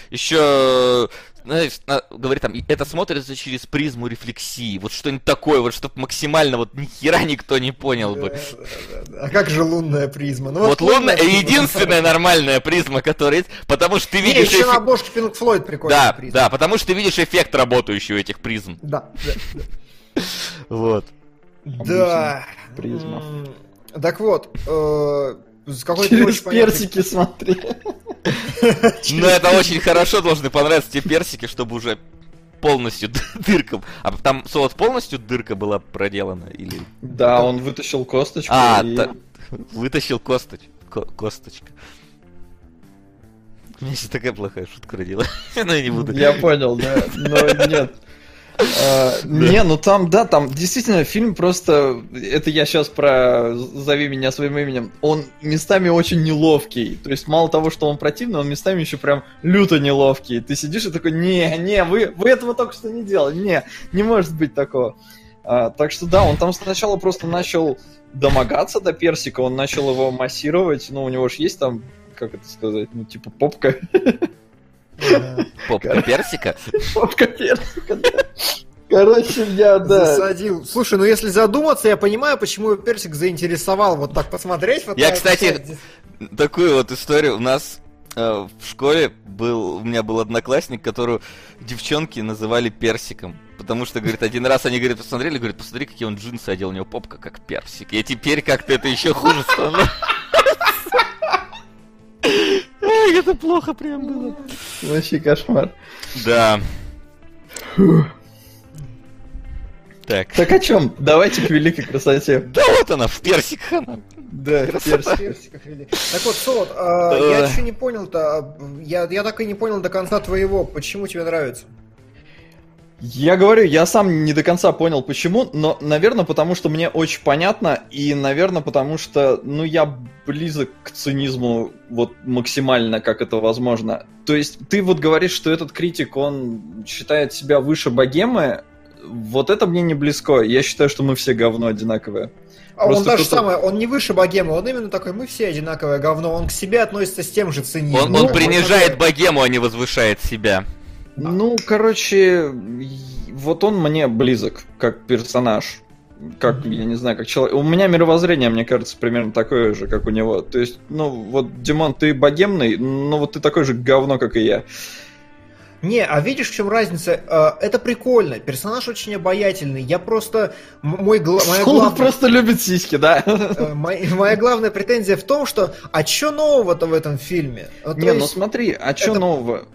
еще знаешь, на- говорит там, «И это смотрится через призму рефлексии. Вот что-нибудь такое, вот чтобы максимально вот ни хера никто не понял бы. Да, да. А как же лунная призма? Ну, Вот лунная призма- единственная нормальная призма, которая есть, потому что ты Не, видишь... еще на эффе- обложке Pink Floyd прикольная Да, призма. да, потому что ты видишь эффект работающий у этих призм. Да, да. <laughs> Вот. Да. Призма. М, Так вот, э, с какой-то не Через персики смотри. <laughs> Но это очень хорошо, должны понравиться тебе персики, чтобы уже полностью дырка. А там вот полностью дырка была проделана или... Да, он вытащил косточку А, и... та- вытащил косточ... ко- косточка. У меня сейчас такая плохая шутка родила. <laughs> Но я не буду. Я понял, да, но нет. А, Не, ну там, да, там действительно фильм просто, это я сейчас про «Зови меня своим именем», он местами очень неловкий, то есть мало того, что он противный, он местами еще прям люто неловкий. Ты сидишь и такой, не, не, вы, вы этого только что не делали, не, не может быть такого. А, так что да, он там сначала просто начал домогаться до персика, он начал его массировать, ну у него же есть там, как это сказать, ну типа попка. Попка персика. попка персика, да. Короче, я, да. Засадил. Слушай, ну если задуматься, я понимаю, почему персик заинтересовал вот так посмотреть. Вот Я, кстати. Такую вот историю у нас э, в школе был, у меня был одноклассник, которого девчонки называли персиком. Потому что, говорит, один раз они, говорит, посмотрели, говорит, посмотри, какие он джинсы одел, у него попка как персик. И теперь как-то это еще хуже становится. Это плохо прям было. Вообще кошмар. Да. Так. Так о чем? Давайте к великой красоте. Да вот она, в персиках она. Да, В персиках. Так вот, Солод, а, я еще не понял-то, а, я, я так и не понял до конца твоего, почему тебе нравится. Я говорю, я сам не до конца понял почему, но, наверное, потому что мне очень понятно, и, наверное, потому что, ну, я близок к цинизму вот максимально, как это возможно. То есть ты вот говоришь, что этот критик, он считает себя выше богемы, вот это мне не близко. Я считаю, что мы все говно одинаковые. А он Просто даже кто-то- самое, он не выше богемы, он именно такой, мы все одинаковое говно, он к себе относится с тем же цинизмом. Он, Ну, он вот принижает богему, а не возвышает себя. Ну, короче, вот он мне близок, как персонаж. Как, я не знаю, как человек. У меня мировоззрение, мне кажется, примерно такое же, как у него. То есть, ну, вот, Димон, ты богемный, но вот ты такой же говно, как и я. Не, а видишь, в чем разница? Э, Это прикольно, персонаж очень обаятельный, я просто... Мой, гла- моя, Он главная, просто любит сиськи, да? э, моя, моя главная претензия в том, что а чё нового-то в этом фильме? Ну, то Не, ну есть, смотри, а что это- нового?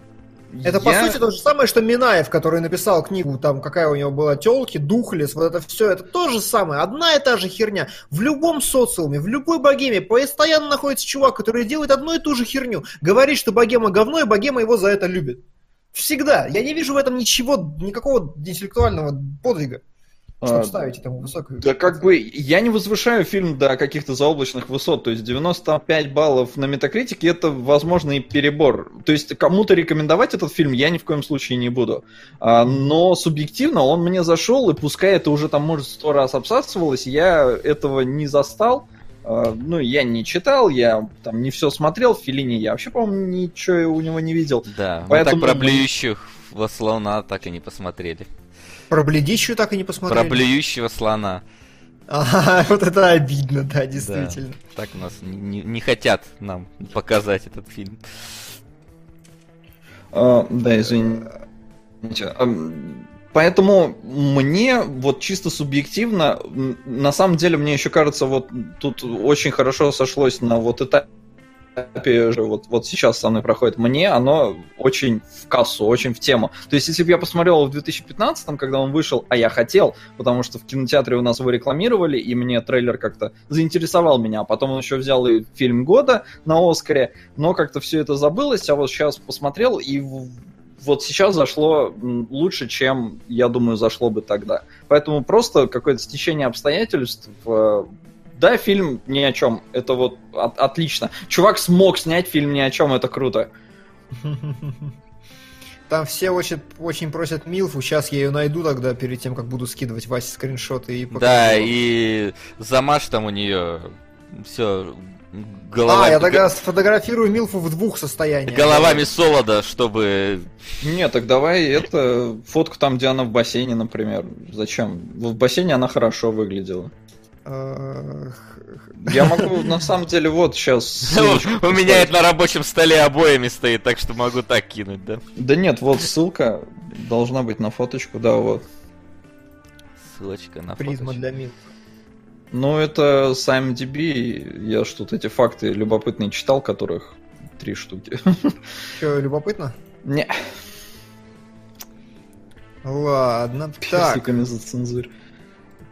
Это, по Я- сути, то же самое, что Минаев, который написал книгу, там, какая у него была, телки, духлес, вот это все, это то же самое, одна и та же херня. В любом социуме, в любой богеме постоянно находится чувак, который делает одну и ту же херню. Говорит, что богема говно, и богема его за это любит. Всегда. Я не вижу в этом ничего, никакого интеллектуального подвига, чтобы А, ставить этому высокую... Да как бы я не возвышаю фильм до каких-то заоблачных высот, то есть 95 баллов на метакритике это, возможно, и перебор. То есть кому-то рекомендовать этот фильм я ни в коем случае не буду. А, но субъективно он мне зашел, и пускай это уже там, может, сто раз обсасывалось, я этого не застал. А, ну, я не читал, я там не все смотрел, в Филине я вообще, по-моему, ничего у него не видел. Да, мы Поэтому- так про блюющих во слона так и не посмотрели. Про бледищую так и не посмотрели. Про блюющего слона. Ага, <laughs> вот это обидно, да, действительно. Так у нас не, не- хотят нам показать этот фильм. А, да, извините. Ам, Поэтому мне вот чисто субъективно, на самом деле мне еще кажется, вот тут очень хорошо сошлось на вот этапе, же, вот, вот сейчас со мной проходит, мне оно очень в кассу, очень в тему. То есть, если бы я посмотрел в 2015, когда он вышел, а я хотел, потому что в кинотеатре у нас его рекламировали, и мне трейлер как-то заинтересовал меня, а потом он еще взял и фильм года на Оскаре, но как-то все это забылось, а вот сейчас посмотрел, и вот сейчас зашло лучше, чем, я думаю, зашло бы тогда. Поэтому просто какое-то стечение обстоятельств. Да, фильм ни о чем. Это вот от- отлично. Чувак смог снять фильм ни о чем, это круто. Там все очень, очень просят Милфу, сейчас я ее найду тогда, перед тем, как буду скидывать Васе скриншоты и покажу. Да, и замаш там у нее все голова, А, я тогда сфотографирую Милфу в двух состояниях. головами солода, чтобы Не, так давай это фотку там, где она в бассейне, например. Зачем? В бассейне она хорошо выглядела. Я могу, на самом деле, вот сейчас... у меня это на рабочем столе обоями стоит, так что могу так кинуть, да? Да нет, вот ссылка должна быть на фоточку, да, вот. Ссылочка на Призма для Милф. Ну, это с IMDb, я ж тут эти факты любопытные читал, которых три штуки. Че, любопытно? Не, Ладно, так, персиками зацензурь.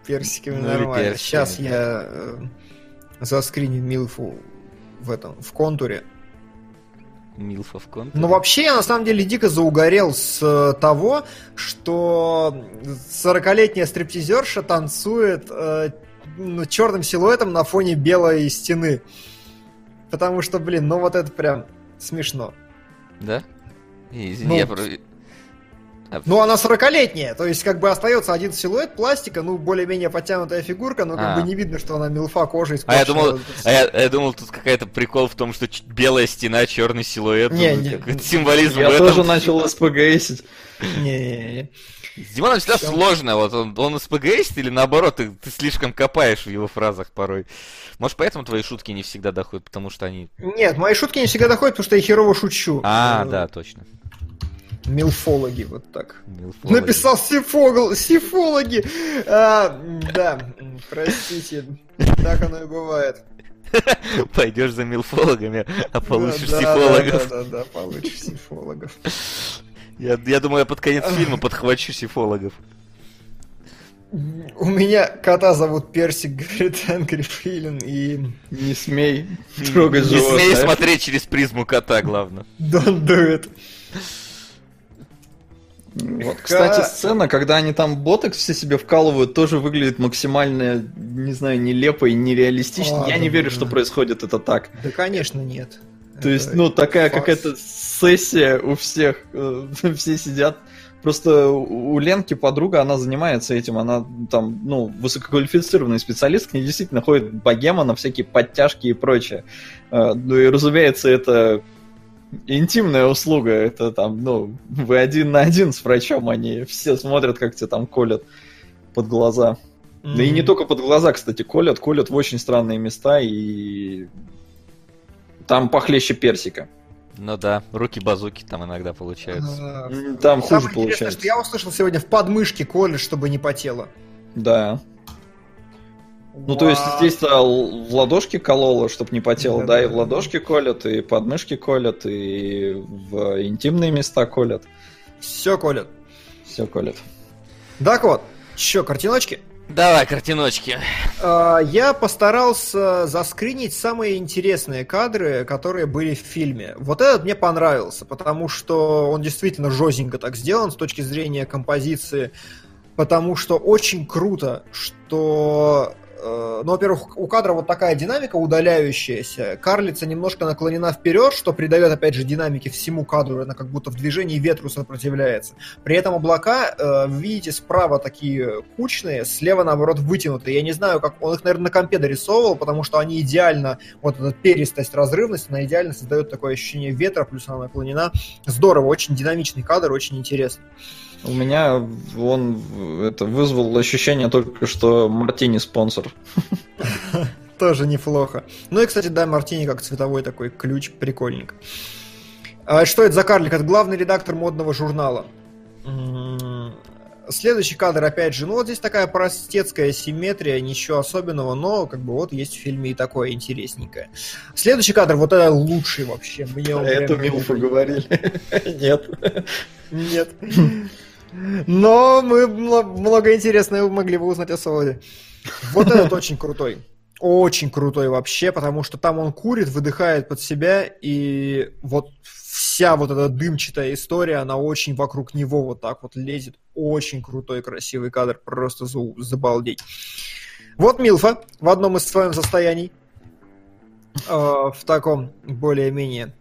Персиками Ну нормально. персиками, Сейчас да. я э, заскриню Милфу в этом, в контуре. Милфа в контуре. Ну, вообще, я на самом деле дико заугорел с э, того, что 40-летняя стриптизерша танцует э, ну, черным силуэтом на фоне белой стены. Потому что, блин, ну вот это прям смешно. Да? Извини, Ну, я про- Ну, она 40-летняя, то есть как бы остается один силуэт пластика, ну, более-менее подтянутая фигурка, но как А. бы не видно, что она милфа кожей А я думал, а я, я думал, тут какая-то прикол в том, что ч- белая стена, черный силуэт. Не, Думаю, не. какой-то символизм Я в этом. тоже начал СПГСить. Не-не-не. С Димоном всегда Всё. сложно, вот он, он СПГист или наоборот, ты, ты слишком копаешь в его фразах порой. Может, поэтому твои шутки не всегда доходят, потому что они... Нет, мои шутки не всегда доходят, потому что я херово шучу. А, Э, да, точно. Милфологи, вот так. Милфологи. Написал сифогл, сифологи. А, да, простите, так оно и бывает. <laughs> Пойдешь за милфологами, а получишь Да, да, психологов. Да, да, да, получишь сифологов. Я, я думаю, я под конец фильма подхвачу психологов. У меня кота зовут Персик, говорит Энгри Филин, и Не смей трогать Не смей животное. смотреть через призму кота, главное. don't do it. Вот, кстати, сцена, когда они там ботекс все себе вкалывают, тоже выглядит максимально, не знаю, нелепо и нереалистично. А, Я не верю, да. что происходит это так. Да, конечно, нет. То есть, Это ну, такая какая-то сессия у всех. э, <laughs> Все сидят. Просто у у Ленки подруга, она занимается этим, она там, ну, высококвалифицированный специалист, к ней действительно ходит богема на всякие подтяжки и прочее. Э, Ну и, разумеется, это интимная услуга, это там, ну, вы один на один с врачом, они все смотрят, как тебе там колят под глаза. Да и не только под глаза, кстати, колят, колят в очень странные места, и там похлеще персика. Ну да, руки-базуки там иногда получаются. А, Там хуже получается. что я услышал сегодня в подмышке колешь, чтобы не потело. Да. Ну, то есть здесь-то л- в ладошке кололо, чтобы не потело, да, и в ладошки колят, и подмышки колят, и в интимные места колят. Все колят. Все колят. Так вот, что, картиночки? Давай, картиночки. А, Я постарался заскринить самые интересные кадры, которые были в фильме. Вот этот мне понравился, потому что он действительно жестенько так сделан с точки зрения композиции, потому что очень круто, что... э, Ну, во-первых, у кадра вот такая динамика удаляющаяся. Карлица немножко наклонена вперед, что придает, опять же, динамике всему кадру. Она как будто в движении ветру сопротивляется. При этом облака, э, видите, справа такие кучные, слева, наоборот, вытянутые. Я не знаю, как он их, наверное, на компе дорисовывал, потому что они идеально, вот эта перистость, разрывность, она идеально создает такое ощущение ветра, плюс она наклонена. Здорово, очень динамичный кадр, очень интересный. У меня он это вызвал ощущение только, что Мартини спонсор. <laughs> Тоже неплохо. Ну и, кстати, да, Мартини как цветовой такой ключ, прикольненько. А что это за карлик? Это главный редактор модного журнала. М, Следующий кадр, опять же, ну вот здесь такая простецкая симметрия, ничего особенного, но как бы вот есть в фильме и такое интересненькое. Следующий кадр, вот это лучший вообще. Мне он Это прям- Милфа говорили. <laughs> Нет. Нет. <laughs> Но мы мно- много интересного могли бы узнать о Солоде. Вот этот очень крутой. Очень крутой вообще, потому что там он курит, выдыхает под себя, и вот вся вот эта дымчатая история, она очень вокруг него вот так вот лезет. Очень крутой, красивый кадр, просто за- забалдеть. Вот Милфа в одном из своем состояний, э, в таком более-менее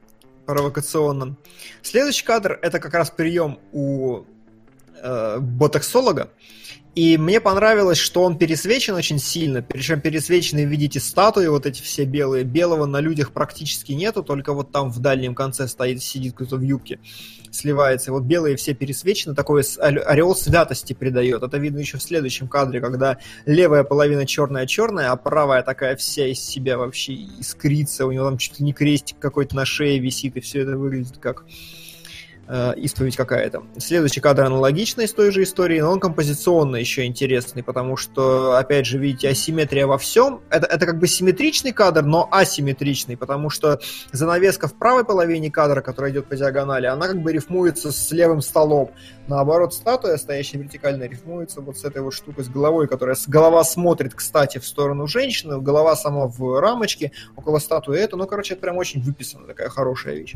провокационном. Следующий кадр это как раз прием у э, ботоксолога. И мне понравилось, что он пересвечен очень сильно. Причем пересвеченные, видите, статуи, вот эти все белые. Белого на людях практически нету, только вот там в дальнем конце стоит, сидит кто-то в юбке, сливается. Вот белые все пересвечены, такой ореол святости придает. Это видно еще в следующем кадре, когда левая половина черная-черная, а правая такая вся из себя вообще искрится. У него там чуть ли не крестик какой-то на шее висит, и все это выглядит как э, исповедь какая-то. Следующий кадр аналогичный из той же истории, но он композиционно еще интересный, потому что, опять же, видите, асимметрия во всем. Это, это как бы симметричный кадр, но асимметричный, потому что занавеска в правой половине кадра, которая идет по диагонали, она как бы рифмуется с левым столом. Наоборот, статуя, стоящая вертикально, рифмуется вот с этой вот штукой, с головой, которая... с- Голова смотрит, кстати, в сторону женщины, голова сама в рамочке, около статуи это. Ну, короче, это прям очень выписано, такая хорошая вещь.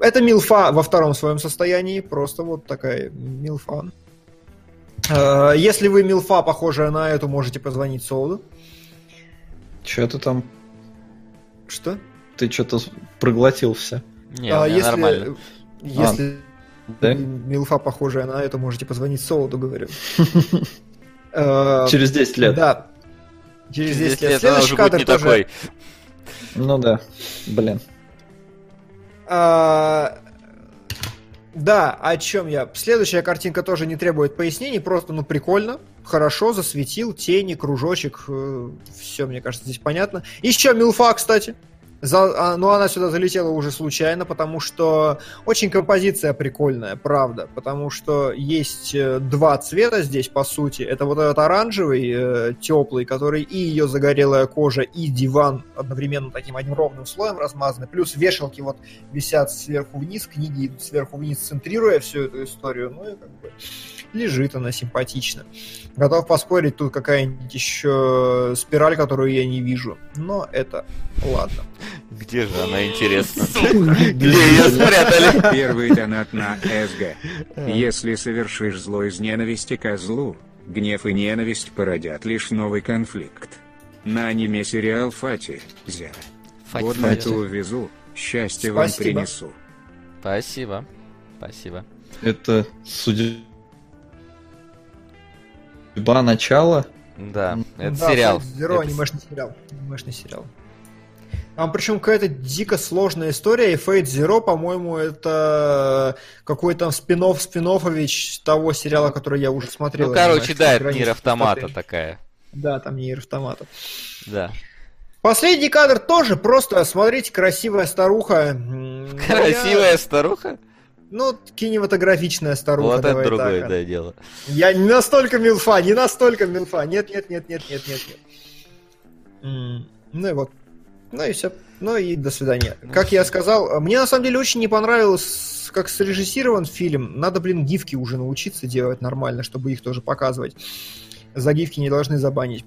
Это милфа во втором своем состоянии, просто вот такая милфа. Э, Если вы милфа, похожая на эту, можете позвонить Солоду. Че ты там? Что? Ты что-то проглотил все. Не, А, если нормально. если Да? милфа, похожая на эту, можете позвонить Солоду, говорю. <laughs> Э, Через 10 лет. Да. Через 10 лет. Следующий кадр не тоже... такой. Ну да. Блин. А, Да, о чем я? Следующая картинка тоже не требует пояснений, просто, ну, прикольно, хорошо, засветил, тени, кружочек, все, мне кажется, здесь понятно. Еще Милфа, кстати. За, а, но она сюда залетела уже случайно, потому что очень композиция прикольная, правда. Потому что есть э, два цвета здесь, по сути. Это вот этот оранжевый, э, теплый, который и ее загорелая кожа, и диван одновременно таким одним ровным слоем размазаны. Плюс вешалки вот висят сверху вниз, книги идут сверху вниз, центрируя всю эту историю. Ну и как бы лежит она симпатично. Готов поспорить, тут какая-нибудь еще спираль, которую я не вижу. Но это ладно. Где же она, интересно? Где ее спрятали? Первый донат на СГ. Если совершишь зло из ненависти ко злу, гнев и ненависть породят лишь новый конфликт. На аниме сериал Фати, Зера. Это увезу, счастье вам принесу. Спасибо. Спасибо. Это судьба начала. Да, это Да, сериал. Это анимешный сериал. Анимешный сериал. Там причем какая-то дико сложная история, и Fate Zero, по-моему, это какой-то спин-офф спин того сериала, который я уже смотрел. Ну, короче, да, это «Граница Нир Автомата пустоты». такая. Да, там Нир Автомата. Да. Последний кадр тоже просто, смотрите, красивая старуха. Ну, Красивая я- старуха? Ну, кинематографичная старуха. Вот это другое, так. да, дело. Я не настолько милфа, не настолько милфа. Нет, нет, нет, нет, нет, нет, нет. Ну и вот. Ну и все. Ну и до свидания. Как я сказал, мне на самом деле очень не понравилось, как срежиссирован фильм. Надо, блин, гифки уже научиться делать нормально, чтобы их тоже показывать. За гифки не должны забанить.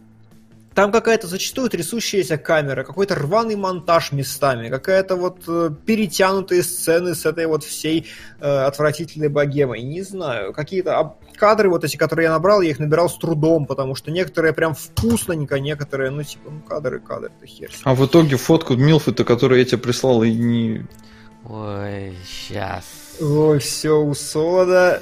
Там какая-то зачастую трясущаяся камера, какой-то рваный монтаж местами, какая-то вот э, перетянутые сцены с этой вот всей э, отвратительной богемой. Не знаю, какие-то об- кадры вот эти, которые я набрал, я их набирал с трудом, потому что некоторые прям вкусненько, некоторые, ну типа, ну кадры, кадры, ты хер. А в итоге фотку Милфы-то, которую я тебе прислал, и не... Ой, сейчас. Ой, все у Солода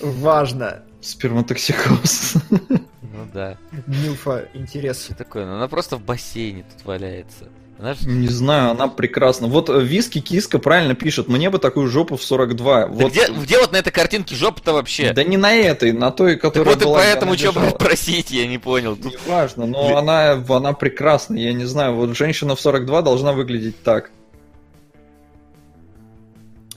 важно. Сперматоксикоз. Ну да. Милфа, интерес. Что такое? Ну, она просто в бассейне тут валяется. Ж- Не знаю, она прекрасна. Вот э, Виски Киска правильно пишет, мне бы такую жопу в 42. Да Вот, где, где вот на этой картинке жопа-то вообще? Да не на этой, на той, Так которая вот и была, где поэтому она что лежала. <laughs> просить, я не понял. Тут Неважно, но Ли- она, она прекрасна, я не знаю, вот женщина в 42 должна выглядеть так.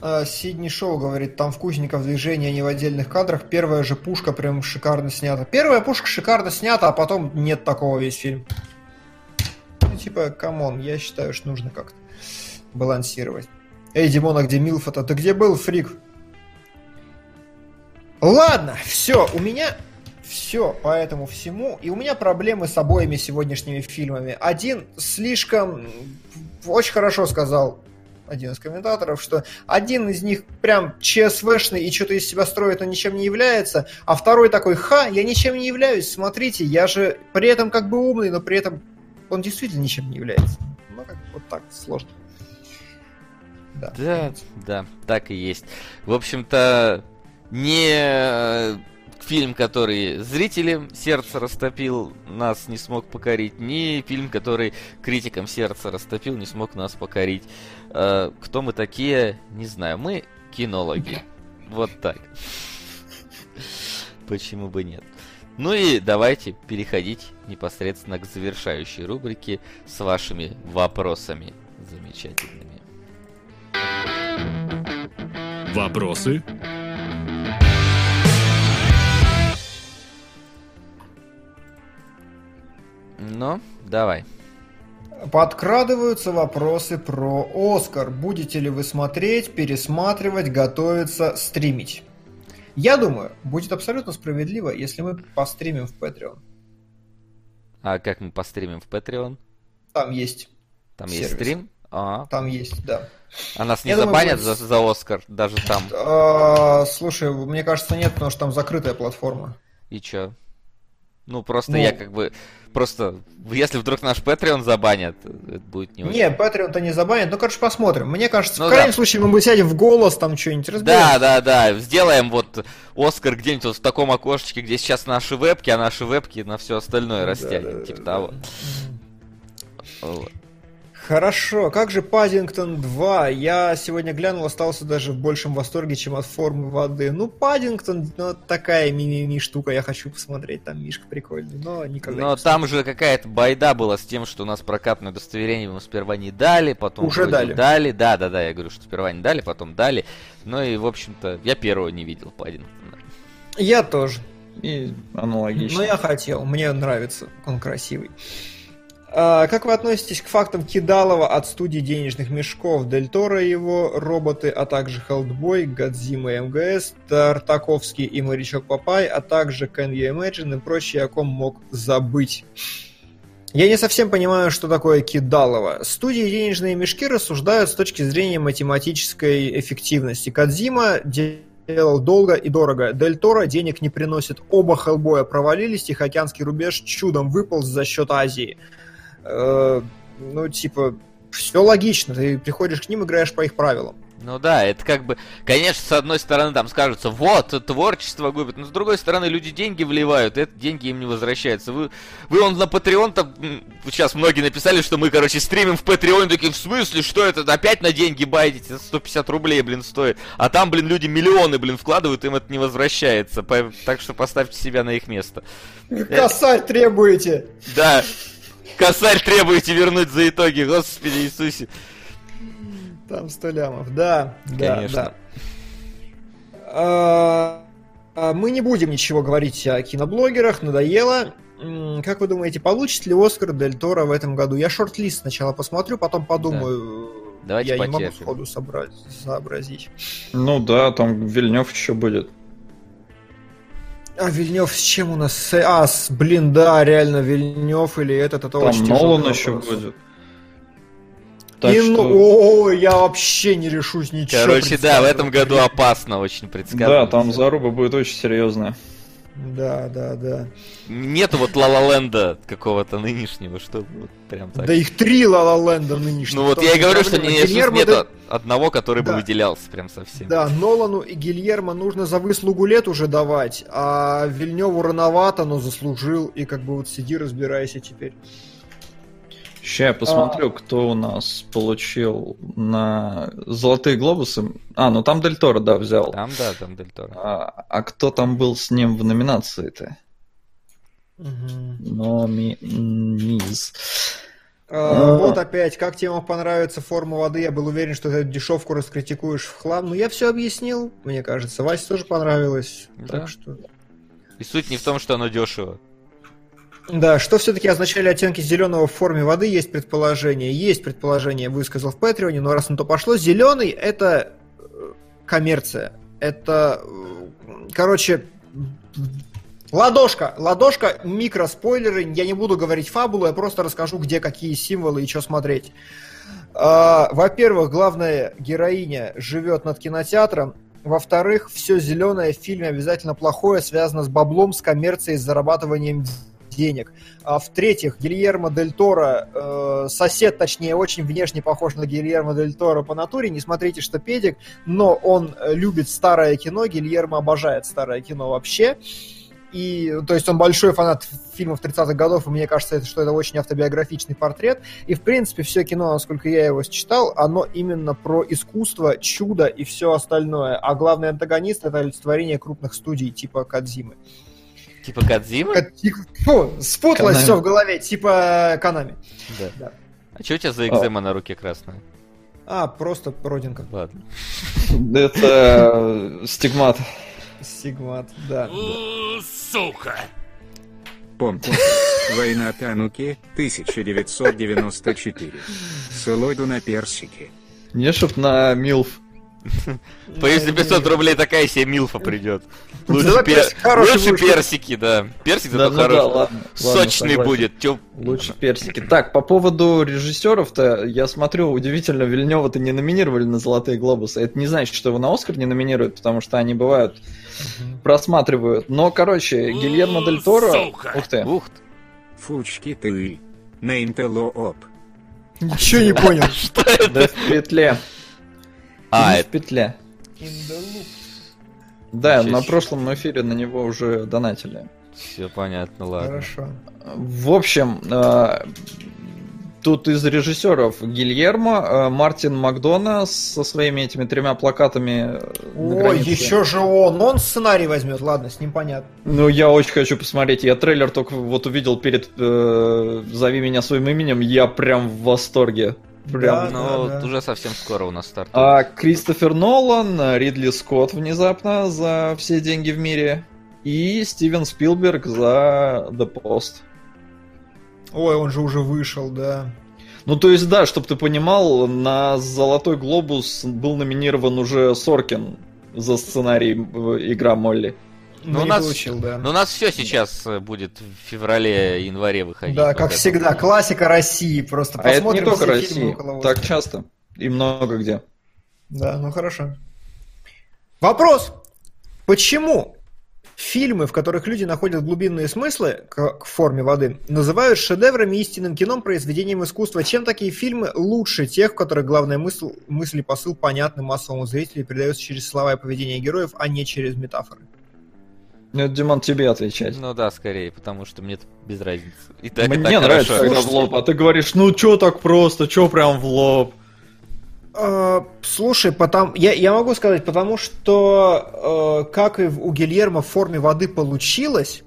А Sydney Shaw говорит, там вкусников движения не в отдельных кадрах. Первая же пушка прям шикарно снята. Первая пушка шикарно снята, а потом нет такого весь фильм. Типа, come on, я считаю, что нужно как-то балансировать. Эй, Димон, а где Милфа-то? Ты где был, фрик? Ладно, все, у меня все по этому всему. И у меня проблемы с обоими сегодняшними фильмами. Один слишком... Очень хорошо сказал один из комментаторов, что один из них прям ЧСВшный и что-то из себя строит, но ничем не является, а второй такой, ха, я ничем не являюсь, смотрите, я же при этом как бы умный, но при этом он действительно ничем не является. Ну, как вот так, сложно. Да. Да, да, так и есть. В общем-то, не э, фильм, который зрителям сердце растопил, нас не смог покорить, не фильм, который критикам сердце растопил, не смог нас покорить. Э, Кто мы такие, не знаю. Мы кинологи. Вот так. Почему бы нет? Ну и давайте переходить непосредственно к завершающей рубрике с вашими вопросами замечательными. Вопросы? Ну, давай. Подкрадываются вопросы про Оскар. Будете ли вы смотреть, пересматривать, готовиться, стримить? Я думаю, будет абсолютно справедливо, если мы постримим в Patreon. А как мы постримим в Patreon? Там есть. Там Сервис. есть стрим? А, Там есть, да. а нас не Я думаю, забанят будет- за, за Оскар даже там. А, слушай, мне кажется, нет, потому что там закрытая платформа. И чё? Ну, просто Ну. я как бы... Просто, если вдруг наш Patreon забанят, это будет не очень. Не, Patreon-то не забанят. Ну, короче, посмотрим. Мне кажется, Ну в крайнем да. случае мы сядем в голос, там что-нибудь разберем. Да, да, да. Сделаем вот Оскар где-нибудь вот в таком окошечке, где сейчас наши вебки, а наши вебки на все остальное растянем. да, типа да, того. да. Вот. Хорошо, как же Паддингтон 2? Я сегодня глянул, остался даже в большем восторге, чем от формы воды. Ну, Паддингтон, ну, такая мини-ми штука, я хочу посмотреть, там Мишка прикольный, но никогда Но не там же какая-то байда была с тем, что у нас прокатное удостоверение ему сперва не дали, потом Уже дали. дали. Да, да, да, я говорю, что сперва не дали, потом дали. Ну и, в общем-то, я первого не видел Паддингтона. Я тоже. И аналогично. Но я хотел, мне нравится, он красивый. А, как вы относитесь к фактам Кидалова от студии денежных мешков, Дель Торо его роботы, а также Хелдбой, Годзима и МГС, Тартаковский и Морячок Папай, а также Can You Imagine и прочие, о ком мог забыть? Я не совсем понимаю, что такое кидалово. Студии «Денежные мешки» рассуждают с точки зрения математической эффективности. Кадзима делал долго и дорого. Дель Торо денег не приносит. Оба Хеллбоя провалились, Тихоокеанский рубеж чудом выполз за счет Азии. Э, ну, типа, все логично. Ты приходишь к ним, играешь по их правилам. Ну да, это как бы, конечно, с одной стороны там скажутся, вот, творчество губит, но с другой стороны люди деньги вливают, и это деньги им не возвращаются. Вы, вы он на Patreon там, сейчас многие написали, что мы, короче, стримим в Patreon, такие, в смысле, что это, опять на деньги байдите, это 150 рублей, блин, стоит. А там, блин, люди миллионы, блин, вкладывают, им это не возвращается, так что поставьте себя на их место. Косарь требуете! Да, косарь требуете вернуть за итоги, господи Иисусе. Там 100 лямов. Да, да, Конечно. да. А, а, Мы не будем ничего говорить о киноблогерах, надоело. Как вы думаете, получит ли Оскар Дель Торо в этом году? Я шорт-лист сначала посмотрю, потом подумаю. Давайте Я не могу потерпим. сходу собрать, сообразить. Ну да, там Вильнев еще будет. А Вильнев с чем у нас? С- А, с, блин, да, реально, Вильнев или этот, это Там очень Нолан еще будет. Так И, что... ну, о, я вообще не решусь ничего. Короче, да, в этом году опасно очень предсказывать. Да, там заруба будет очень серьезная. Да, да, да. Нету вот Лалаленда какого-то нынешнего, что вот прям так. Да их три Ла Ленда нынешних. ну вот я и говорю, что проблема. не, Гильермо нету Дель- одного, который бы Да. выделялся прям совсем. Да, Нолану и Гильермо нужно за выслугу лет уже давать, а Вильневу рановато, но заслужил, и как бы вот сиди, разбирайся теперь. Сейчас я посмотрю, кто у нас получил на Золотые Глобусы. А, ну там Дель Торо, да, взял. Там, да, там Дель Торо. А, а кто там был с ним в номинации-то? Мгм. Номиниз. А, А. Вот опять, как тебе мог понравиться форма воды, я был уверен, что ты эту дешевку раскритикуешь в хлам. Ну, я все объяснил, мне кажется. Васе тоже понравилось. Да. Так что... И суть не в том, что оно дешево. Да, что все-таки означали оттенки зеленого в форме воды, есть предположение. Есть предположение, высказал в Патреоне, но раз на то пошло, зеленый это э, коммерция. Это, э, короче, ладошка. Ладошка, микроспойлеры. Я не буду говорить фабулу, я просто расскажу, где какие символы и что смотреть. А, Во-первых, главная героиня живет над кинотеатром. Во-вторых, все зеленое в фильме обязательно плохое связано с баблом, с коммерцией, с зарабатыванием денег. А в-третьих, Гильермо Дель Торо, э, сосед, точнее, очень внешне похож на Гильермо Дель Торо по натуре. Не смотрите, что педик, но он э, любит старое кино. Гильермо обожает старое кино вообще. И, то есть он большой фанат фильмов 30-х годов, и мне кажется, что это очень автобиографичный портрет. И, в принципе, все кино, насколько я его читал, оно именно про искусство, чудо и все остальное. А главный антагонист — это олицетворение крупных студий типа Кадзимы. Типа Кадзима? Ка- Фу, спуталось все в голове, типа Канами. Да. Да. А что у тебя за экзема на руке красная? А, просто родинка. Ладно. Это э, стигмат. Сигмат, да. Сука! Пом-пом. Война Тануки, 1994. Селойду на персики. Не чтоб на Милф. По если 500 рублей такая себе Милфа придет. Лучше, пер- хороший Лучше персики, да. Персик Да, зато ну да, хороший. ладно, ладно, Сочный будет. Тё- Лучше персики. Так, по поводу режиссеров-то, я смотрю, удивительно, Вильнева-то не номинировали на Золотые Глобусы. Это не значит, что его на Оскар не номинируют, потому что они бывают, просматривают. Но, короче, Гильермо Дель Торо... Сука. Ух ты. Ух ты. Фучки ты. На интелло-оп. Ничего не понял. <laughs> Что это? Да в петле. А, это петле. Да, Ничего на прошлом эфире на него уже донатили. все понятно, ладно. Хорошо. В общем, э, тут из режиссеров Гильермо, э, Мартин Макдона со своими этими тремя плакатами. э, границе. еще же он, он сценарий возьмет, ладно, с ним понятно. Ну, я очень хочу посмотреть. Я трейлер только вот увидел перед э, «Зови меня своим именем», я прям в восторге. Прям. Да, Ну, да. уже совсем скоро у нас стартует. А Кристофер Нолан, Ридли Скотт внезапно за все деньги в мире и Стивен Спилберг за The Post. Ой, он же уже вышел, да. Ну, то есть, да, чтобы ты понимал, на «Золотой глобус» был номинирован уже Соркин за сценарий э, «Игра Молли». Ну, Ну, у не нас- получил, да. Но у нас все сейчас э, будет в феврале-январе выходить. Да, вот как это. всегда, классика России. Просто А это не посмотрим только Оскара. так часто и много где. Да, ну хорошо. Вопрос. Почему фильмы, в которых люди находят глубинные смыслы к, к форме воды, называют шедеврами истинным кином, произведением искусства? Чем такие фильмы лучше тех, в которых главная мысль, мысль и посыл понятны массовому зрителю и передается через слова и поведение героев, а не через метафоры? Ну, это, Димон, тебе отвечать. Ну да, скорее, потому что мне без разницы. И так, и Мне так нравится, хорошо. когда в лоб, а ты говоришь, ну чё так просто, чё прям в лоб? Э, Слушай, потом, я, я могу сказать, потому что, э, как и у Гильермо в форме воды получилось,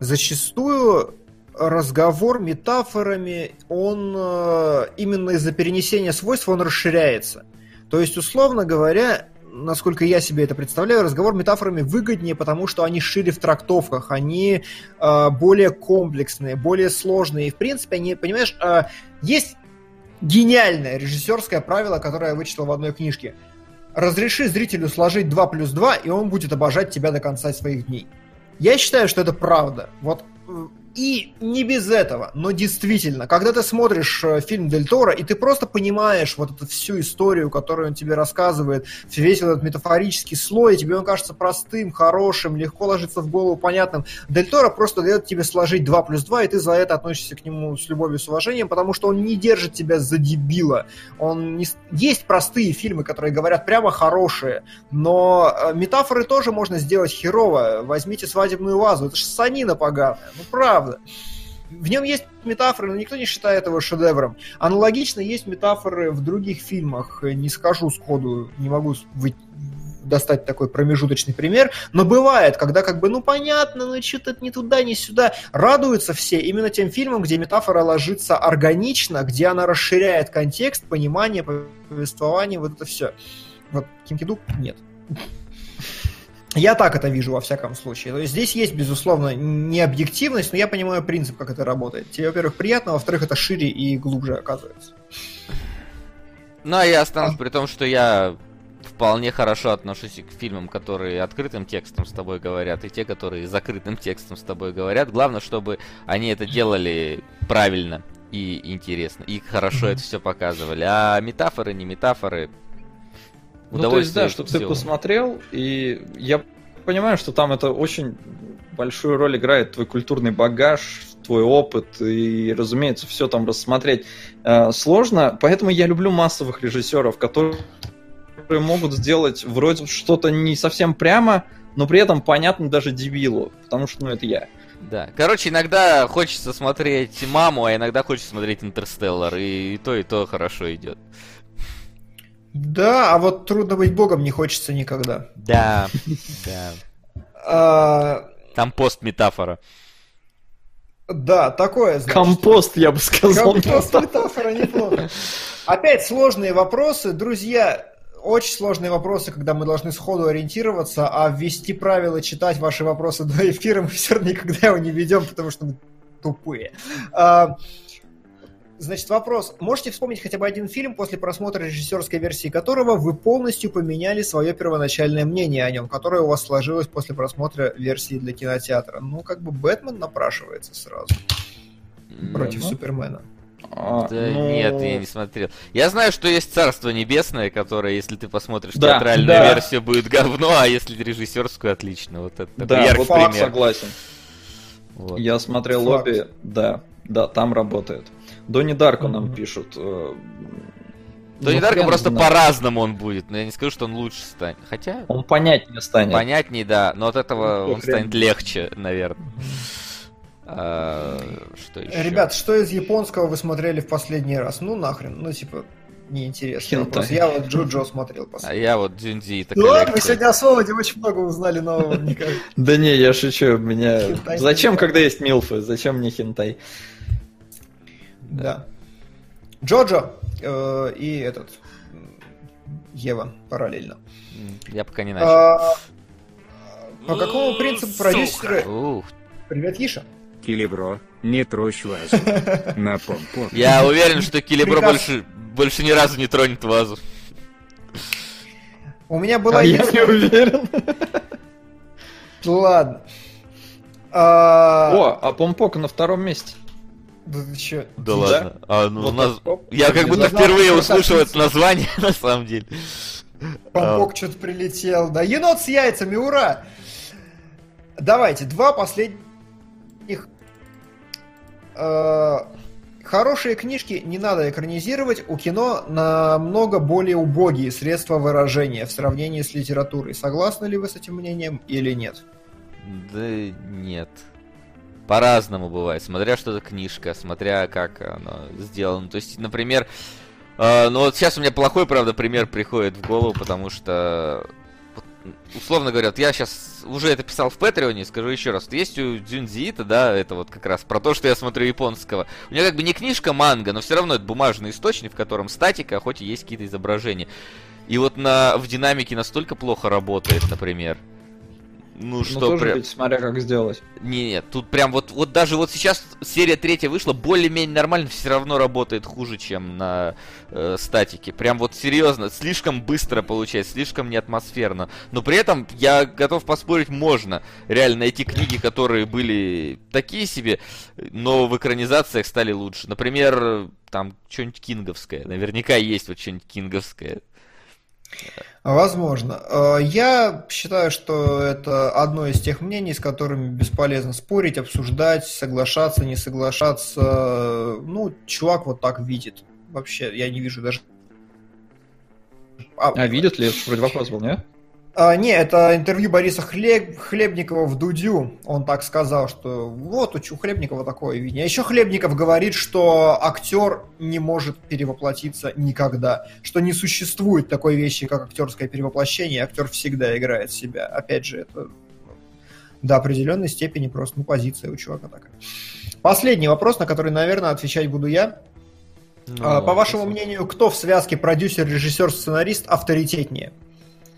зачастую разговор метафорами, он э, именно из-за перенесения свойств, он расширяется. То есть, условно говоря, насколько я себе это представляю, разговор метафорами выгоднее, потому что они шире в трактовках, они э, более комплексные, более сложные. И, в принципе, они, понимаешь, э, есть гениальное режиссерское правило, которое я вычитал в одной книжке. Разреши зрителю сложить 2 плюс 2, и он будет обожать тебя до конца своих дней. Я считаю, что это правда. Вот и не без этого, но действительно, когда ты смотришь э, фильм Дель Торо, и ты просто понимаешь вот эту всю историю, которую он тебе рассказывает, весь этот метафорический слой, и тебе он кажется простым, хорошим, легко ложится в голову, понятным. Дель Торо просто дает тебе сложить 2 плюс 2, и ты за это относишься к нему с любовью, с уважением, потому что он не держит тебя за дебила. Он не... Есть простые фильмы, которые говорят прямо хорошие, но э, метафоры тоже можно сделать херово. Возьмите свадебную вазу, это же санина поганая, ну правда. В нем есть метафоры, но никто не считает его шедевром. Аналогично есть метафоры в других фильмах. Не скажу сходу, не могу достать такой промежуточный пример, но бывает, когда как бы, ну понятно, ну что-то ни туда, ни сюда. Радуются все именно тем фильмам, где метафора ложится органично, где она расширяет контекст, понимание, повествование, вот это все. Вот Кинкиду нет. Я так это вижу во всяком случае. То есть здесь есть, безусловно, необъективность, но я понимаю принцип, как это работает. Тебе, во-первых, приятно, во-вторых, это шире и глубже оказывается. Ну, а я останусь при том, что я вполне хорошо отношусь к фильмам, которые открытым текстом с тобой говорят, и те, которые закрытым текстом с тобой говорят. Главное, чтобы они это делали правильно и интересно, и хорошо Мгм. это все показывали. А метафоры, не метафоры. Ну, то есть, да, чтобы ты всё. посмотрел, и я понимаю, что там это очень большую роль играет твой культурный багаж, твой опыт, и, разумеется, все там рассмотреть э, сложно, поэтому я люблю массовых режиссеров, которые могут сделать вроде что-то не совсем прямо, но при этом понятно даже дебилу, потому что, ну, это я. Да. Короче, иногда хочется смотреть маму, а иногда хочется смотреть Интерстеллар, и, и то, и то хорошо идет. Да, а вот трудно быть богом не хочется никогда. Да, <laughs> да. А, Там пост-метафора. да, такое, значит. Компост, я бы сказал. Компост метафора неплохо. Опять сложные вопросы. Друзья, очень сложные вопросы, когда мы должны сходу ориентироваться, а ввести правила, читать ваши вопросы до эфира мы все равно никогда его не ведем, потому что мы тупые. Значит, вопрос. Можете вспомнить хотя бы один фильм, после просмотра режиссерской версии которого вы полностью поменяли свое первоначальное мнение о нем, которое у вас сложилось после просмотра версии для кинотеатра? Ну, как бы Бэтмен напрашивается сразу против Ну, Супермена. А, Да ну, нет, я не смотрел. Я знаю, что есть Царство Небесное, которое, если ты посмотришь Да, театральную да. версию, будет говно, а если режиссерскую, отлично. Вот это Да, яркий вот пример. согласен. Вот. Я смотрел Факт. лобби, да, да, там работает. Донни Дарко нам пишут. э, не ну, Дарко просто по-разному он будет, но я не скажу, что он лучше станет. Хотя, Он понятнее станет. понятней, да, но от этого Ну, он хрен. станет легче, наверное. А, что еще? Ребят, что из японского вы смотрели в последний раз? Ну нахрен, ну типа неинтересно. Вопрос. Я вот Джоджо смотрел А я вот Дзюнзи это Ну ладно, мы сегодня о Солоде очень много узнали нового, мне кажется. Да не, я шучу, меня... Зачем, когда есть милфы? Зачем мне хентай? Да. Джоджо э, и этот Ева параллельно. Я пока не начал. А, По какому принципу продюсеры... Ух, Привет, Иша. Килибро, не трощь вазу. <laughs> На помпу. Я уверен, что Килибро больше, больше ни разу не тронет вазу. У меня была А я не уверен. <laughs> Ладно. А, О, а Помпок на втором месте. Да ты чё? Да ладно. А, ну, Вот у нас... так. Я как будто впервые услышал это название, <laughs> на самом деле. Помпок что-то прилетел. Да, енот с яйцами, ура! Давайте, два последних... Э, Хорошие книжки не надо экранизировать, у кино намного более убогие средства выражения в сравнении с литературой. Согласны ли вы с этим мнением или нет? Да нет. По-разному бывает, смотря что за книжка, смотря как она сделана. То есть, например, э, ну вот сейчас у меня плохой, правда, пример приходит в голову, потому что, условно говоря, вот я сейчас уже это писал в Патреоне, скажу еще раз, вот есть у Дзюнзиита, да, это вот как раз про то, что я смотрю японского. У меня как бы не книжка манга, но все равно это бумажный источник, в котором статика, хоть и есть какие-то изображения. И вот на, в динамике настолько плохо работает, например. Ну, Ну, что тоже прям- ведь смотря как сделать. не, нет, тут прям вот, вот даже вот сейчас серия третья вышла, более-менее нормально, все равно работает хуже, чем на э, статике. Прям вот серьезно, слишком быстро получается, слишком не атмосферно. Но при этом я готов поспорить, можно реально найти книги, которые были такие себе, но в экранизациях стали лучше. Например, там что-нибудь кинговское. Наверняка есть вот что-нибудь кинговское. Возможно. Э, Я считаю, что это одно из тех мнений, с которыми бесполезно спорить, обсуждать, соглашаться, не соглашаться. Ну, чувак вот так видит. Вообще, я не вижу даже... А видят ли? Это вроде вопрос был, не? А, не, это интервью Бориса Хлеб- Хлебникова в Дудю. Он так сказал, что вот у Хлебникова такое видение. А еще Хлебников говорит, что актер не может перевоплотиться никогда. Что не существует такой вещи, как актерское перевоплощение. Актер всегда играет себя. Опять же, это ну, до определенной степени просто ну, позиция у чувака такая. Последний вопрос, на который, наверное, отвечать буду я. А, По вашему мнению, кто в связке продюсер, режиссер, сценарист авторитетнее?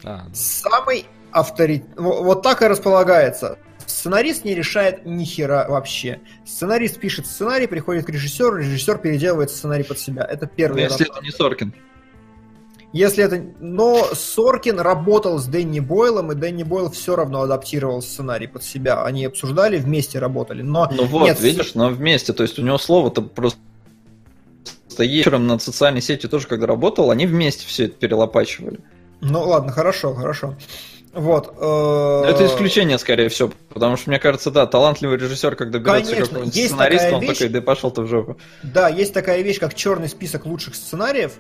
А, Самый авторит... во- Вот так и располагается. Сценарист не решает ни хера вообще. Сценарист пишет сценарий, приходит к режиссеру, режиссер переделывает сценарий под себя. Это первый Если этап. это не Соркин. Если это... Но Соркин работал с Дэнни Бойлом, и Дэнни Бойл все равно адаптировал сценарий под себя. Они обсуждали, вместе работали. Но Ну вот, нет, видишь, но вместе. То есть у него слово-то просто вечером над социальной сетью тоже, когда работал, они вместе все это перелопачивали. Ну ладно, хорошо, хорошо. Вот. э, Это исключение, скорее всего, потому что, мне кажется, да, талантливый режиссер, когда берется какой-нибудь сценарист, такая он вещь. такой, да пошел ты в жопу. Да, есть такая вещь, как черный список лучших сценариев.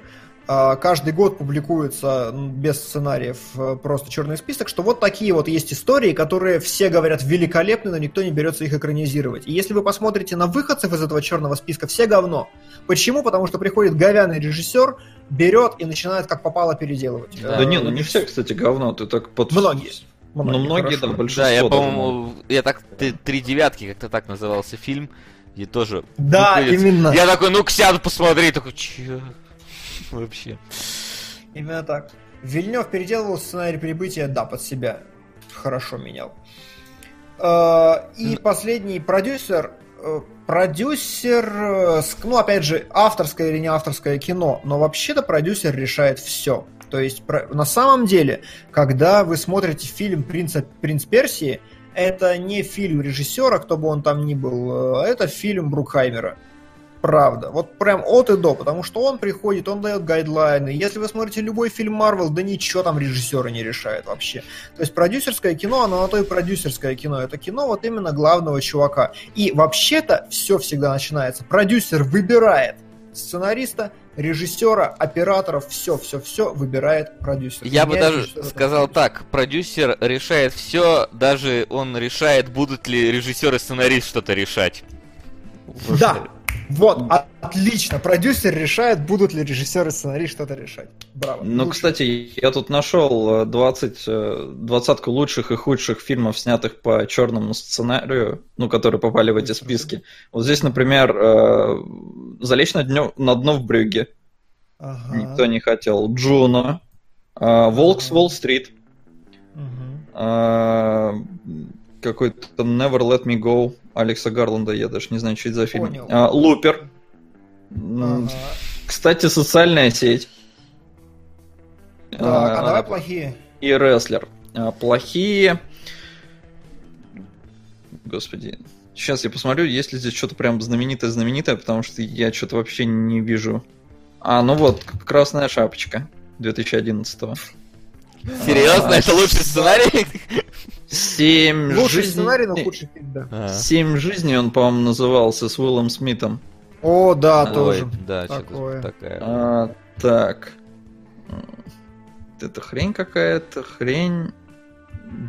А, Каждый год публикуется без сценариев э, просто черный список, что вот такие вот есть истории, которые все говорят великолепны, но никто не берется их экранизировать. И если вы посмотрите на выходцев из этого черного списка, все говно. Почему? Потому что приходит говяный режиссер, берет и начинает как попало переделывать. Да. Да не, ну не все, кстати, говно, ты так под... Многие. Ну, многие, хорошо. да, большинство. Да, я, по-моему, я так «Три- девятки, как-то так назывался фильм, и тоже. Да, выходит. именно. Я такой, ну-ка сяду посмотри, такой, че? <laughs> Вообще. Именно так. Вильнев переделывал сценарий прибытия, да, под себя. Хорошо менял. Э, И последний продюсер. э, Продюсер, э, ну, опять же, авторское или не авторское кино, но вообще-то продюсер решает все. То есть, на самом деле, когда вы смотрите фильм «Принца, «Принц Персии», это не фильм режиссера, кто бы он там ни был, это фильм Брукхаймера. Правда. Вот прям от и до, потому что он приходит, он дает гайдлайны. Если вы смотрите любой фильм Марвел, да ничего там режиссеры не решают вообще. То есть продюсерское кино, оно на то и продюсерское кино. Это кино вот именно главного чувака. И вообще-то все всегда начинается. Продюсер выбирает сценариста, режиссера, операторов, все, все, все выбирает продюсер. Я бы даже сказал продюсер. так, продюсер решает все, даже он решает, будут ли режиссер и сценарист что-то решать. Да, вот, от- отлично. Продюсер решает, будут ли режиссер и сценарист что-то решать. Браво. Ну, Лучше. кстати, я тут нашел э, 20, э, двадцатку лучших и худших фильмов, снятых по черному сценарию, ну, которые попали в эти списки. Вот здесь, например, э, «Залечь на, днё- на дно в Брюгге». Ага. Никто не хотел. «Джуно», э, «Волк с Уолл-стрит». Какой-то «Never Let Me Go» Алекса Гарланда, я даже не знаю, что это за фильм. Понял. Э, «Лупер». Ага. Кстати, «Социальная сеть». Так, а Э, давай плохие. и рестлер. А, Плохие. Господи. Сейчас я посмотрю, есть ли здесь что-то прям знаменитое-знаменитое, потому что я что-то вообще не вижу. А, ну вот, Красная шапочка 2011-го. Серьезно, А, это лучший сценарий? Семь Лучший жизней- сценарий, но худший фильм, да. А. Семь жизней он, по-моему, назывался с Уиллом Смитом. О, да, Ой, тоже. Да, Такое. такая. А, так. Это хрень какая-то, хрень.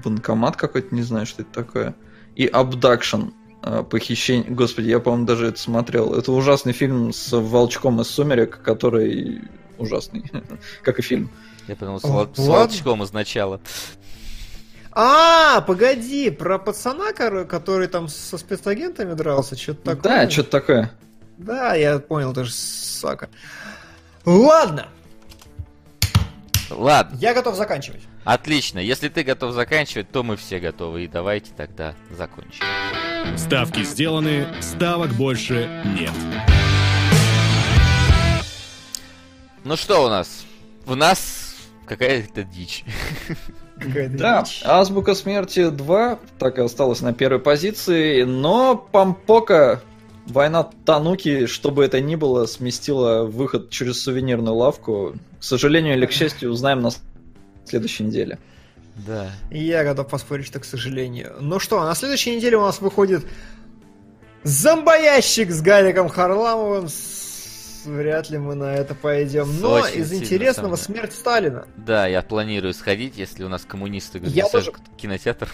Банкомат какой-то, не знаю, что это такое. И Abduction. а, Похищение. Господи, я, по-моему, даже это смотрел. Это ужасный фильм с волчком из сумерек, который ужасный, <laughs> как и фильм. Я подумал, с, О, Вол- с. Волчком изначала. А, погоди, про пацана, который там со спецагентами дрался, что-то такое. Да, что-то такое. Да, я понял, даже Сака. Ладно, Ладно, я готов заканчивать. отлично. Если ты готов заканчивать, то мы все готовы. И давайте тогда закончим. Ставки сделаны, ставок больше нет. Ну что у нас? У нас какая-то дичь. <laughs> Какая-то Да, дичь. Азбука смерти 2 так и осталась на первой позиции, но Пампока, война Тануки, чтобы это ни было, сместила выход через сувенирную лавку. К сожалению или к счастью, узнаем на следующей неделе. Да. Я готов поспорить, что к сожалению. Ну что, на следующей неделе у нас выходит зомбоящик с Гариком Харламовым. С- Вряд ли мы на это пойдем. Но Очень из интересного смерть Сталина. Да, я планирую сходить, если у нас коммунисты Я тоже. кинотеатр.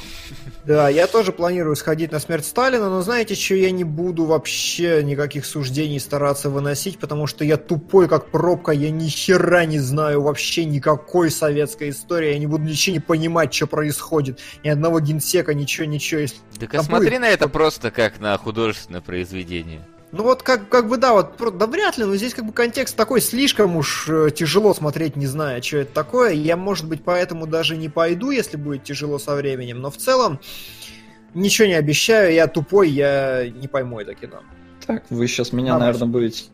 Да, я тоже планирую сходить на смерть Сталина, но знаете, что я не буду вообще никаких суждений стараться выносить, потому что я тупой как пробка, я ни хера не знаю вообще никакой советской истории, я не буду ничего не понимать, что происходит, ни одного генсека, ничего, ничего. Если- Так А смотри на это просто как на художественное произведение. Ну вот как, как бы да, вот да вряд ли, но здесь как бы контекст такой слишком уж э, тяжело смотреть, не зная, что это такое. Я, может быть, поэтому даже не пойду, если будет тяжело со временем, но в целом ничего не обещаю, я тупой, я не пойму это кино. Так, вы сейчас меня, Давай. наверное, будете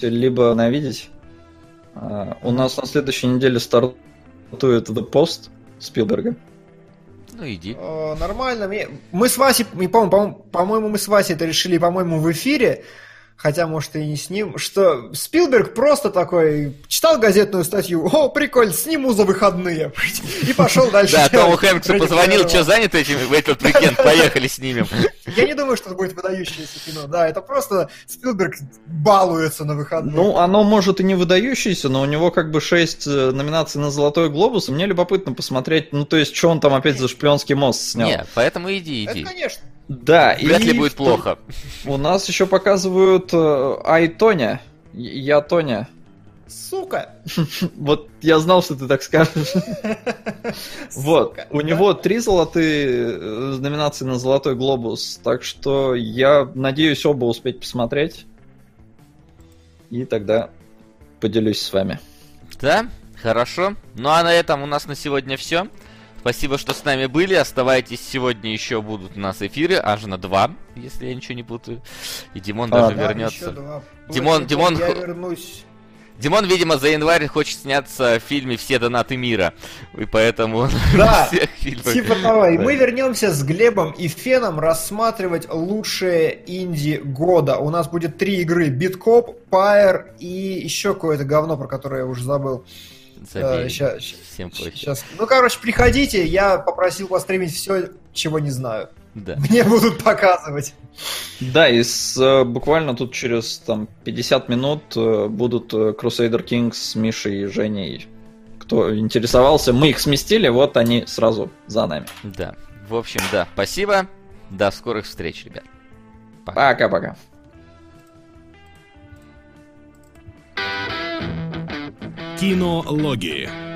либо ненавидеть. А, у нас на следующей неделе стартует The Post Спилберга. Ну иди. Э, нормально. Мы с Васей, по-моему, по-моему, мы с Васей это решили, по-моему, в эфире, хотя, может, и не с ним, что Спилберг просто такой читал газетную статью, о, прикольно, сниму за выходные, <laughs> и пошел дальше. Да, Тому. Хэнксу позвонил, что занят этим в этот уикенд, поехали снимем. <laughs> Я не думаю, что это будет выдающееся кино, да, это просто Спилберг балуется на выходные. Ну, оно может и не выдающееся, но у него как бы 6 номинаций на Золотой Глобус, и мне любопытно посмотреть, ну, то есть, что он там опять за шпионский мост снял. Не, поэтому иди, это, иди. конечно. Да, Вряд и ли будет плохо. У нас еще показывают э, Ай Тоня. Я Тоня. Сука. <laughs> Вот я знал, что ты так скажешь. <laughs> Вот. У него три золотые э, номинации на Золотой Глобус, так что я надеюсь оба успеть посмотреть. И тогда поделюсь с вами. Да, хорошо. Ну а на этом у нас на сегодня все. Спасибо, что с нами были. Оставайтесь, сегодня еще будут у нас эфиры, аж на два, если я ничего не путаю. И Димон А, даже Да, вернется. Димон- Димон- Я вернусь. Димон, видимо, за январь хочет сняться в фильме «Все донаты мира». И поэтому <laughs> Да, во всех фильмах. Типа того. И мы вернемся с Глебом и Феном рассматривать лучшие инди года. У нас будет три игры. Биткоп, Пайер и еще какое-то говно, про которое я уже забыл. Забей. Сейчас, Всем пофиг. сейчас. Ну, короче, приходите. Я попросил вас стримить все, чего не знаю. Да. Мне будут показывать. Да, и с, э, буквально тут через там 50 минут э, будут э, Crusader Kings с Мишей и Женей. Кто интересовался, мы их сместили, вот они сразу за нами. Да. В общем, да. Спасибо. До скорых встреч, ребят. Пока. Пока-пока. Кинологии.